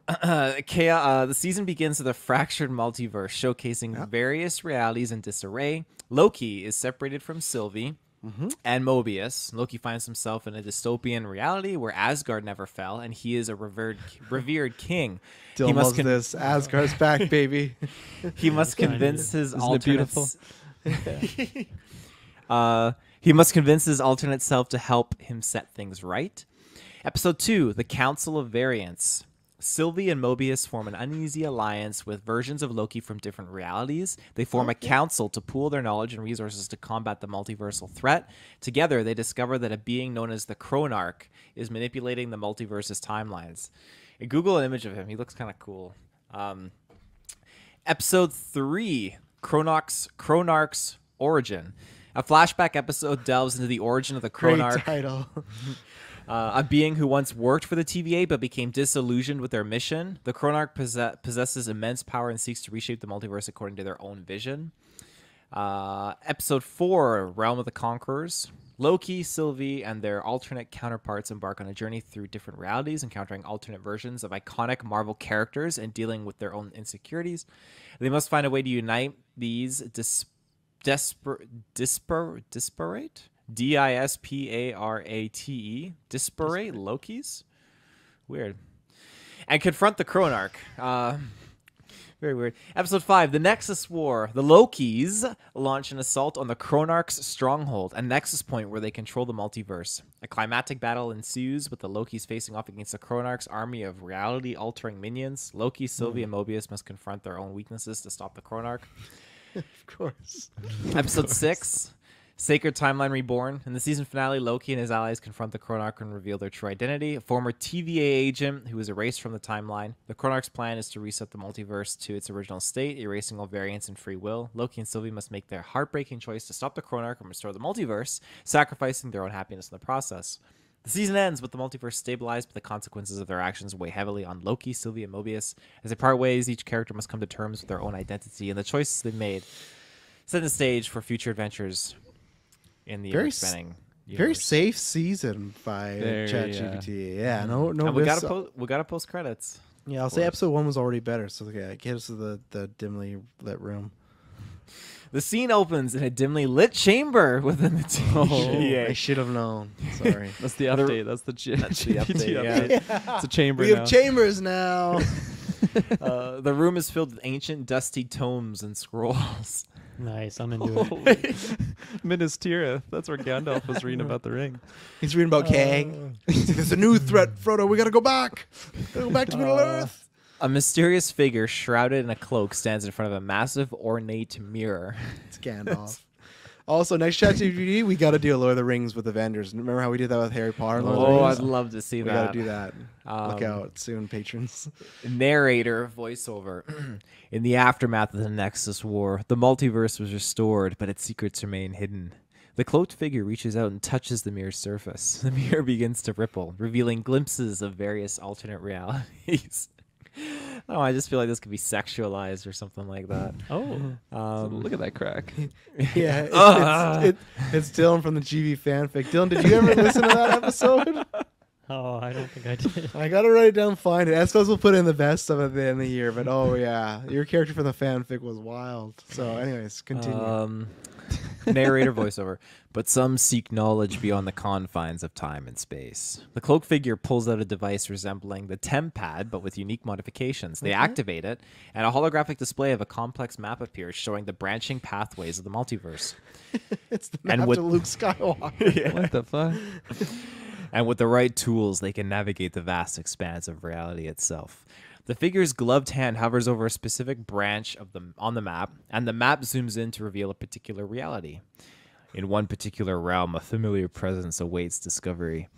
Speaker 1: uh, chaos, uh, the season begins with a fractured multiverse showcasing various realities in disarray. Loki is separated from Sylvie
Speaker 2: Mm-hmm.
Speaker 1: and Mobius. Loki finds himself in a dystopian reality where Asgard never fell, and he is a revered, revered king.
Speaker 2: Dylan loves this. Asgard's back, baby.
Speaker 1: he must convince his
Speaker 3: Isn't it
Speaker 1: alternate
Speaker 3: beautiful?
Speaker 1: s- uh, he must convince his alternate self to help him set things right. Episode 2 The Council of Variants. Sylvie and Mobius form an uneasy alliance with versions of Loki from different realities. They form a council to pool their knowledge and resources to combat the multiversal threat. Together, they discover that a being known as the Chronarch is manipulating the multiverse's timelines. And Google an image of him. He looks kind of cool. Um, episode 3 Chronarch's, Chronarch's Origin. A flashback episode delves into the origin of the
Speaker 2: Great
Speaker 1: Chronarch.
Speaker 2: title.
Speaker 1: Uh, a being who once worked for the TVA but became disillusioned with their mission. The Chronarch possess- possesses immense power and seeks to reshape the multiverse according to their own vision. Uh, episode 4 Realm of the Conquerors. Loki, Sylvie, and their alternate counterparts embark on a journey through different realities, encountering alternate versions of iconic Marvel characters and dealing with their own insecurities. They must find a way to unite these dis- desper- dispar- disparate? D I S P A R A T E. Disparate Lokis? Weird. And confront the Chronarch. Uh, very weird. Episode 5 The Nexus War. The Lokis launch an assault on the Chronarch's stronghold, a nexus point where they control the multiverse. A climatic battle ensues with the Lokis facing off against the Chronarch's army of reality altering minions. Loki, Sylvie, and Mobius must confront their own weaknesses to stop the Chronarch.
Speaker 2: of course.
Speaker 1: Episode six, Sacred Timeline Reborn. In the season finale, Loki and his allies confront the Chronarch and reveal their true identity. A former TVA agent who was erased from the timeline. The Chronarch's plan is to reset the multiverse to its original state, erasing all variance and free will. Loki and Sylvie must make their heartbreaking choice to stop the Chronarch and restore the multiverse, sacrificing their own happiness in the process. The season ends with the multiverse stabilized, but the consequences of their actions weigh heavily on Loki, Sylvie, and Mobius. As they part ways, each character must come to terms with their own identity and the choices they've made. Set the stage for future adventures in the
Speaker 2: very
Speaker 1: spanning.
Speaker 2: s- very safe season by
Speaker 3: There,
Speaker 2: ChatGPT. Yeah, no, no.
Speaker 1: And we gotta po- we gotta post credits.
Speaker 2: Yeah, I'll say episode one was already better. So yeah, get us to the the dimly lit room.
Speaker 1: The scene opens in a dimly lit chamber within the TVA.
Speaker 2: I should have known. Sorry.
Speaker 3: That's the update. That's the, G-
Speaker 1: That's the
Speaker 3: GPT
Speaker 1: update, yeah.
Speaker 3: update. It's a chamber
Speaker 2: We
Speaker 3: now.
Speaker 2: have chambers now.
Speaker 1: uh, the room is filled with ancient, dusty tomes and scrolls.
Speaker 4: Nice, I'm into it.
Speaker 3: Holy- Minas Tirith. That's where Gandalf was reading about the ring.
Speaker 2: He's reading about Kang. Uh. He's There's a new threat, Frodo. We gotta go back. Gotta go back to Middle uh. Earth.
Speaker 1: A mysterious figure shrouded in a cloak stands in front of a massive, ornate mirror.
Speaker 2: It's Gandalf. Also, next ChatGPT, we got to do Lord of the Rings with Avengers. Remember how we did that with Harry Potter? and Lord of the
Speaker 1: Oh,
Speaker 2: Rings?
Speaker 1: I'd love to see
Speaker 2: we
Speaker 1: that.
Speaker 2: got to do that. Look
Speaker 1: Um,
Speaker 2: out soon, patrons.
Speaker 1: narrator voiceover. In the aftermath of the Nexus War, the multiverse was restored, but its secrets remain hidden. The cloaked figure reaches out and touches the mirror's surface. The mirror begins to ripple, revealing glimpses of various alternate realities. Oh, I just feel like this could be sexualized or something like that.
Speaker 4: Oh,
Speaker 1: Um,
Speaker 3: Look at that crack.
Speaker 2: Yeah, it's,
Speaker 1: Ah.
Speaker 2: it's, it, it's Dylan from the GV fanfic. Dylan, did you ever listen to that episode?
Speaker 4: oh, I don't think I did.
Speaker 2: I gotta write it down, find it. I suppose we'll put in the best of it at the end of the year. But oh yeah, your character from the fanfic was wild. So, anyways, continue.
Speaker 1: Um, narrator voiceover. But some seek knowledge beyond the confines of time and space. The cloak figure pulls out a device resembling the Tempad, but with unique modifications. They activate it, and a holographic display of a complex map appears showing the branching pathways of the multiverse.
Speaker 2: it's the
Speaker 1: and
Speaker 2: map
Speaker 1: with-
Speaker 2: to Luke Skywalker.
Speaker 3: What the fuck?
Speaker 1: and with the right tools, they can navigate the vast expanse of reality itself. The figure's gloved hand hovers over a specific branch of the on the map, and the map zooms in to reveal a particular reality. In one particular realm, a familiar presence awaits discovery.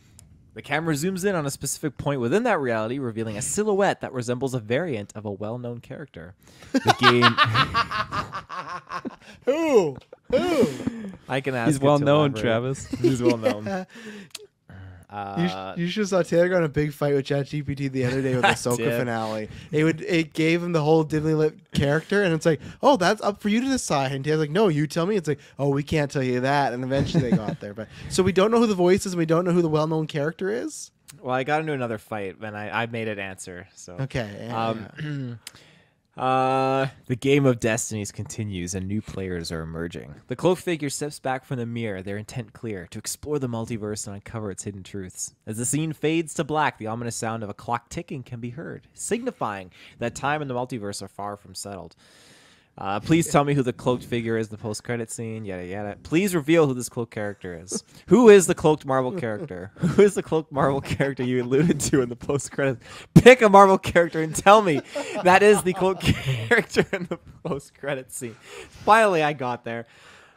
Speaker 1: The camera zooms in on a specific point within that reality, revealing a silhouette that resembles a variant of a well-known character. The game.
Speaker 2: Who? Who?
Speaker 1: I can ask.
Speaker 3: He's well known,
Speaker 1: elaborate.
Speaker 3: Travis.
Speaker 1: He's well known.
Speaker 2: You,
Speaker 1: Uh,
Speaker 2: sh- you should saw Taylor got in a big fight with ChatGPT the other day with the
Speaker 1: did.
Speaker 2: finale. It would it gave him the whole dimly lit character, and it's like, oh, that's up for you to decide. And Taylor's like, no, you tell me. It's like, oh, we can't tell you that. And eventually they got there, but so we don't know who the voice is, and we don't know who the well known character is.
Speaker 1: Well, I got into another fight, and I, I made it answer. So
Speaker 2: Okay, yeah,
Speaker 1: Um, uh, the game of destinies continues, and new players are emerging. The cloak figure steps back from the mirror, their intent clear to explore the multiverse and uncover its hidden truths. As the scene fades to black, the ominous sound of a clock ticking can be heard, signifying that time and the multiverse are far from settled. Uh, please tell me who the cloaked figure is in the post-credit scene. Yada yada. Please reveal who this cloaked character is. who is the cloaked Marvel character? Who is the cloaked Marvel character you alluded to in the post-credit? Pick a Marvel character and tell me that is the cloaked character in the post-credit scene. Finally, I got there.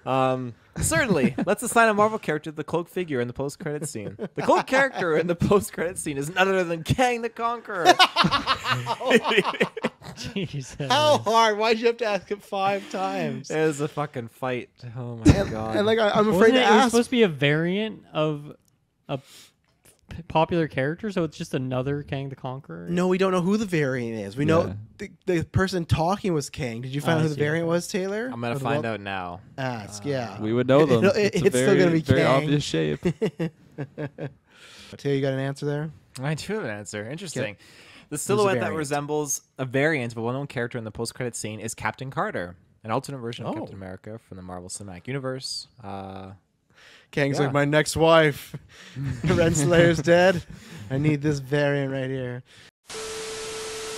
Speaker 1: Um, certainly, let's assign a Marvel character to the cloak figure in the post-credit scene. The cloak character in the post-credit scene is none other than Kang the Conqueror.
Speaker 4: Jesus.
Speaker 2: How hard? Why'd you have to ask it five times?
Speaker 1: It was a fucking fight. Oh my god.
Speaker 2: and, like, I- I'm
Speaker 4: Wasn't
Speaker 2: afraid
Speaker 4: it,
Speaker 2: to
Speaker 4: it was
Speaker 2: ask-
Speaker 4: supposed to be a variant of a p- popular character, so it's just another Kang the Conqueror.
Speaker 2: No, we don't know who the variant is. We
Speaker 4: Yeah.
Speaker 2: know the, the person talking was Kang. Did you find
Speaker 4: I
Speaker 2: out who the variant was, Taylor?
Speaker 1: I'm gonna find
Speaker 2: world-
Speaker 1: out now.
Speaker 2: Ask, yeah.
Speaker 3: We would know them.
Speaker 2: It'll- it-
Speaker 3: It's
Speaker 2: it's
Speaker 3: a
Speaker 2: still gonna be
Speaker 3: very
Speaker 2: Kang.
Speaker 3: obvious shape.
Speaker 2: Taylor, you got an answer there?
Speaker 1: I do have an answer. Interesting. The
Speaker 2: the
Speaker 1: silhouette that resembles a variant of a well-known character in the post-credit scene is Captain Carter, an alternate version of
Speaker 2: Oh.
Speaker 1: Captain America from the Marvel Cinematic Universe. Uh,
Speaker 2: Kang's
Speaker 1: Yeah.
Speaker 2: like my next wife. Renslayer's dead. I need this variant right here.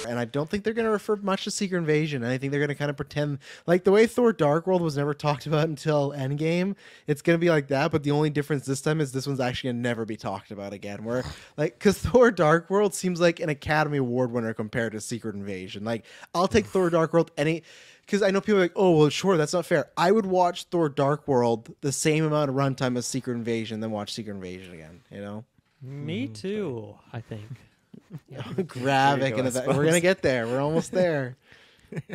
Speaker 2: And I don't think they're going to refer much to Secret Invasion. I think they're going to kind of pretend like the way Thor Dark World was never talked about until Endgame. It's going to be like that, but the only difference this time is this one's actually going to never be talked about again. Where like cuz Thor Dark World seems like an Academy Award winner compared to Secret Invasion. Like I'll take Thor Dark World any because I know people are like, oh well, sure, that's not fair. I would watch Thor Dark World the same amount of runtime as Secret Invasion, then watch Secret Invasion again. You know,
Speaker 4: Me
Speaker 2: Mm-hmm.
Speaker 4: too. I think.
Speaker 2: Gravik and that- we're gonna get there. We're almost there.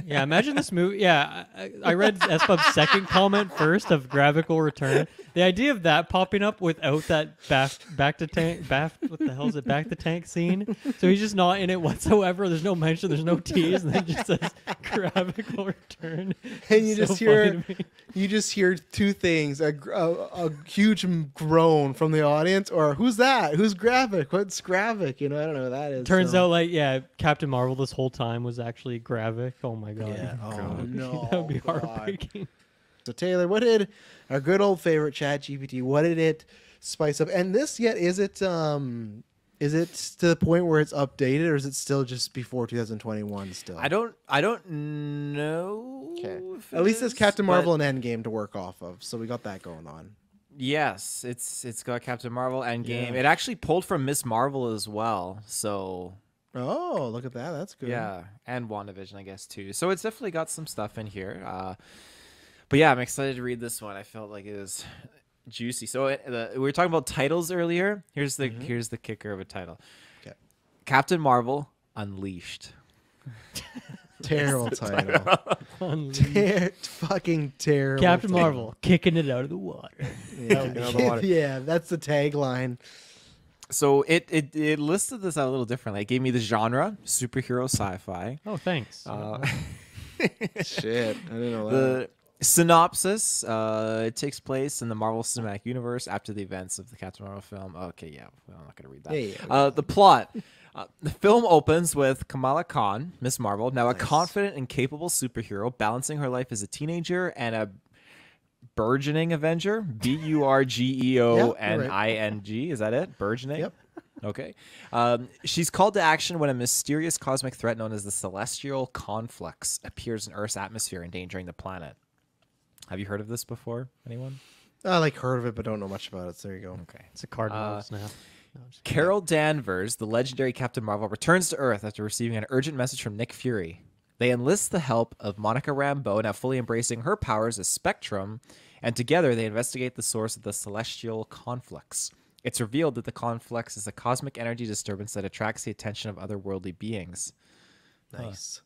Speaker 4: yeah, imagine this movie. Yeah, I, I read Sbubbs' second comment first of will return. The idea of that popping up without that back back to tank back what the hell is it back to tank scene? So he's just not in it whatsoever. There's no mention. There's no tease, and then it just says will return.
Speaker 2: and you
Speaker 4: so
Speaker 2: just hear. You just hear two things a, a, a huge groan from the audience or who's that who's Gravik what's Gravik you know I don't know who that is
Speaker 4: Turns
Speaker 2: so-
Speaker 4: out, like, yeah, Captain Marvel this whole time was actually Gravik. Oh my god.
Speaker 2: Yeah. Oh,
Speaker 4: God.
Speaker 2: no,
Speaker 4: that would be
Speaker 2: God.
Speaker 4: heartbreaking.
Speaker 2: so Taylor what did our good old favorite chat GPT what did it spice up and this yet is it um is it to the point where it's updated or is it still just before 2021 still
Speaker 1: I don't. I don't know. if
Speaker 2: at least it's
Speaker 1: is,
Speaker 2: Captain
Speaker 1: but
Speaker 2: Marvel and Endgame to work off of so we got that going on
Speaker 1: Yes, it's it's got Captain Marvel Endgame.
Speaker 2: Yeah.
Speaker 1: It actually pulled from Miss Marvel as well. So
Speaker 2: oh look at that that's good
Speaker 1: Yeah, and WandaVision, I guess too. So it's definitely got some stuff in here. Uh, but yeah, I'm excited to read this one. I felt like it was juicy. So it, the, we were talking about titles earlier. Here's the here's the kicker of a title.
Speaker 2: Okay.
Speaker 1: Captain Marvel Unleashed.
Speaker 2: Terrible
Speaker 1: That's the
Speaker 2: title.
Speaker 4: Unleashed.
Speaker 2: Ter- fucking terrible.
Speaker 4: Captain
Speaker 2: title.
Speaker 4: Marvel kicking it out of the water.
Speaker 2: Yeah,
Speaker 1: Kicking it out of the water.
Speaker 2: yeah, that's the tagline.
Speaker 1: So it, it it listed this out a little differently. It gave me the genre superhero sci-fi.
Speaker 4: Oh, thanks.
Speaker 1: Uh,
Speaker 2: Shit, I didn't know
Speaker 1: the synopsis uh, it takes place in the Marvel Cinematic Universe after the events of the Captain Marvel film. Okay, yeah, well, I'm not gonna read that.
Speaker 2: Yeah, yeah,
Speaker 1: Uh, the plot. Uh, the film opens with Kamala Khan, Miss Marvel, now a confident and capable superhero, balancing her life as a teenager and a burgeoning Avenger. B U R G E O N I N G. Is that it? Burgeoning.
Speaker 2: Yep.
Speaker 1: Okay. Um, she's called to action when a mysterious cosmic threat known as the Celestial Conflux appears in Earth's atmosphere, endangering the planet. Have you heard of this before? Anyone?
Speaker 2: I like heard of it, but don't know much about it. So there you go.
Speaker 1: Okay.
Speaker 4: It's a cardinal
Speaker 1: Uh,
Speaker 4: snap.
Speaker 1: Carol Danvers, the legendary Captain Marvel, returns to Earth after receiving an urgent message from Nick Fury. They enlist the help of Monica Rambeau, now fully embracing her powers as Spectrum, and together they investigate the source of the celestial conflicts. It's revealed that the conflicts is a cosmic energy disturbance that attracts the attention of otherworldly beings.
Speaker 2: Nice.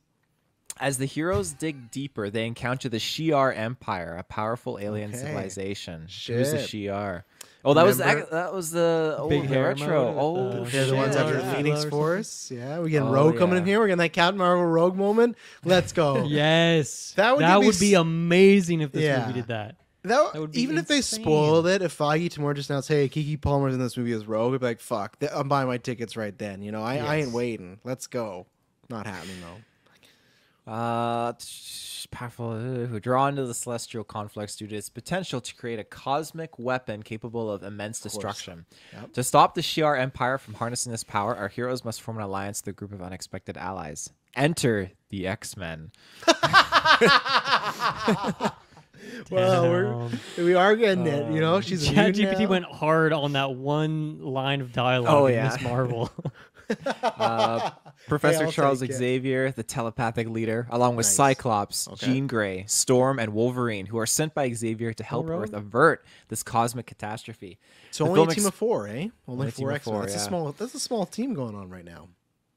Speaker 1: As the heroes dig deeper, they encounter the Shi'ar Empire, a powerful alien
Speaker 2: Okay.
Speaker 1: civilization. Who's the Shi'ar? Oh, that was the,
Speaker 2: Remember-
Speaker 1: that was the oh,
Speaker 4: Big
Speaker 1: the
Speaker 4: hair
Speaker 1: retro.
Speaker 4: mode
Speaker 1: Oh,
Speaker 4: with the-
Speaker 2: They're the ones after
Speaker 4: Yeah.
Speaker 2: Phoenix Force. Yeah, we getting
Speaker 1: Oh,
Speaker 2: Rogue coming in here. We're getting that Captain Marvel Rogue moment. Let's go.
Speaker 4: Yes.
Speaker 2: That would
Speaker 4: that
Speaker 2: be
Speaker 4: would be
Speaker 2: s-
Speaker 4: amazing if this
Speaker 2: Yeah.
Speaker 4: movie did that.
Speaker 2: That,
Speaker 4: That would be
Speaker 2: even if they
Speaker 4: insane.
Speaker 2: spoiled it, if Feige tomorrow just announced, "Hey, Keke Palmer's in this movie as Rogue," I'd be like, "Fuck, I'm buying my tickets right then." You know, I, I ain't waiting. Let's go. Not happening though.
Speaker 1: Uh, powerful, who drawn to the celestial conflicts due to its potential to create a cosmic weapon capable of immense destruction.
Speaker 2: Yep.
Speaker 1: To stop the Shi'ar Empire from harnessing this power, our heroes must form an alliance with a group of unexpected allies. Enter the X Men.
Speaker 2: Well, we're, we are getting it. You know, she's a mutant
Speaker 4: ChatGPT
Speaker 2: now.
Speaker 4: went hard on that one line of dialogue
Speaker 1: Oh,
Speaker 4: in
Speaker 1: yeah.
Speaker 4: Miss Marvel.
Speaker 1: Uh, Professor Charles
Speaker 2: it.
Speaker 1: Xavier, the telepathic leader, along with
Speaker 2: Nice.
Speaker 1: Cyclops,
Speaker 2: Okay.
Speaker 1: Jean Grey, Storm, and Wolverine, who are sent by Xavier to help Earth avert this cosmic catastrophe.
Speaker 2: So
Speaker 1: The
Speaker 2: only a team of four, eh? Only,
Speaker 1: Only
Speaker 2: four X That's a small. That's a small team going on right now.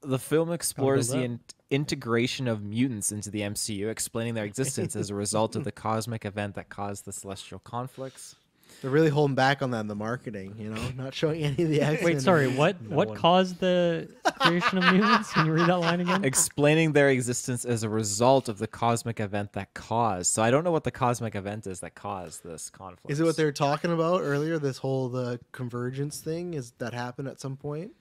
Speaker 1: The film explores the in- integration of mutants into the MCU, explaining their existence as a result of the cosmic event that caused the celestial conflicts.
Speaker 2: They're really holding back on that in the marketing. You know, not showing any of the X.
Speaker 4: Wait, sorry. What what caused the creation of mutants? Can you read that line again?
Speaker 1: Explaining their existence as a result of the cosmic event that caused. So I don't know what the cosmic event is that caused this conflict.
Speaker 2: Is it what they were talking about earlier? This whole the convergence thing is that happened at some point?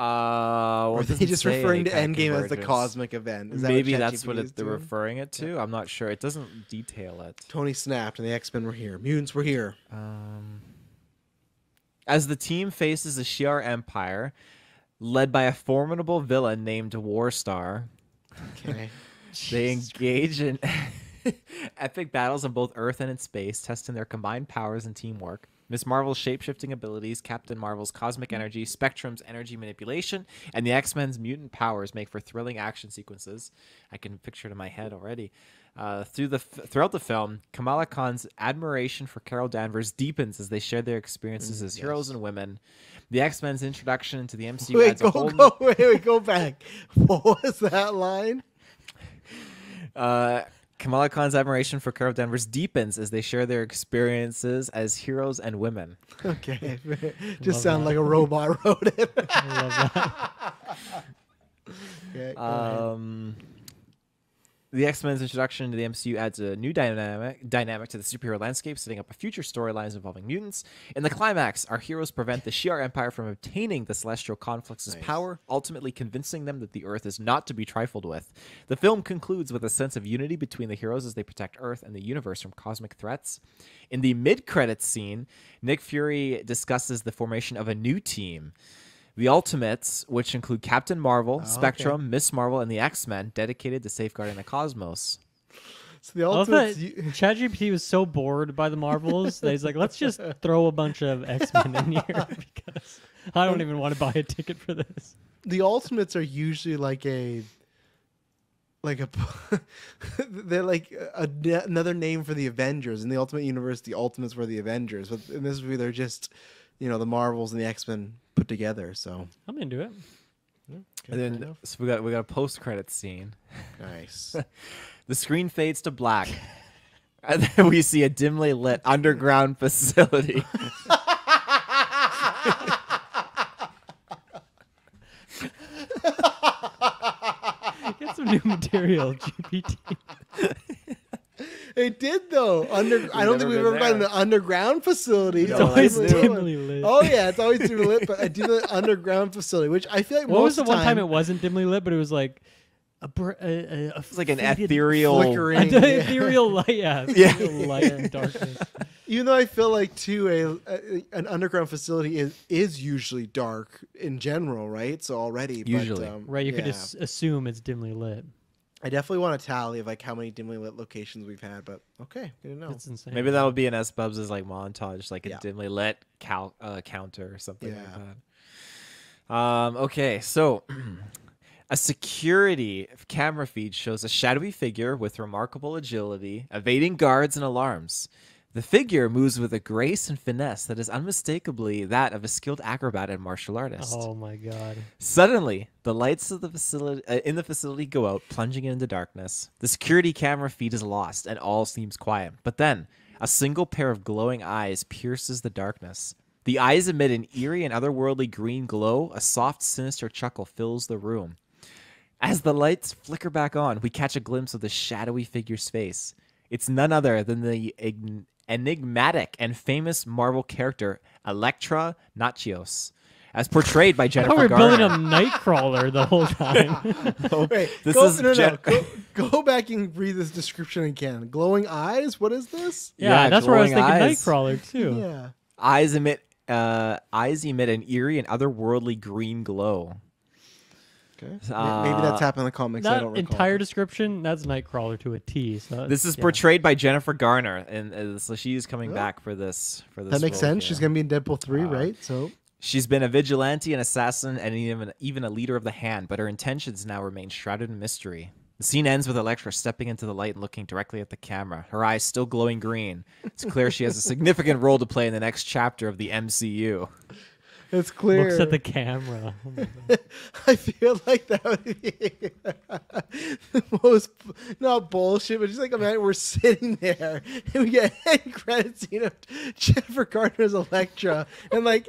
Speaker 1: Uh,
Speaker 2: or are they just referring to Endgame as the cosmic event? Is that what
Speaker 1: Maybe that's what it, they're
Speaker 2: doing?
Speaker 1: referring it to. I'm not sure. It doesn't detail it.
Speaker 2: Tony snapped and the X Men were here. Mutants were here.
Speaker 1: Um, as the team faces the Shi'ar Empire, led by a formidable villain named Warstar,
Speaker 2: Okay.
Speaker 1: they engage in epic battles on both Earth and in space, testing their combined powers and teamwork. Miss Marvel's shape-shifting abilities, Captain Marvel's cosmic energy, Spectrum's energy manipulation, and the X-Men's mutant powers make for thrilling action sequences. I can picture it in my head already. Uh, through the f- throughout the film, Kamala Khan's admiration for Carol Danvers deepens as they share their experiences as heroes and women. The X-Men's introduction into the MCU
Speaker 2: Wait, go go wait, wait, go back. What was that line?
Speaker 1: Uh, Kamala Khan's admiration for Carol Danvers deepens as they share their experiences as heroes and women.
Speaker 2: Okay, just sound like a robot wrote it. Okay, go ahead.
Speaker 1: Um, The X Men's introduction to the MCU adds a new dynamic dynamic to the superhero landscape, setting up a future storylines involving mutants. In the climax, our heroes prevent the Shi'ar Empire from obtaining the Celestial Conflicts' power, ultimately convincing them that the Earth is not to be trifled with. The film concludes with a sense of unity between the heroes as they protect Earth and the universe from cosmic threats. In the mid-credits scene, Nick Fury discusses the formation of a new team. The Ultimates, which include Captain Marvel,
Speaker 2: Oh, okay.
Speaker 1: Spectrum, Miss Marvel, and the X Men, dedicated to safeguarding the cosmos.
Speaker 2: So the
Speaker 4: I love that
Speaker 2: Ultimates. you-
Speaker 4: ChatGPT was so bored by the Marvels that he's like, let's just throw a bunch of X Men in here because I don't even want to buy a ticket for this.
Speaker 2: the Ultimates are usually like a like a they're like a, a- another name for the Avengers in the Ultimate Universe. The Ultimates were the Avengers, but in this movie they're just you know the Marvels and the X Men put together. So
Speaker 4: I'm into it.
Speaker 1: and then so we got we got a post credit scene.
Speaker 2: Nice.
Speaker 1: the screen fades to black. And then we see a dimly lit underground facility.
Speaker 4: Get some new material, GPT.
Speaker 2: It did though. Under I don't think we've
Speaker 1: been
Speaker 2: ever gotten
Speaker 1: there.
Speaker 2: an underground facility.
Speaker 1: It's
Speaker 2: So
Speaker 1: always
Speaker 2: dimly
Speaker 4: dimly lit.
Speaker 2: Oh yeah, it's always dimly lit, but I do the underground facility, which I feel like
Speaker 4: What
Speaker 2: most
Speaker 4: was the
Speaker 2: of
Speaker 4: one time it wasn't dimly lit, but it was like a, br- a, a, a
Speaker 1: It's like an ethereal
Speaker 2: flickering.
Speaker 4: an
Speaker 2: yeah.
Speaker 4: ethereal light, yeah,
Speaker 1: Yeah.
Speaker 4: light and darkness.
Speaker 2: Even though I feel like too a, a an underground facility is is usually dark in general, right? So already,
Speaker 1: Usually.
Speaker 2: but, um,
Speaker 4: Right, you could just assume it's dimly lit.
Speaker 2: I definitely want a tally of like how many dimly lit locations we've had, but okay, good to know.
Speaker 4: It's insane.
Speaker 1: Maybe that'll be in Sbubbs' like montage, like a
Speaker 2: Yeah.
Speaker 1: dimly lit cal- uh, counter or something
Speaker 2: Yeah.
Speaker 1: like that. Um, okay, so a security camera feed shows a shadowy figure with remarkable agility, evading guards and alarms. The figure moves with a grace and finesse that is unmistakably that of a skilled acrobat and martial artist.
Speaker 4: Oh my god.
Speaker 1: Suddenly, the lights of the facility uh, in the facility go out, plunging into darkness. The security camera feed is lost, and all seems quiet. But then, a single pair of glowing eyes pierces the darkness. The eyes emit an eerie and otherworldly green glow. A soft, sinister chuckle fills the room. As the lights flicker back on, we catch a glimpse of the shadowy figure's face. It's none other than the enigmatic and famous Marvel character Elektra Natchios, as portrayed by
Speaker 4: I
Speaker 1: Jennifer
Speaker 4: thought we were building a Nightcrawler the whole time.
Speaker 2: Wait,
Speaker 1: This
Speaker 2: go,
Speaker 1: is
Speaker 2: no, no,
Speaker 1: Jen-
Speaker 2: go, go back and read this description again. Glowing eyes. What is this?
Speaker 4: yeah,
Speaker 1: Yeah,
Speaker 4: that's where I was thinking
Speaker 1: eyes.
Speaker 4: Nightcrawler too.
Speaker 2: Yeah.
Speaker 1: eyes emit uh, eyes emit an eerie and otherworldly green glow.
Speaker 2: Okay. May- Maybe that's
Speaker 1: Uh,
Speaker 2: happened in the comics. I don't recall.
Speaker 4: entire description, that's Nightcrawler to a T. So
Speaker 1: This is
Speaker 4: yeah.
Speaker 1: portrayed by Jennifer Garner, and uh, so she's coming
Speaker 2: Oh.
Speaker 1: back for this. For this,
Speaker 2: that makes
Speaker 1: role
Speaker 2: sense.
Speaker 1: here.
Speaker 2: She's gonna be in Deadpool three,
Speaker 1: Uh,
Speaker 2: right? So
Speaker 1: She's been a vigilante, an assassin, and even even a leader of the Hand, but her intentions now remain shrouded in mystery. The scene ends with Elektra stepping into the light and looking directly at the camera, her eyes still glowing green. It's clear she has a significant role to play in the next chapter of the MCU.
Speaker 2: It's clear.
Speaker 4: Looks at the camera. Oh.
Speaker 2: I feel like that would be the most not bullshit, but just like imagine we're sitting there and we get end credit scene of Jennifer Garner's Elektra, and like,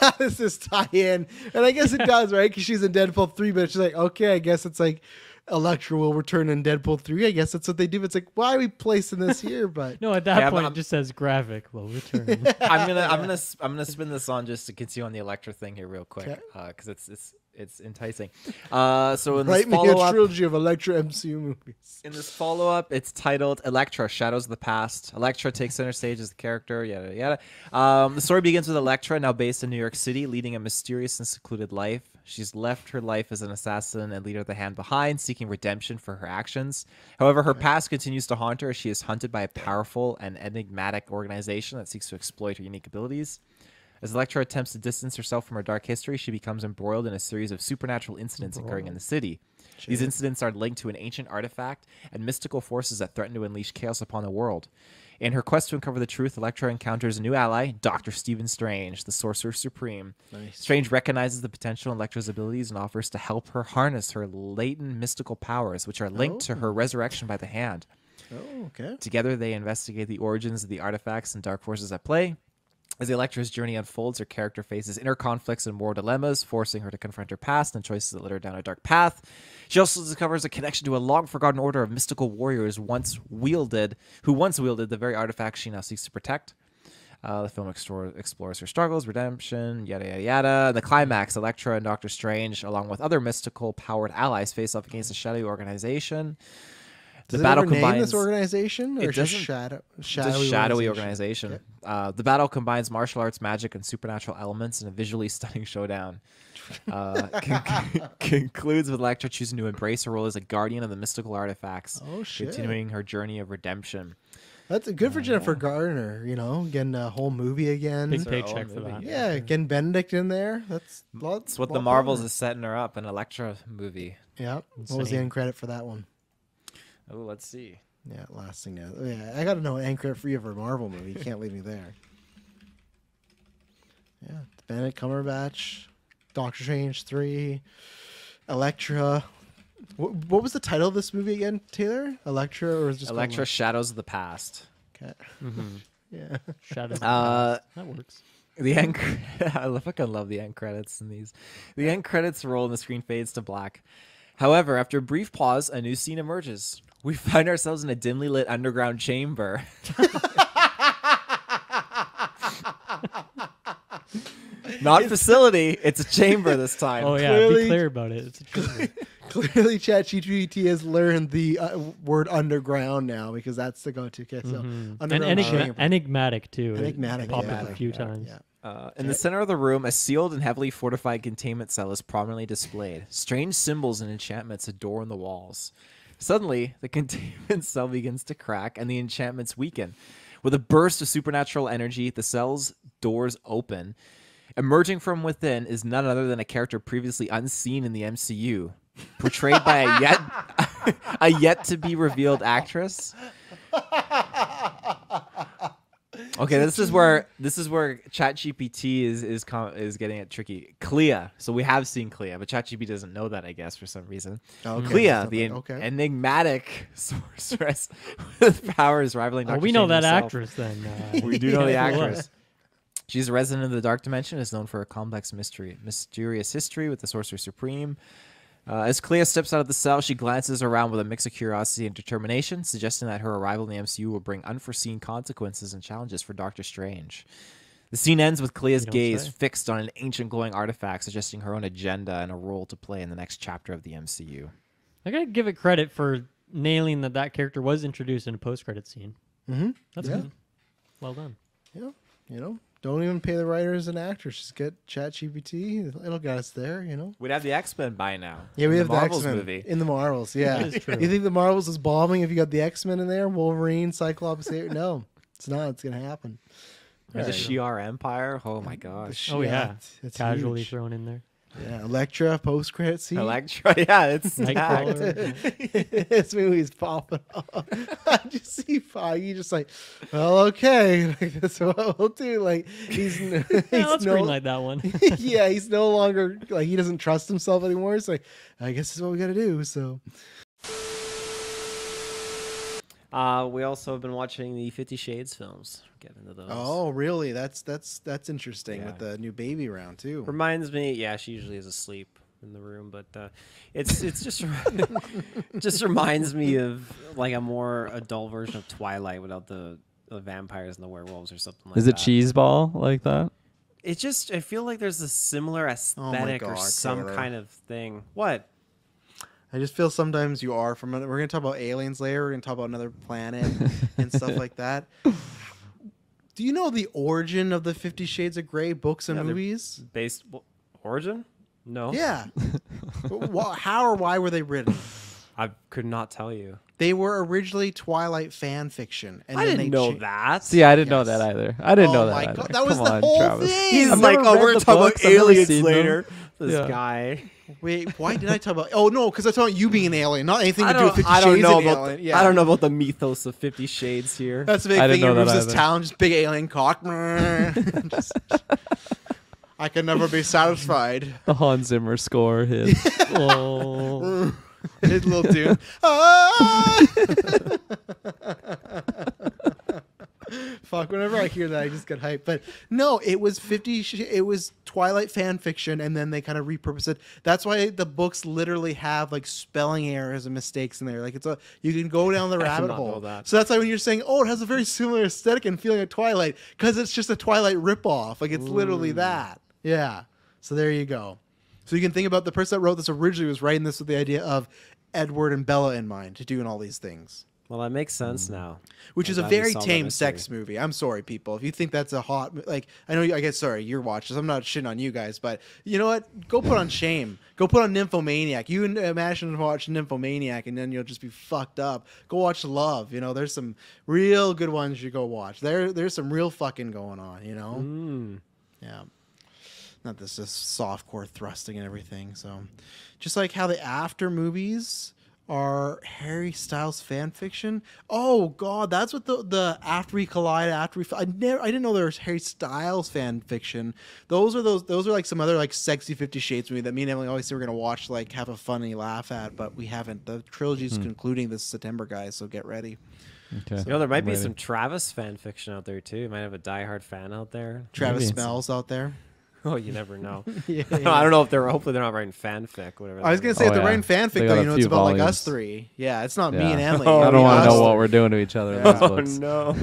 Speaker 2: how does this tie in? And I guess it does, right? Because she's in Deadpool three, but she's like, okay, I guess it's like Elektra will return in Deadpool three. I guess that's what they do. It's like, why are we placing this here? But
Speaker 4: no, at that
Speaker 1: Yeah,
Speaker 4: point
Speaker 1: I'm-
Speaker 4: it just says Gravik will return.
Speaker 1: I'm gonna I'm gonna I'm gonna spin this on just to continue on the Elektra thing here real quick
Speaker 2: Okay.
Speaker 1: because it's it's it's enticing. Uh, so in
Speaker 2: write
Speaker 1: this
Speaker 2: me
Speaker 1: follow up,
Speaker 2: trilogy of Elektra MCU movies.
Speaker 1: In this follow up, it's titled Elektra Shadows of the Past. Elektra takes center stage as the character, yada, yada. Um, the story begins with Elektra, now based in New York City, leading a mysterious and secluded life. She's left her life as an assassin and leader of the hand behind, seeking redemption for her actions. However, her past continues to haunt her as she is hunted by a powerful and enigmatic organization that seeks to exploit her unique abilities. As Elektra attempts to distance herself from her dark history, she becomes embroiled in a series of supernatural incidents occurring in the city. These incidents are linked to an ancient artifact and mystical forces that threaten to unleash chaos upon the world. In her quest to uncover the truth, Elektra encounters a new ally, Dr. Stephen Strange, the Sorcerer Supreme.
Speaker 2: Nice.
Speaker 1: Strange recognizes the potential in Elektra's abilities and offers to help her harness her latent mystical powers, which are linked to her oh. resurrection by the hand.
Speaker 2: Oh, okay.
Speaker 1: Together, they investigate the origins of the artifacts and dark forces at play. As Elektra's journey unfolds, her character faces inner conflicts and moral dilemmas, forcing her to confront her past and choices that led her down a dark path. She also discovers a connection to a long forgotten order of mystical warriors once wielded, who once wielded the very artifacts she now seeks to protect. Uh, the film explore, explores her struggles, redemption, yada yada yada. In the climax, Elektra and Doctor Strange, along with other mystical powered allies, face off against a shadowy organization.
Speaker 2: Does
Speaker 1: the
Speaker 2: it
Speaker 1: battle
Speaker 2: ever name
Speaker 1: combines
Speaker 2: this organization, or
Speaker 1: it
Speaker 2: just
Speaker 1: doesn't-
Speaker 2: shadow-
Speaker 1: just
Speaker 2: shadowy
Speaker 1: shadowy
Speaker 2: organization?
Speaker 1: organization. Uh, the battle combines martial arts, magic, and supernatural elements in a visually stunning showdown. Uh, con- concludes with Elektra choosing to embrace her role as a guardian of the mystical artifacts,
Speaker 2: Oh, shit.
Speaker 1: continuing her journey of redemption.
Speaker 2: That's good for Jennifer Garner, you know, getting a whole movie again.
Speaker 4: Big paycheck for that.
Speaker 2: Yeah, getting Benedict in there. That's
Speaker 1: That's what the Marvels
Speaker 2: better.
Speaker 1: is setting her up an Elektra movie.
Speaker 2: Yeah. What was the end credit for that one?
Speaker 1: Oh, let's see.
Speaker 2: Yeah, last thing. Now. Yeah, I got to know an end credit for you for a Marvel movie. You can't leave me there. Yeah, Benedict Cumberbatch, Doctor Strange three, Elektra. What, what was the title of this movie again, Taylor? Elektra or is it just called
Speaker 1: Elektra Shadows of the Past.
Speaker 2: Okay.
Speaker 4: Mhm.
Speaker 2: Yeah.
Speaker 4: Shadows of the
Speaker 1: Uh,
Speaker 4: Past. That works.
Speaker 1: The end. I fucking love the end credits in these. The end credits roll and the screen fades to black. However, after a brief pause, a new scene emerges. We find ourselves in a dimly lit underground chamber. Not a facility, it's a chamber this time.
Speaker 4: Oh yeah, be clear about it. It's a chamber.
Speaker 2: Clearly, ChatGPT has learned the uh, word underground now because that's the go-to. Okay, so
Speaker 4: Mhm. And
Speaker 2: underground
Speaker 4: enigma-
Speaker 2: chamber.
Speaker 4: enigmatic too. It
Speaker 2: Enigmatic,
Speaker 4: popped
Speaker 2: yeah.
Speaker 4: up a few times.
Speaker 1: Uh, in the center of the room, a sealed and heavily fortified containment cell is prominently displayed. Strange symbols and enchantments adorn the walls. Suddenly, the containment cell begins to crack and the enchantments weaken. With a burst of supernatural energy, the cell's doors open. Emerging from within is none other than a character previously unseen in the MCU, portrayed by a yet a yet to be revealed actress. Okay, this is where this is where ChatGPT is is com- is getting it tricky. Clea, so we have seen Clea, but ChatGPT doesn't know that, I guess, for some reason.
Speaker 2: Okay.
Speaker 1: Clea, the en-
Speaker 2: okay.
Speaker 1: enigmatic sorceress with powers rivaling.
Speaker 4: Oh,
Speaker 1: Dr.
Speaker 4: we know that
Speaker 1: himself.
Speaker 4: actress then, uh,
Speaker 1: we do know the actress. She's a resident of the Dark Dimension, is known for a complex mystery, mysterious history with the Sorcerer Supreme. Uh, as Clea steps out of the cell, she glances around with a mix of curiosity and determination, suggesting that her arrival in the MCU will bring unforeseen consequences and challenges for Doctor Strange. The scene ends with Clea's gaze
Speaker 4: say.
Speaker 1: fixed on an ancient glowing artifact, suggesting her own agenda and a role to play in the next chapter of the MCU.
Speaker 4: I gotta give it credit for nailing that that character was introduced in a post-credit scene.
Speaker 2: Mhm.
Speaker 4: That's
Speaker 2: Yeah.
Speaker 4: good. Well done.
Speaker 2: Yeah, you know, Don't even pay the writers and actors. Just get Chat GPT. It'll get us there. You know.
Speaker 1: We'd have the X Men by now.
Speaker 2: Yeah, we
Speaker 1: in
Speaker 2: have the,
Speaker 1: Marvels
Speaker 2: X Men
Speaker 1: movie.
Speaker 2: in the Marvels. Yeah,
Speaker 1: That is true.
Speaker 2: you think the Marvels is bombing if you got the X Men in there? Wolverine, Cyclops. no, it's not. It's gonna happen.
Speaker 1: Or the Shi'ar Empire. Oh my gosh.
Speaker 4: Oh yeah,
Speaker 2: Yeah, it's
Speaker 4: casually
Speaker 2: huge.
Speaker 4: thrown in there.
Speaker 2: Yeah, Elektra post credit scene.
Speaker 1: Elektra, yeah, it's
Speaker 4: Nightcrawler.
Speaker 2: this movie's popping off. I just see Foggy just like, well, okay, like, that's what we'll do. Like he's, n- he's
Speaker 4: Yeah, let's
Speaker 2: no,
Speaker 4: greenlight that one.
Speaker 2: yeah, he's no longer like he doesn't trust himself anymore. It's like, I guess this is what we got to do. So
Speaker 1: Uh, we also have been watching the Fifty Shades films. Get into those.
Speaker 2: Oh, really? That's that's that's interesting with the new baby round too.
Speaker 1: Reminds me, yeah, she usually is asleep in the room, but uh, it's it's just just reminds me of like a more adult version of Twilight without the, the vampires and the werewolves or something like
Speaker 3: Is
Speaker 1: that.
Speaker 3: it cheese ball like that?
Speaker 1: It just I feel like there's a similar aesthetic or
Speaker 2: God,
Speaker 1: some
Speaker 2: Taylor.
Speaker 1: kind of thing. What?
Speaker 2: I just feel sometimes you are from. We're gonna talk about aliens later. We're gonna talk about another planet and stuff like that. Do you know the origin of the Fifty Shades of Grey books and
Speaker 1: Yeah,
Speaker 2: movies?
Speaker 1: Based wh- origin? No.
Speaker 2: Yeah. Wha- How or why were they written?
Speaker 1: I could not tell you.
Speaker 2: They were originally Twilight fan fiction, and
Speaker 1: I
Speaker 2: then
Speaker 1: didn't
Speaker 2: they
Speaker 1: know
Speaker 2: cha-
Speaker 1: that.
Speaker 3: See, I didn't know that either. I didn't
Speaker 2: Oh
Speaker 3: know that.
Speaker 2: my
Speaker 3: either.
Speaker 2: God, that was
Speaker 3: Come
Speaker 2: the
Speaker 3: on,
Speaker 2: whole
Speaker 3: Travis.
Speaker 2: thing!
Speaker 1: He's oh, oh,
Speaker 3: I've
Speaker 1: like,
Speaker 3: never
Speaker 1: oh,
Speaker 3: read
Speaker 1: we're
Speaker 3: the
Speaker 1: talking about
Speaker 3: books, I've never
Speaker 1: aliens
Speaker 3: later. them."
Speaker 1: Later. This
Speaker 3: Yeah.
Speaker 1: guy.
Speaker 2: Wait, why did I talk about? Oh no, because I talked about you being an alien, not anything to do with
Speaker 1: don't,
Speaker 2: Fifty
Speaker 1: I don't
Speaker 2: Shades
Speaker 1: know about.
Speaker 2: alien.
Speaker 1: The,
Speaker 2: Yeah.
Speaker 1: I don't know about the mythos of Fifty Shades here.
Speaker 2: That's the big
Speaker 3: I
Speaker 2: thing.
Speaker 3: didn't
Speaker 2: He moves his town, just big alien cock. Just- I can never be satisfied.
Speaker 3: The Hans Zimmer score hit. oh.
Speaker 2: His little dude. Ah! Fuck! Whenever I hear that, I just get hyped. But no, it was fifty. sh- It was Twilight fan fiction, and then they kind of repurposed it. That's why the books literally have like spelling errors and mistakes in there. Like it's a you can go down the rabbit hole.
Speaker 1: that.
Speaker 2: So that's why when you're saying, "Oh, it has a very similar aesthetic and feeling of Twilight," because it's just a Twilight ripoff. Like it's literally that. Yeah. So there you go. So you can think about the person that wrote this originally was writing this with the idea of Edward and Bella in mind to doing all these things.
Speaker 1: Well, that makes sense now.
Speaker 2: Which
Speaker 1: I'm
Speaker 2: is a very tame sex movie. I'm sorry, people. If you think that's a hot, like, I know, I guess, sorry, you're watchers. I'm not shitting on you guys, but you know what? Go put on Shame. Go put on Nymphomaniac. You imagine watch Nymphomaniac, and then you'll just be fucked up. Go watch Love. You know, there's some real good ones you go watch. There, there's some real fucking going on. You know,
Speaker 1: Mm.
Speaker 2: yeah. Not this just soft core thrusting and everything. So, just like how the after movies are Harry Styles fan fiction. Oh God, that's what the the after we collide after we. I never I didn't know there was Harry Styles fan fiction. Those are those those are like some other like sexy Fifty Shades movie that me and Emily always say we're gonna watch like have a funny laugh at, but we haven't. The trilogy's
Speaker 3: Hmm.
Speaker 2: concluding this September, guys. So get ready.
Speaker 3: Okay.
Speaker 1: You know, there might be
Speaker 3: Ready.
Speaker 1: some Travis fan fiction out there too. You might have a diehard fan out there.
Speaker 2: Travis
Speaker 3: Maybe.
Speaker 2: Smells out there.
Speaker 1: Oh, you never know.
Speaker 2: Yeah,
Speaker 1: I don't know if they're. Hopefully, they're not writing fanfic. Whatever.
Speaker 2: I was gonna
Speaker 1: is.
Speaker 2: say if
Speaker 3: Oh,
Speaker 2: they're
Speaker 3: yeah.
Speaker 2: writing fanfic
Speaker 3: They
Speaker 2: though, you know, it's
Speaker 3: few
Speaker 2: about like us three. Yeah, it's not me and Emily.
Speaker 1: Oh,
Speaker 3: I don't want to know what we're doing to each other.
Speaker 2: Yeah.
Speaker 1: Oh
Speaker 3: books.
Speaker 1: no.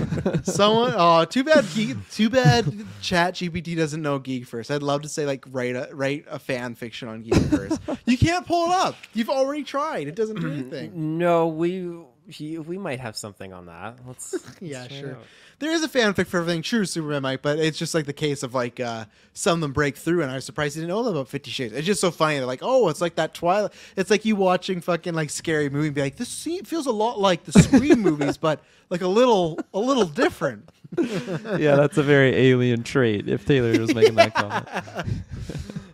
Speaker 2: Someone, oh, too bad. Geek, too bad. Chat GPT doesn't know Geekverse. I'd love to say like write a write a fan fiction on Geekverse. you can't pull it up. You've already tried. It doesn't do anything.
Speaker 1: No, we he, we might have something on that. Let's. let's
Speaker 2: Yeah, sure.
Speaker 1: out.
Speaker 2: There is a fanfic for everything. True, Superman Mike, but it's just like the case of like uh, some of them break through, and I was surprised you didn't know about Fifty Shades. It's just so funny. They're like, oh, it's like that Twilight. It's like you watching fucking like scary movie, and be like, this scene feels a lot like the Scream movies, but like a little a little different.
Speaker 3: yeah, that's a very alien trait. If Taylor was making that comment.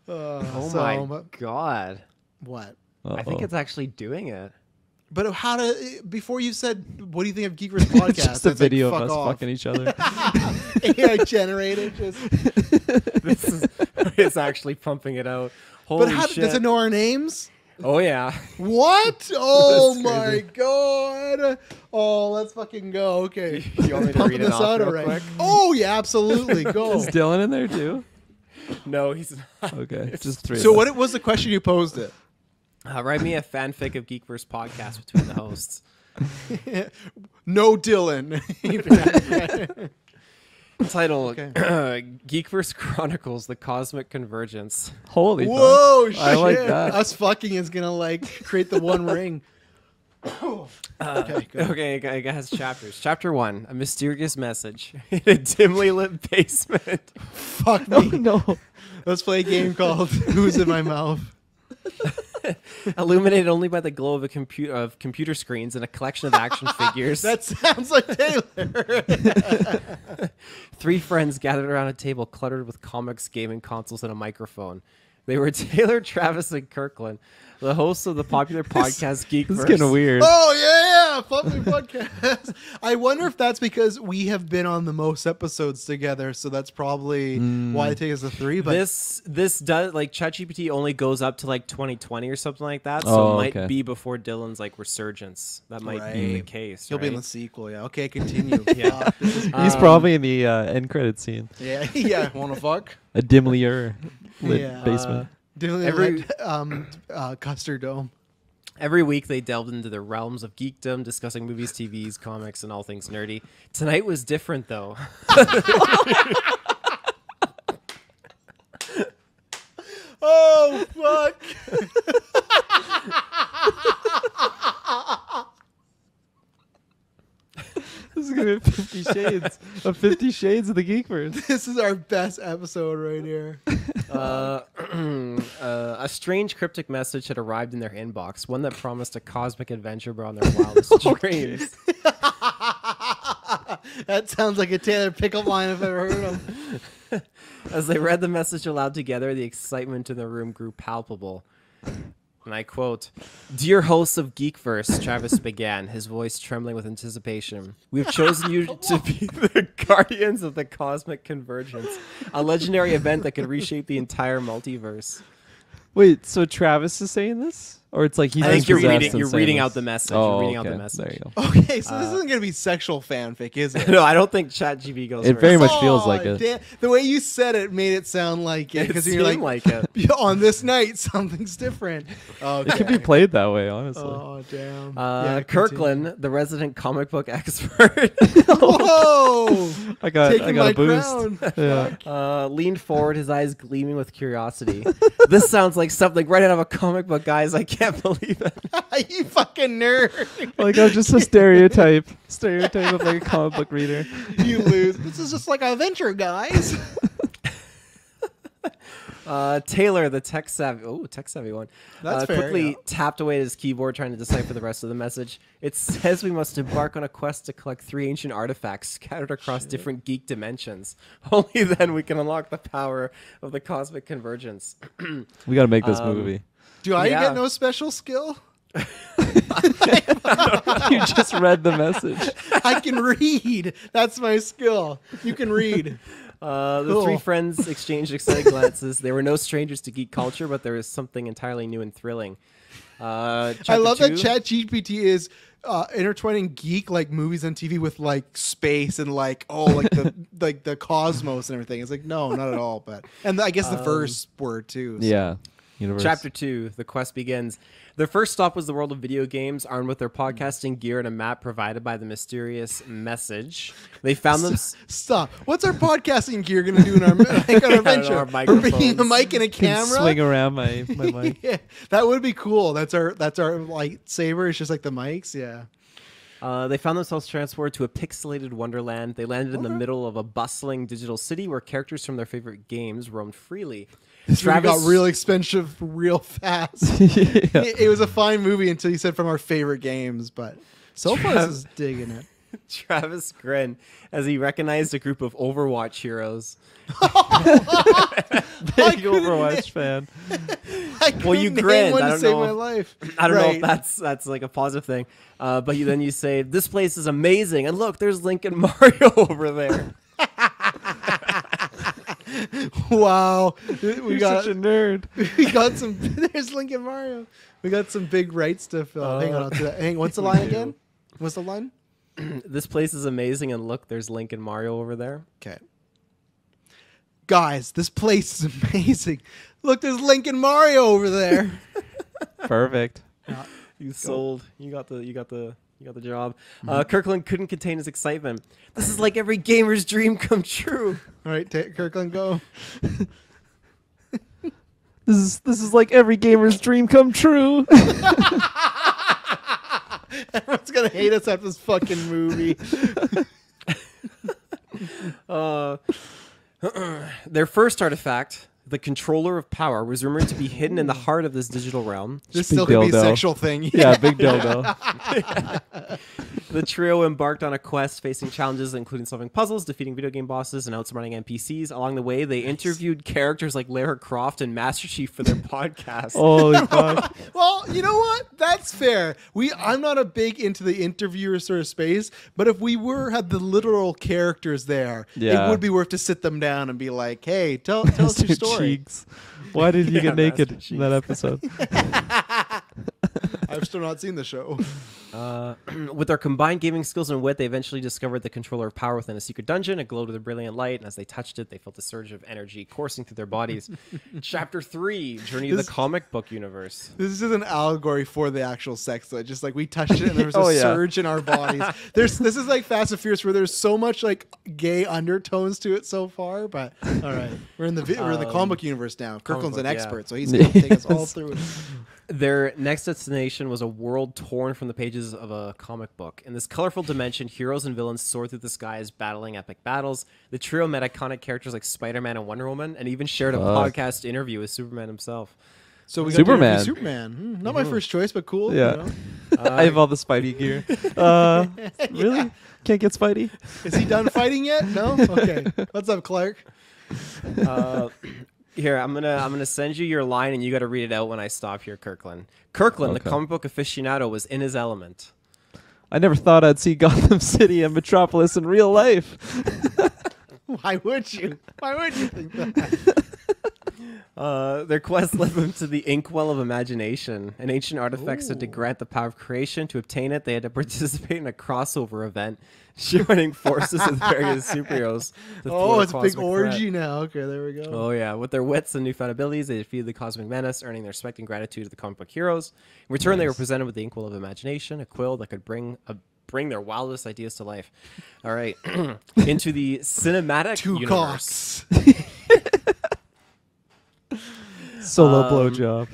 Speaker 2: Uh,
Speaker 1: Oh
Speaker 2: so,
Speaker 1: my
Speaker 2: but-
Speaker 1: god!
Speaker 2: what?
Speaker 1: I think it's actually doing it.
Speaker 2: But how to before you said what do you think of Geekverse podcast?
Speaker 3: It's just a
Speaker 2: It's
Speaker 3: video
Speaker 2: fuck
Speaker 3: of us
Speaker 2: off.
Speaker 3: fucking each other.
Speaker 2: AI generated. Just,
Speaker 1: This is it's actually pumping it out. Holy
Speaker 2: but how
Speaker 1: shit!
Speaker 2: does it know our names?
Speaker 1: Oh yeah.
Speaker 2: What? Oh my god! Oh, let's fucking go. Okay,
Speaker 1: You want me to
Speaker 2: Pumping
Speaker 1: read it
Speaker 2: this
Speaker 1: off
Speaker 2: out
Speaker 1: real
Speaker 2: already.
Speaker 1: quick?
Speaker 2: Oh yeah, absolutely. Go.
Speaker 3: Is Dylan in there too?
Speaker 1: No, he's not.
Speaker 3: Okay, just three.
Speaker 2: so
Speaker 3: of
Speaker 2: what
Speaker 3: us.
Speaker 2: was the question you posed it?
Speaker 1: Uh, write me a fanfic of Geekverse podcast between the hosts.
Speaker 2: No, Dylan.
Speaker 1: Title Geekverse Chronicles: The Cosmic Convergence.
Speaker 3: Holy. fuck.
Speaker 2: Whoa! Shit.
Speaker 3: I like that.
Speaker 2: Us fucking is gonna like create the one ring.
Speaker 1: Uh,
Speaker 2: Okay, go.
Speaker 1: okay, okay, it has chapters. Chapter one: A mysterious message in a dimly lit basement.
Speaker 2: Fuck me. no. Let's play a game called Who's in My Mouth.
Speaker 1: illuminated only by the glow of a computer of computer screens and a collection of action figures.
Speaker 2: That sounds like Taylor.
Speaker 1: Three friends gathered around a table cluttered with comics, gaming consoles, and a microphone. They were Taylor, Travis, and Kirkland, the host of the popular podcast Geek.
Speaker 3: this is getting weird.
Speaker 2: Oh yeah, public podcast. I wonder if that's because we have been on the most episodes together, so that's probably why they take us to three. But
Speaker 1: this this does like ChatGPT only goes up to like 2020 or something like that, so
Speaker 3: Oh,
Speaker 1: it might
Speaker 3: okay.
Speaker 1: be before Dylan's like resurgence. That might be the case.
Speaker 2: He'll be in the sequel. Yeah. Okay, continue.
Speaker 1: Yeah.
Speaker 2: Fuck,
Speaker 3: He's
Speaker 1: Um,
Speaker 3: probably in the uh, end credit scene.
Speaker 2: yeah. Yeah. Wanna fuck?
Speaker 3: A dimlier lit
Speaker 2: Yeah.
Speaker 3: basement.
Speaker 1: Every,
Speaker 2: um, uh, Custer Dome.
Speaker 1: Every week they delved into the realms of geekdom, discussing movies, TVs, comics, and all things nerdy. Tonight was different though.
Speaker 2: Oh fuck!
Speaker 3: This is gonna be Fifty Shades of Fifty Shades of the Geekverse.
Speaker 2: this is our best episode right here.
Speaker 1: Uh, uh, a strange cryptic message had arrived in their inbox, one that promised a cosmic adventure beyond their wildest dreams.
Speaker 2: that sounds like a Taylor pickup line if I've ever heard him.
Speaker 1: As they read the message aloud together, the excitement in the room grew palpable. And I quote, Dear hosts of Geekverse, Travis began, his voice trembling with anticipation. We've chosen you to be the guardians of the cosmic convergence, a legendary event that could reshape the entire multiverse.
Speaker 3: Wait, so Travis is saying this, or it's like he's
Speaker 1: I think you're reading- you're
Speaker 3: saying
Speaker 1: reading
Speaker 3: this?
Speaker 1: out the message. You're
Speaker 3: Oh,
Speaker 1: reading out the
Speaker 3: okay.
Speaker 1: message.
Speaker 3: There you go.
Speaker 2: Okay, so
Speaker 1: Uh,
Speaker 2: this isn't gonna be sexual fanfic, is it?
Speaker 1: No, I don't think ChatGPT goes
Speaker 3: It
Speaker 1: first.
Speaker 3: very much feels like it.
Speaker 2: damn- the way you said it made it sound like it
Speaker 1: It
Speaker 2: because you're like,
Speaker 1: like it.
Speaker 2: On this night something's different.
Speaker 3: It could be played that way, honestly.
Speaker 2: Oh damn!
Speaker 1: Uh,
Speaker 2: Yeah,
Speaker 1: Kirkland, the resident comic book expert,
Speaker 2: Whoa!
Speaker 3: I got,
Speaker 2: Taking
Speaker 3: I got
Speaker 2: my
Speaker 3: a boost. Yeah.
Speaker 1: uh, leaned forward, his eyes gleaming with curiosity. this sounds like something right out of a comic book, guys. I can't believe it.
Speaker 2: you fucking nerd!
Speaker 3: Like I'm just a stereotype, stereotype of like a comic book reader.
Speaker 2: you lose. This is just like a adventure, guys.
Speaker 1: Uh, Taylor, the tech savvy, oh, tech savvy one,
Speaker 2: That's
Speaker 1: uh,
Speaker 2: fair,
Speaker 1: quickly
Speaker 2: yeah.
Speaker 1: tapped away at his keyboard, trying to decipher the rest of the message. It says we must embark on a quest to collect three ancient artifacts scattered across different geek dimensions. Only then we can unlock the power of the cosmic convergence.
Speaker 3: We got to make this
Speaker 1: Um,
Speaker 3: movie.
Speaker 2: Do I
Speaker 1: Yeah.
Speaker 2: get no special skill?
Speaker 3: you just read the message.
Speaker 2: I can read. That's my skill. You can read.
Speaker 1: Uh, the three friends exchanged excited glances. They were no strangers to geek culture, but there was something entirely new and thrilling. Uh,
Speaker 2: I love
Speaker 1: two-
Speaker 2: that Chat GPT is uh, intertwining geek like movies and TV with like space and like oh like the like the cosmos and everything. It's like no, not at all. But and I guess the
Speaker 1: Um,
Speaker 2: first word too. so-
Speaker 3: Yeah. Universe.
Speaker 1: Chapter two, the quest begins. Their first stop was the world of video games, armed with their podcasting gear and a map provided by the mysterious message. They found them.
Speaker 2: Stop. What's our podcasting gear gonna do in our, like, our adventure?
Speaker 1: Our
Speaker 2: We're bringing a mic and a
Speaker 3: Can
Speaker 2: camera.
Speaker 3: swing around my my mic.
Speaker 2: yeah, that would be cool. That's our that's our lightsaber. It's just like the mics. Yeah.
Speaker 1: Uh, they found themselves transported to a pixelated wonderland. They landed in the middle of a bustling digital city where characters from their favorite games roamed freely.
Speaker 2: This movie got real expensive real fast. it, it was a fine movie until you said from our favorite games, but so far
Speaker 1: Trav-
Speaker 2: this is digging it.
Speaker 1: Travis grinned as he recognized a group of Overwatch heroes.
Speaker 3: Big Overwatch fan.
Speaker 1: Well, you grinned. I don't
Speaker 2: save
Speaker 1: know.
Speaker 2: my life.
Speaker 1: I don't know if that's that's like a positive thing, uh, but you, then you say this place is amazing, and look, there's Link and Mario over there.
Speaker 2: wow, we
Speaker 3: You're
Speaker 2: got
Speaker 3: such a nerd.
Speaker 2: we got some. There's Link and Mario. We got some big rights to fill. hang on, I'll do that. Hang. What's the line again? What's the line?
Speaker 1: this place is amazing, and look, there's Link and Mario over there.
Speaker 2: Okay. Guys, this place is amazing. Look, there's Link and Mario over there.
Speaker 3: Perfect.
Speaker 1: You sold. You got the. You got the. You got the job. Uh, Kirkland couldn't contain his excitement. This is like every gamer's dream come true.
Speaker 2: All right, ta Kirkland, go.
Speaker 3: This is this is like every gamer's dream come true.
Speaker 2: Everyone's gonna hate us after this fucking movie.
Speaker 1: Uh, their first artifact, the controller of power, was rumored to be hidden in the heart of this digital realm.
Speaker 2: This still could be a dildo. sexual thing.
Speaker 3: Yeah, big dildo.
Speaker 1: the trio embarked on a quest facing challenges including solving puzzles, defeating video game bosses, and outsmarting NPCs. Along the way, they interviewed characters like Lara Croft and Master Chief for their podcast.
Speaker 3: Holy fuck.
Speaker 2: well, you know what? That's fair. We I'm not a big into the interviewer sort of space, but if we were had the literal characters there,
Speaker 3: Yeah.
Speaker 2: it would be worth to sit them down and be like, "Hey, tell tell us your story."
Speaker 3: Cheeks. Why did you
Speaker 2: Yeah,
Speaker 3: get naked
Speaker 2: Master
Speaker 3: in that episode?
Speaker 2: I've still not seen the show.
Speaker 1: Uh, with their combined gaming skills and wit, they eventually discovered the controller of power within a secret dungeon. It glowed with a brilliant light, and as they touched it, they felt a surge of energy coursing through their bodies. Chapter 3 Journey
Speaker 2: This-
Speaker 1: the Comic Book Universe.
Speaker 2: This is an allegory for the actual sex. Though. Just like we touched it, and there was a
Speaker 1: Oh, yeah.
Speaker 2: surge in our bodies. There's this is like Fast and Furious, where there's so much like gay undertones to it so far. But all right, we're in the we're in the
Speaker 1: Um,
Speaker 2: comic book universe now. Kirkland's an
Speaker 1: book, yeah.
Speaker 2: expert, so he's going to take us all through it.
Speaker 1: Their next destination was a world torn from the pages of a comic book. In this colorful dimension, heroes and villains soar through the skies, battling epic battles. The trio met iconic characters like Spider Man and Wonder Woman, and even shared a
Speaker 3: Fuck.
Speaker 1: podcast interview with Superman himself.
Speaker 2: So we got
Speaker 3: Superman.
Speaker 2: to interview Superman. Hmm, not my
Speaker 1: Mhm.
Speaker 2: first choice, but cool. you
Speaker 3: Yeah.
Speaker 2: know?
Speaker 3: I have all the Spidey gear. Uh, really? Can't get Spidey?
Speaker 2: Is he done fighting yet? No. Okay. What's up, Clark?
Speaker 1: Uh, here, I'm gonna I'm gonna send you your line, and you got to read it out when I stop here, Kirkland. Kirkland, the comic book aficionado, was in his element.
Speaker 3: I never thought I'd see Gotham City and Metropolis in real life.
Speaker 2: Why would you? Why would you think that?
Speaker 1: Uh, their quest led them to the Inkwell of Imagination, an ancient artifact said to grant the power of creation. To obtain it, they had to participate in a crossover event, joining forces with various superheroes.
Speaker 2: oh, it's a big orgy
Speaker 1: threat.
Speaker 2: now. Okay, there we go.
Speaker 1: Oh yeah, with their wits and newfound abilities, they defeated the cosmic menace, earning their respect and gratitude of the comic book heroes. In return, they were presented with the Inkwell of Imagination, a quill that could bring a, bring their wildest ideas to life. All right, into the cinematic
Speaker 2: Two
Speaker 1: universe.
Speaker 2: cocks.
Speaker 3: Solo
Speaker 1: Um,
Speaker 3: blowjob.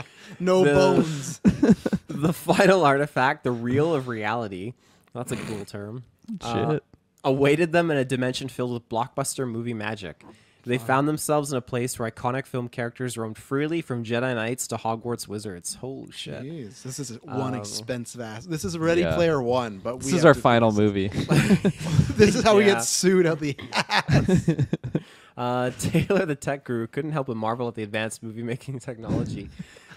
Speaker 2: No
Speaker 1: The-
Speaker 2: bones.
Speaker 1: the final artifact, the reel of reality. That's a cool term. uh,
Speaker 3: Shit.
Speaker 1: awaited them in a dimension filled with blockbuster movie magic. They found themselves in a place where iconic film characters roamed freely from Jedi Knights to Hogwarts wizards. Holy shit.
Speaker 2: Jeez, this is one
Speaker 1: Um,
Speaker 2: expensive ass. This is Ready
Speaker 3: Yeah.
Speaker 2: Player One, but
Speaker 3: This is our
Speaker 2: to-
Speaker 3: final movie.
Speaker 2: this is how we get sued out the ass.
Speaker 1: Uh, Taylor, the tech guru, couldn't help but marvel at the advanced movie making technology.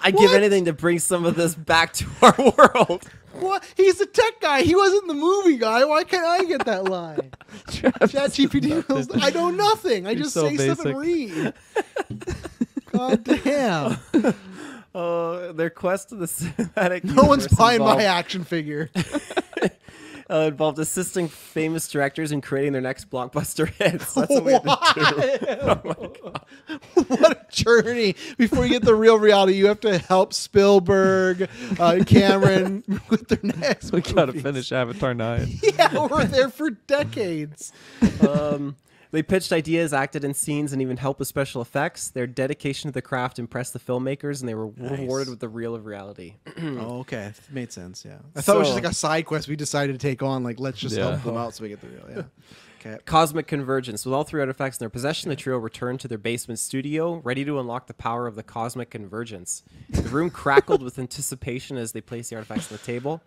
Speaker 1: I'd give anything to bring some of this back to our world.
Speaker 2: what? He's the tech guy. He wasn't the movie guy. Why can't I get that line? ChatGPT I know nothing. I
Speaker 3: You're
Speaker 2: just
Speaker 3: so
Speaker 2: say stuff and read. God damn.
Speaker 1: Uh, their quest to the cinematic
Speaker 2: No one's buying my action figure.
Speaker 1: Uh, involved assisting famous directors in creating their next blockbuster hits. That's what we had to do. Oh my god.
Speaker 2: what a journey before you get the real reality. You have to help Spielberg, uh, Cameron with their next.
Speaker 3: we gotta finish Avatar 9.
Speaker 2: Yeah, we're there for decades.
Speaker 1: Um, they pitched ideas, acted in scenes, and even helped with special effects. Their dedication to the craft impressed the filmmakers, and they were
Speaker 2: Nice.
Speaker 1: rewarded with the reel of reality.
Speaker 2: oh, okay, it made sense. Yeah, I thought it was just like a side quest we decided to take on. Like, let's just
Speaker 3: Yeah.
Speaker 2: help them out so we get the real. Yeah. Okay.
Speaker 1: Cosmic Convergence. With all three artifacts in their possession, the trio returned to their basement studio, ready to unlock the power of the Cosmic Convergence. The room crackled with anticipation as they placed the artifacts on the table.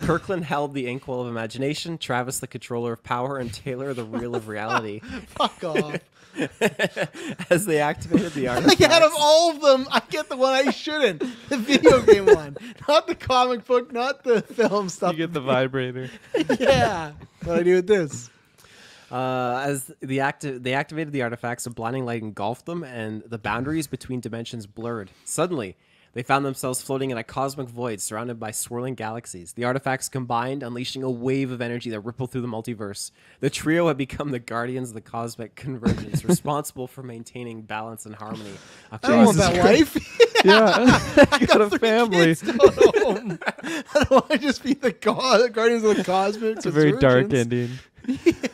Speaker 1: Kirkland held the inkwell of imagination, Travis the controller of power, and Taylor the reel of reality.
Speaker 2: Fuck off.
Speaker 1: as they activated the
Speaker 2: Like
Speaker 1: artifacts.
Speaker 2: out of all of them, I get the one I shouldn't. The video game one, not the comic book, not the film stuff.
Speaker 3: You get the vibrator.
Speaker 2: yeah. What do I do with this?
Speaker 1: Uh, as the acti- they activated the artifacts, a blinding light engulfed them, and the boundaries between dimensions blurred. Suddenly, they found themselves floating in a cosmic void surrounded by swirling galaxies. The artifacts combined, unleashing a wave of energy that rippled through the multiverse. The trio had become the guardians of the cosmic convergence, responsible for maintaining balance and harmony.
Speaker 2: I don't want that life.
Speaker 3: Yeah,
Speaker 2: I
Speaker 3: you got a family.
Speaker 2: I don't want to just be the god, guardians of the cosmic.
Speaker 3: It's a very dark ending.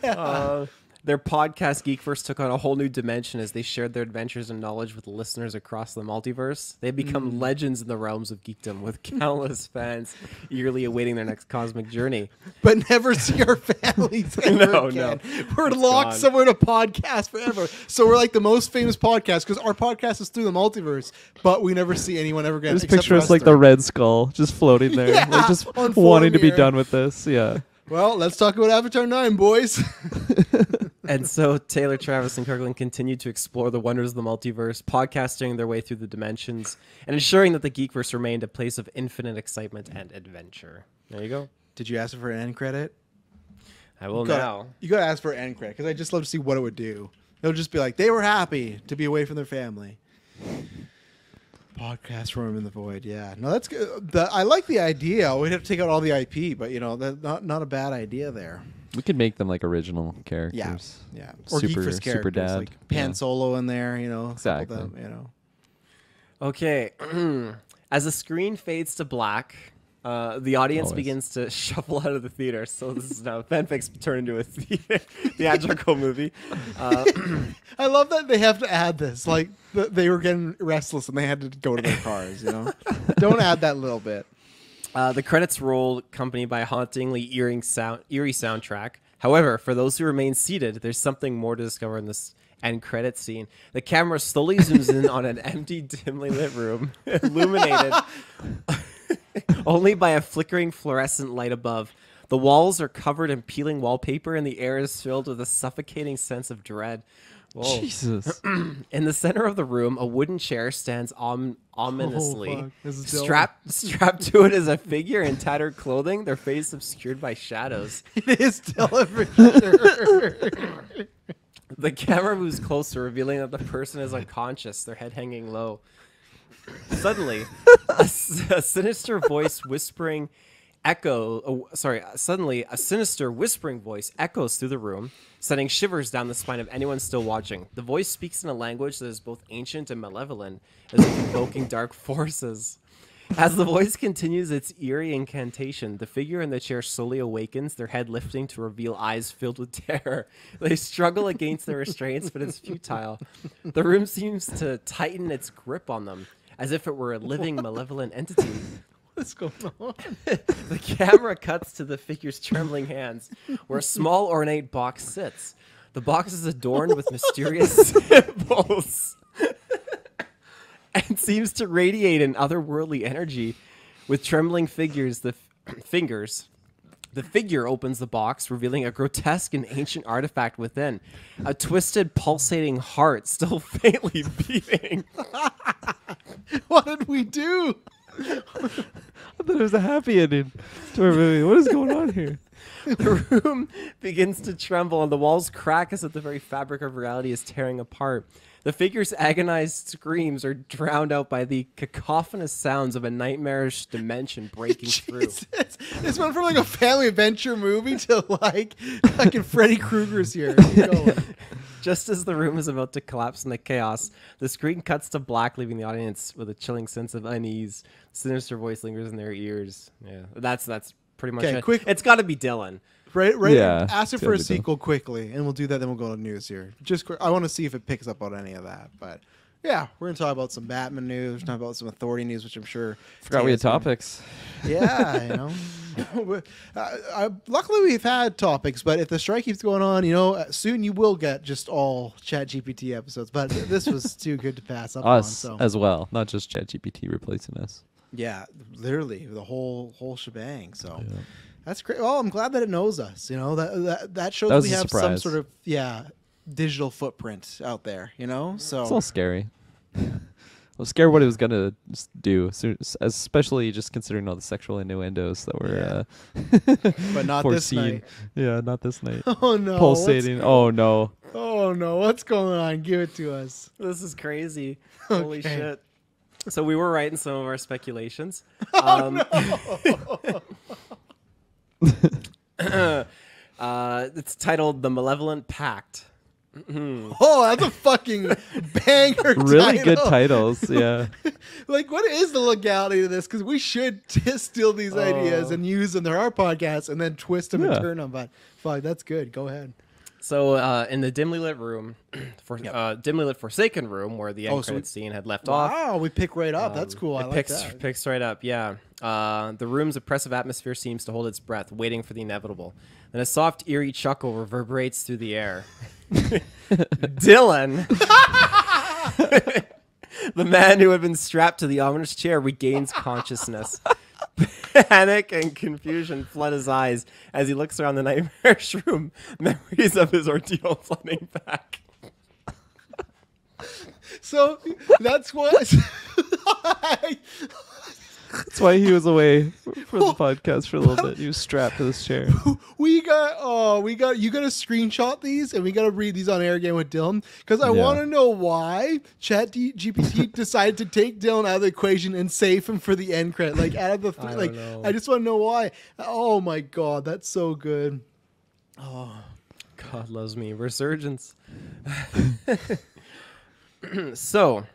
Speaker 1: Uh, Their podcast Geekverse took on a whole new dimension as they shared their adventures and knowledge with listeners across the multiverse. They become
Speaker 2: Mm.
Speaker 1: legends in the realms of geekdom, with countless fans eagerly awaiting their next cosmic journey.
Speaker 2: But never see our families ever
Speaker 1: No,
Speaker 2: again.
Speaker 1: no.
Speaker 2: We're
Speaker 1: It's
Speaker 2: locked
Speaker 1: gone.
Speaker 2: somewhere in a podcast forever. So we're like the most famous podcast because our podcast is through the multiverse, but we never see anyone ever again.
Speaker 3: Just
Speaker 2: except
Speaker 3: picture
Speaker 2: for
Speaker 3: us like the Red Skull just floating there,
Speaker 2: Yeah,
Speaker 3: like just wanting to be done with this. Yeah.
Speaker 2: Well, let's talk about Avatar 9, boys.
Speaker 1: and so Taylor, Travis, and Kirkland continued to explore the wonders of the multiverse, podcasting their way through the dimensions, and ensuring that the Geekverse remained a place of infinite excitement and adventure. There you go.
Speaker 2: Did you ask for an end credit?
Speaker 1: I will
Speaker 2: you gotta,
Speaker 1: now.
Speaker 2: You gotta ask for an end credit because I just love to see what it would do. It'll just be like they were happy to be away from their family. Podcast room in the void. Yeah, no, that's good. The, I like the idea. We'd have to take out all the IP, but you know, that not not a bad idea there.
Speaker 3: We could make them like original characters.
Speaker 2: Yeah, yeah. or
Speaker 3: super,
Speaker 2: Geekverse characters
Speaker 3: super dad.
Speaker 2: like Pan
Speaker 3: yeah.
Speaker 2: Solo in there. You know, a couple of
Speaker 3: Exactly.
Speaker 2: them, you know.
Speaker 1: Okay. As the screen fades to black, uh, the audience
Speaker 3: Always.
Speaker 1: begins to shuffle out of the theater. So this is now fanfics turn into a the- theatrical movie. Uh,
Speaker 2: I love that they have to add this. Like they were getting restless and they had to go to their cars. You know, don't add that little bit.
Speaker 1: Uh, the credits roll, accompanied by a hauntingly eerie, sound, eerie soundtrack. However, for those who remain seated, there's something more to discover in this end credit scene. The camera slowly zooms in on an empty, dimly lit room, illuminated only by a flickering fluorescent light above. The walls are covered in peeling wallpaper, and the air is filled with a suffocating sense of dread. Whoa.
Speaker 3: Jesus.
Speaker 1: In the center of the room, a wooden chair stands om- ominously.
Speaker 2: Oh, fuck. This is Dylan.
Speaker 1: strapped, strapped to it is a figure in tattered clothing, their face obscured by shadows.
Speaker 2: It is Dylan for sure.
Speaker 1: The camera moves closer, revealing that the person is unconscious, their head hanging low. Suddenly, a sinister voice whispering echo oh, sorry suddenly a sinister whispering voice echoes through the room sending shivers down the spine of anyone still watching the voice speaks in a language that is both ancient and malevolent as if invoking dark forces as the voice continues its eerie incantation, the figure in the chair slowly awakens, their head lifting to reveal eyes filled with terror. They struggle against their restraints, but it's futile. The room seems to tighten its grip on them, as if it were a living, malevolent entity.
Speaker 2: What's going on?
Speaker 1: The camera cuts to the figure's trembling hands, where a small ornate box sits. The box is adorned with mysterious symbols and seems to radiate an otherworldly energy. With trembling figures, the f- fingers, the figure opens the box, revealing a grotesque and ancient artifact within, a twisted, pulsating heart still faintly beating.
Speaker 2: what did we do?
Speaker 3: I thought it was a happy ending to our movie. What is going on here?
Speaker 1: the room begins to tremble and the walls crack as if the very fabric of reality is tearing apart. The figure's agonized screams are drowned out by the cacophonous sounds of a nightmarish dimension breaking through.
Speaker 2: This went from like a family adventure movie to like fucking Freddy Krueger's here. Keep going.
Speaker 1: Just as the room is about to collapse in the chaos, the screen cuts to black, leaving the audience with a chilling sense of unease. Sinister voice lingers in their ears. Yeah, that's that's pretty much
Speaker 2: Okay,
Speaker 1: it.
Speaker 2: quick-
Speaker 1: It's got to be Dylan.
Speaker 2: Right, right.
Speaker 3: Yeah,
Speaker 2: Ask it for a
Speaker 3: gotta
Speaker 2: sequel quickly, and we'll do that. Then we'll go to news here. Just, quick, I want to see if it picks up on any of that. But yeah, we're gonna talk about some Batman news. Talk about some Authority news, which I'm sure.
Speaker 3: Forgot we had
Speaker 2: gonna-
Speaker 3: topics.
Speaker 2: Yeah, you know. uh, uh, luckily, we've had topics, but if the strike keeps going on, you know, uh, soon you will get just all Chat GPT episodes. But th- this was too good to pass up on.
Speaker 3: Us
Speaker 2: So
Speaker 3: as well, not just ChatGPT replacing us.
Speaker 2: yeah, literally the whole whole shebang. So that's great. Well, I'm glad that it knows us. You know that that, that shows
Speaker 3: That
Speaker 2: we
Speaker 3: a
Speaker 2: have some sort of yeah digital footprint out there. You know, so
Speaker 3: It's all scary. I was scared what it was gonna do, so- especially just considering all the sexual innuendos that were. Uh,
Speaker 2: But not this
Speaker 3: foreseen.
Speaker 2: night.
Speaker 3: Yeah, not this night.
Speaker 2: Oh, no, what's-
Speaker 3: Pulsating. Oh no.
Speaker 2: Oh no, what's going on? Give it to us.
Speaker 1: This is crazy. Holy shit. So we were right in some of our speculations.
Speaker 2: Oh,
Speaker 1: Um, uh, it's titled "The Malevolent Pact." Mhm.
Speaker 2: Oh, that's a fucking banger.
Speaker 3: Really good titles. Yeah.
Speaker 2: like, what is the legality of this? Because we should just steal these ideas
Speaker 1: Oh.
Speaker 2: and use them to our podcast and then twist them
Speaker 3: Yeah.
Speaker 2: and turn them. But fuck, that's good. Go ahead.
Speaker 1: So uh, in the dimly lit room, for uh, dimly lit Forsaken room where the end
Speaker 2: Oh, so
Speaker 1: credit
Speaker 2: we-
Speaker 1: scene had left off.
Speaker 2: Wow, we pick right up. That's
Speaker 1: Um,
Speaker 2: cool. I
Speaker 1: it
Speaker 2: like
Speaker 1: picks,
Speaker 2: that.
Speaker 1: Picks right up, yeah. Uh, the room's oppressive atmosphere seems to hold its breath, waiting for the inevitable. Then a soft, eerie chuckle reverberates through the air. Dylan, the man who had been strapped to the ominous chair, regains consciousness. Panic and confusion flood his eyes as he looks around the nightmarish room, memories of his ordeal flooding back.
Speaker 2: So that's what.
Speaker 3: That's why he was away for the podcast for a little bit. He was strapped to this chair.
Speaker 2: we got oh we got you got to screenshot these and we got to read these on air again with Dylan because I
Speaker 3: Yeah.
Speaker 2: want to know why Chat GPT decided to take Dylan out of the equation and save him for the end credit. Like out of the three,
Speaker 1: don't
Speaker 2: like
Speaker 1: know.
Speaker 2: I just want to know why. Oh my god, that's so good.
Speaker 1: Oh, God loves me. Resurgence. so,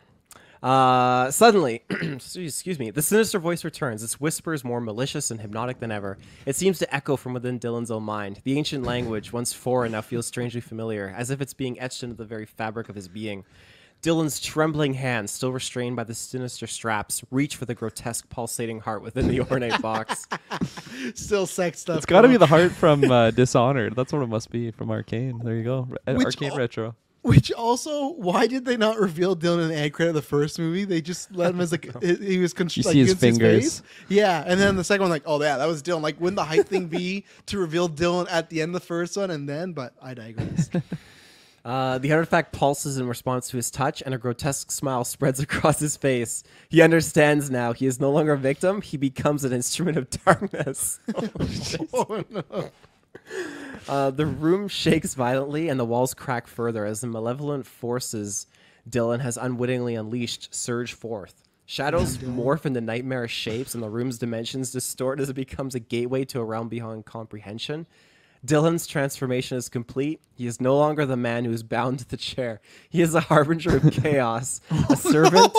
Speaker 1: uh, suddenly, excuse me, the sinister voice returns. Its whisper is more malicious and hypnotic than ever. It seems to echo from within Dylan's own mind. The ancient language, once foreign, now feels strangely familiar, as if it's being etched into the very fabric of his being. Dylan's trembling hands, still restrained by the sinister straps, reach for the grotesque pulsating heart within the ornate box.
Speaker 2: Still sex stuff.
Speaker 3: It's got to be the heart from uh, Dishonored. That's what it must be from Arcane. There you go. Re-
Speaker 2: Which
Speaker 3: Arcane
Speaker 2: al-
Speaker 3: Retro.
Speaker 2: Which also, why did they not reveal Dylan in the end credit of the first movie? They just let him as like he he was. Con-
Speaker 3: You
Speaker 2: like,
Speaker 3: see his
Speaker 2: you can face. Yeah, and then the second one, like, oh yeah, that was Dylan. Like, wouldn't the hype thing be to reveal Dylan at the end of the first one, and then? But I digress.
Speaker 1: Uh, the artifact pulses in response to his touch, and a grotesque smile spreads across his face. He understands now. He is no longer a victim. He becomes an instrument of darkness.
Speaker 2: oh no.
Speaker 1: Uh, the room shakes violently, and the walls crack further as the malevolent forces Dylan has unwittingly unleashed surge forth. Shadows morph into nightmarish shapes, and the room's dimensions distort as it becomes a gateway to a realm beyond comprehension. Dylan's transformation is complete. He is no longer the man who is bound to the chair. He is a harbinger of chaos, a servant,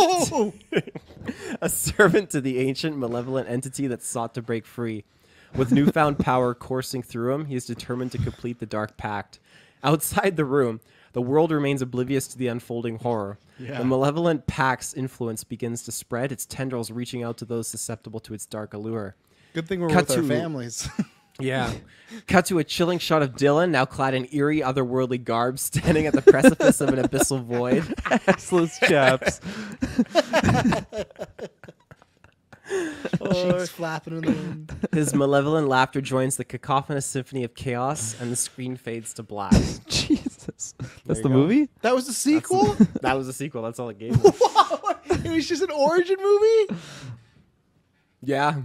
Speaker 1: a servant to the ancient malevolent entity that sought to break free. With newfound power coursing through him, he is determined to complete the dark pact. Outside the room, the world remains oblivious to the unfolding horror.
Speaker 2: Yeah.
Speaker 1: The malevolent pact's influence begins to spread, its tendrils reaching out to those susceptible to its dark allure.
Speaker 2: Good thing we're
Speaker 1: Cut
Speaker 2: with our families.
Speaker 1: Yeah. Cut to a chilling shot of Dylan, now clad in eerie, otherworldly garb, standing at the precipice of an abyssal void.
Speaker 3: Assless chaps.
Speaker 2: Cheeks flapping in the wind.
Speaker 1: His malevolent laughter joins the cacophonous symphony of chaos, and the screen fades to black.
Speaker 3: Jesus. That's the
Speaker 1: go.
Speaker 3: movie?
Speaker 2: That was the sequel.
Speaker 1: That was the sequel. That's all it gave me.
Speaker 2: it was just an origin movie.
Speaker 1: Yeah.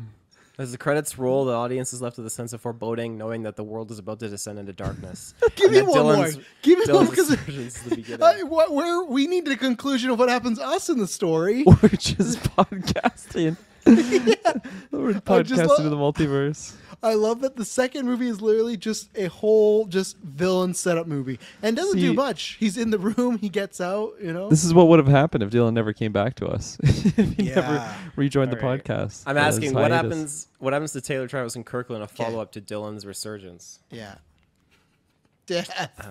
Speaker 1: As the credits roll, the audience is left with a sense of foreboding, knowing that the world is about to descend into darkness.
Speaker 2: Give
Speaker 1: And
Speaker 2: me
Speaker 1: that
Speaker 2: one more. Give me one
Speaker 1: Dylan's
Speaker 2: because
Speaker 1: the beginning.
Speaker 2: uh, what, where we need a conclusion of what happens to us in the story.
Speaker 3: We're just podcasting. We're
Speaker 2: I
Speaker 3: podcasting
Speaker 2: lo-
Speaker 3: to the multiverse.
Speaker 2: I love that the second movie is literally just a whole just villain setup movie and doesn't do much. He's in the room, he gets out, you know.
Speaker 3: This is what would have happened if Dylan never came back to us. if he never
Speaker 2: Yeah.
Speaker 3: rejoined the
Speaker 1: Alright.
Speaker 3: podcast.
Speaker 1: I'm asking what happens what happens to Taylor Travis and Kirkland, a follow up to Dylan's resurgence.
Speaker 2: yeah. Death.
Speaker 1: Uh,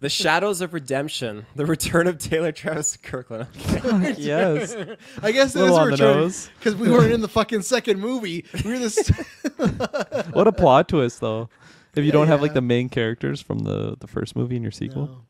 Speaker 1: The Shadows of Redemption, the return of Taylor Travis and Kirkland.
Speaker 3: yes.
Speaker 2: I guess it is
Speaker 3: Little
Speaker 2: a
Speaker 3: the
Speaker 2: return because we weren't in the fucking second movie. We were this.
Speaker 3: What a plot twist, though. If you don't have like the main characters from the, the first movie in your sequel.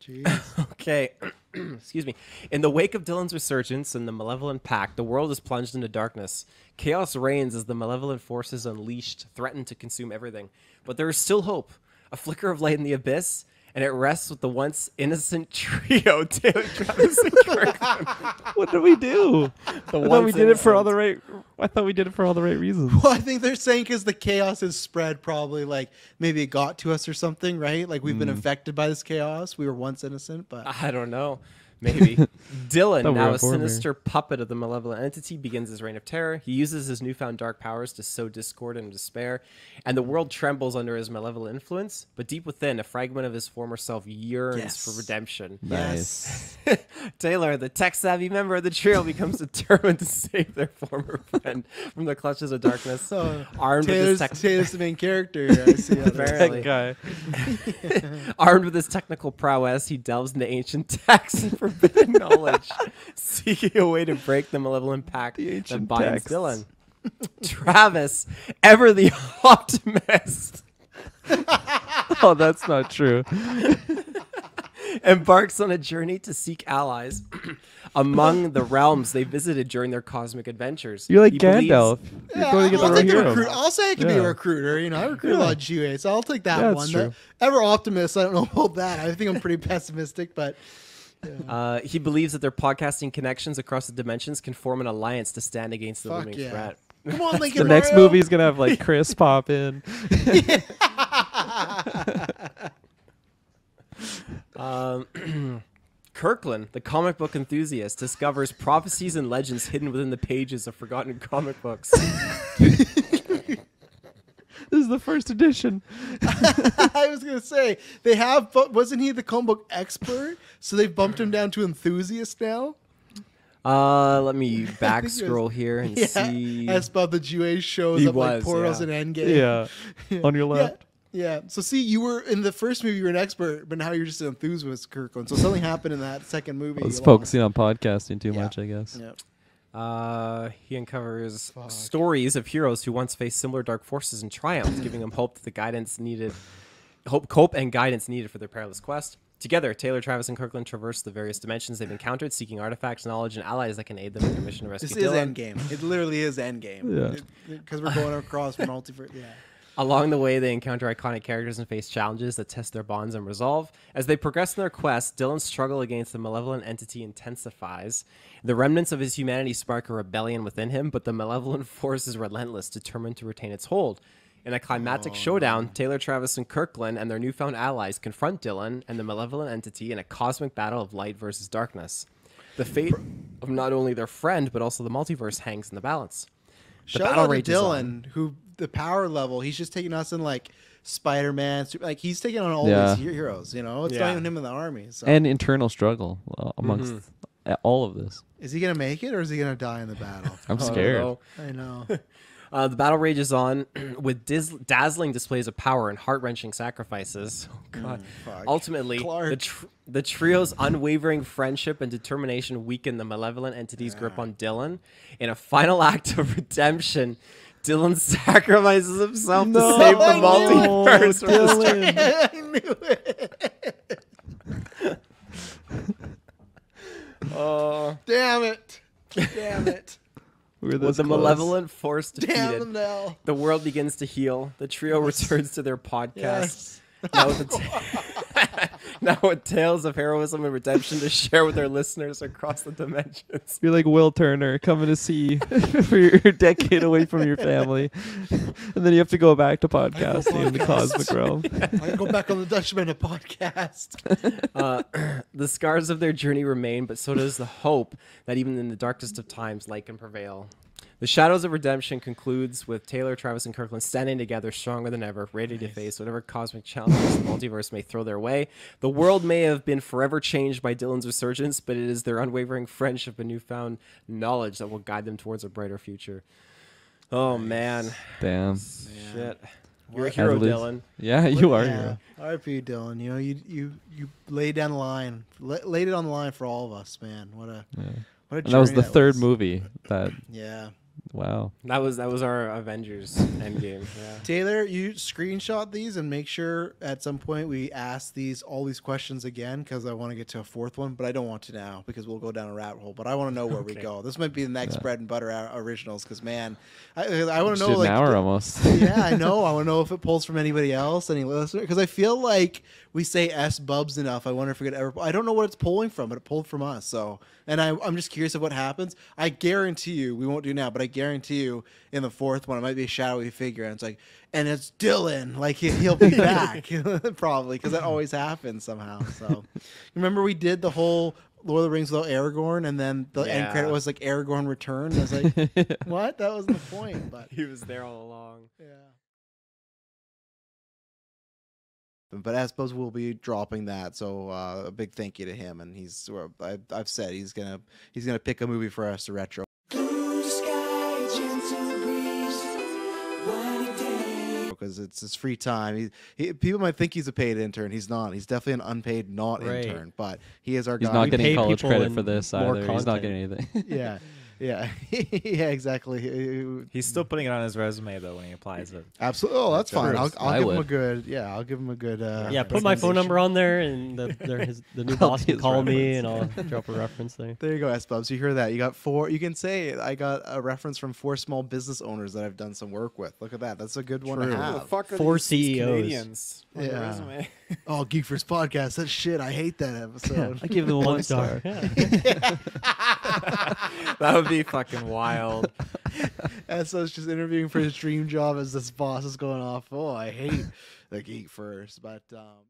Speaker 2: Jeez.
Speaker 1: Okay. Excuse me. In the wake of Dylan's resurgence and the malevolent pact, the world is plunged into darkness. Chaos reigns as the malevolent forces unleashed threaten to consume everything. But there is still hope. A flicker of light in the abyss, and it rests with the once innocent trio, Taylor Travis and Kirkland.
Speaker 3: What did we do?
Speaker 1: The
Speaker 3: I thought we
Speaker 1: once
Speaker 3: did it for all the right. I thought we did it for all the right reasons.
Speaker 2: Well, I think they're saying because the chaos has spread, probably like maybe it got to us or something, right? Like we've been
Speaker 1: Mm.
Speaker 2: infected by this chaos. We were once innocent, but
Speaker 1: I don't know. Maybe. Dylan, now a
Speaker 3: Boromir.
Speaker 1: sinister puppet of the malevolent entity, begins his reign of terror. He uses his newfound dark powers to sow discord and despair, and the world trembles under his malevolent influence. But deep within, a fragment of his former self yearns
Speaker 2: Yes.
Speaker 1: for redemption.
Speaker 3: Nice.
Speaker 1: Taylor, the tech savvy member of the trio, becomes determined to save their former friend from the clutches of darkness.
Speaker 2: So oh,
Speaker 1: armed with
Speaker 2: Taylor's,
Speaker 1: his tech-
Speaker 2: Taylor's the main character. here, I see.
Speaker 1: Apparently.
Speaker 3: guy.
Speaker 1: Armed with his technical prowess, he delves into ancient texts and forbidden knowledge, seeking a way to break the malevolent pact that
Speaker 3: ancient
Speaker 1: binds
Speaker 3: texts.
Speaker 1: Dylan. Travis, ever the optimist,
Speaker 3: oh, that's not true.
Speaker 1: embarks on a journey to seek allies among the realms they visited during their cosmic adventures.
Speaker 3: You're like
Speaker 1: He believes-
Speaker 3: Gandalf. You're
Speaker 2: Yeah,
Speaker 3: going to get
Speaker 2: I'll,
Speaker 3: the
Speaker 2: take
Speaker 3: right
Speaker 2: the recruit. I'll say I could be a recruiter. You know, I recruit a
Speaker 3: Yeah.
Speaker 2: lot of GA, so I'll take that
Speaker 3: Yeah,
Speaker 2: one.
Speaker 3: that's true.
Speaker 2: ever optimist. I don't know about that. I think I'm pretty pessimistic, but
Speaker 1: Uh, he believes that their podcasting connections across the dimensions can form an alliance to stand against the
Speaker 2: Fuck
Speaker 1: looming
Speaker 2: yeah.
Speaker 1: threat.
Speaker 2: come on,
Speaker 3: The
Speaker 2: Lincoln.
Speaker 3: next
Speaker 2: movie
Speaker 3: is gonna have like Chris pop in.
Speaker 1: Um, Kirkland, the comic book enthusiast, discovers prophecies and legends hidden within the pages of forgotten comic books.
Speaker 3: This is the first edition.
Speaker 2: I was gonna say they have, but wasn't he the comic book expert? So they've bumped him down to enthusiast now.
Speaker 1: Uh, let me back scroll
Speaker 2: was-
Speaker 1: here and
Speaker 2: yeah,
Speaker 1: see.
Speaker 2: That's about the GA shows
Speaker 1: He
Speaker 2: up like portals
Speaker 1: yeah.
Speaker 2: and Endgame.
Speaker 3: Yeah. On your left.
Speaker 2: Yeah. So see, you were in the first movie, you were an expert, but now you're just an enthusiast, Kirkland. So something happened in that second movie.
Speaker 3: I was
Speaker 2: you
Speaker 3: focusing on podcasting too
Speaker 2: Yeah.
Speaker 3: much, I guess.
Speaker 2: lost.
Speaker 1: Uh, he uncovers stories of heroes who once faced similar dark forces and triumphed, giving them hope that the guidance needed, hope, hope and guidance needed for their perilous quest. Together, Taylor, Travis, and Kirkland traverse the various dimensions they've encountered, seeking artifacts, knowledge, and allies that can aid them in their mission to rescue
Speaker 2: This is
Speaker 1: Dylan.
Speaker 2: Endgame. It literally is Endgame.
Speaker 3: Yeah.
Speaker 2: Because we're going across multiverse. Yeah.
Speaker 1: Along the way, they encounter iconic characters and face challenges that test their bonds and resolve. As they progress in their quest, Dylan's struggle against the malevolent entity intensifies. The remnants of his humanity spark a rebellion within him, but the malevolent force is relentless, determined to retain its hold. In a climactic oh, showdown, Taylor, Travis, and Kirkland and their newfound allies confront Dylan and the malevolent entity in a cosmic battle of light versus darkness. The fate of not only their friend, but also the multiverse hangs in the balance. The
Speaker 2: Shout
Speaker 1: battle
Speaker 2: out to
Speaker 1: rages on.
Speaker 2: Who the power level, he's just taking us in like Spider Man, like he's taking on all
Speaker 3: Yeah.
Speaker 2: these heroes. You know, it's
Speaker 1: Yeah.
Speaker 2: not even him in the army. So
Speaker 3: And internal struggle uh, amongst
Speaker 1: Mm-hmm.
Speaker 3: uh, all of this.
Speaker 2: is he gonna make it or is he gonna die in the battle?
Speaker 3: I'm
Speaker 1: Oh,
Speaker 3: scared.
Speaker 1: no.
Speaker 2: I know.
Speaker 1: Uh, the battle rages on with dis- dazzling displays of power and heart wrenching sacrifices. Oh, God.
Speaker 2: fuck.
Speaker 1: Ultimately, the, tr- the trio's unwavering friendship and determination weaken the malevolent entity's grip on Dylan. In a final act of redemption, Dylan sacrifices himself to save the
Speaker 2: I
Speaker 1: multiverse. from.
Speaker 2: I knew it.
Speaker 1: Oh,
Speaker 2: Damn it! Damn it!
Speaker 3: We're
Speaker 1: with the malevolent force
Speaker 2: Damn
Speaker 1: defeated,
Speaker 2: them now.
Speaker 1: the world begins to heal. The trio returns to their podcast.
Speaker 2: Yes.
Speaker 1: Now with, ta- now with tales of heroism and redemption to share with our listeners across the dimensions.
Speaker 3: You're like Will Turner coming to see for your decade away from your family, and then you have to go back to podcasting in the cosmic realm.
Speaker 2: I gotta go back on the Dutchman podcast.
Speaker 1: Uh, the scars of their journey remain, but so does the hope that even in the darkest of times, light can prevail. The Shadows of Redemption concludes with Taylor, Travis, and Kirkland standing together stronger than ever, ready to face whatever cosmic challenges the multiverse may throw their way. The world may have been forever changed by Dylan's resurgence, but it is their unwavering friendship and newfound knowledge that will guide them towards a brighter future. Oh, man.
Speaker 3: Damn.
Speaker 1: Shit. You're a hero,
Speaker 3: least-
Speaker 1: Dylan.
Speaker 3: Yeah, you are. a
Speaker 2: Yeah.
Speaker 3: hero.
Speaker 2: R.I.P. Dylan. You know, you you you laid down the line, La- laid it on the line for all of us, man. What a
Speaker 3: Yeah.
Speaker 2: What a
Speaker 3: And that was the third movie. That
Speaker 2: Yeah.
Speaker 3: Wow.
Speaker 1: That was that was our Avengers Endgame. Yeah.
Speaker 2: Taylor, you screenshot these and make sure at some point we ask these all these questions again because I want to get to a fourth one, but I don't want to now because we'll go down a rabbit hole. But I want to know where we go. This might be the next
Speaker 3: Yeah.
Speaker 2: bread and butter uh, originals because man, I, I want to know like
Speaker 3: an hour
Speaker 2: the-
Speaker 3: almost.
Speaker 2: yeah, I know. I want to know if it pulls from anybody else, any listener, because I feel like we say Sbubbs enough. I wonder if it could ever. I don't know what it's pulling from, but it pulled from us. So, and I, I'm just curious of what happens. I guarantee you, we won't do now, but I guarantee you, in the fourth one, it might be a shadowy figure, and it's like, and it's Dylan. Like he, he'll be back, probably, because that always happens somehow. So, remember we did the whole Lord of the Rings without Aragorn, and then the end credit was like Aragorn returned. I was like, what? That was the point. But
Speaker 1: He was there all along.
Speaker 2: Yeah. but I suppose we'll be dropping that. So uh, a big thank you to him, and he's uh, I, I've said he's gonna he's gonna pick a movie for us to retro. Because it's his free time. He, he people might think he's a paid intern. He's not. He's definitely an unpaid not
Speaker 4: Right.
Speaker 2: intern. But he is our
Speaker 3: He's
Speaker 2: guy.
Speaker 3: not
Speaker 4: We
Speaker 3: getting college credit for this
Speaker 4: more
Speaker 3: either. He's not getting anything.
Speaker 2: yeah, yeah, yeah. Exactly.
Speaker 1: He's still putting it on his resume though when he applies it.
Speaker 2: Absolutely. Oh, that's fine. I'll, I'll
Speaker 3: I
Speaker 2: give him a good. Yeah, I'll give him a good. Uh,
Speaker 4: Yeah, put my phone number on there, and the their, his, the new boss can
Speaker 3: his
Speaker 4: call me, and I'll drop a reference there.
Speaker 2: There you go, Sbubbs. You hear that? You got four. You can say I got a reference from four small business owners that I've done some work with. Look at that. That's a good one to have.
Speaker 1: Who fuck
Speaker 4: Four
Speaker 1: these, these
Speaker 4: CEOs.
Speaker 1: Canadians on the
Speaker 2: Yeah.
Speaker 1: resume?
Speaker 2: oh, Geekverse podcast. That's shit. I hate that episode.
Speaker 3: I give them one
Speaker 4: One star.
Speaker 3: star.
Speaker 4: Yeah.
Speaker 1: that would be fucking wild.
Speaker 2: and so it's just interviewing for his dream job as this boss is going off. Oh, I hate the Geekverse, but um.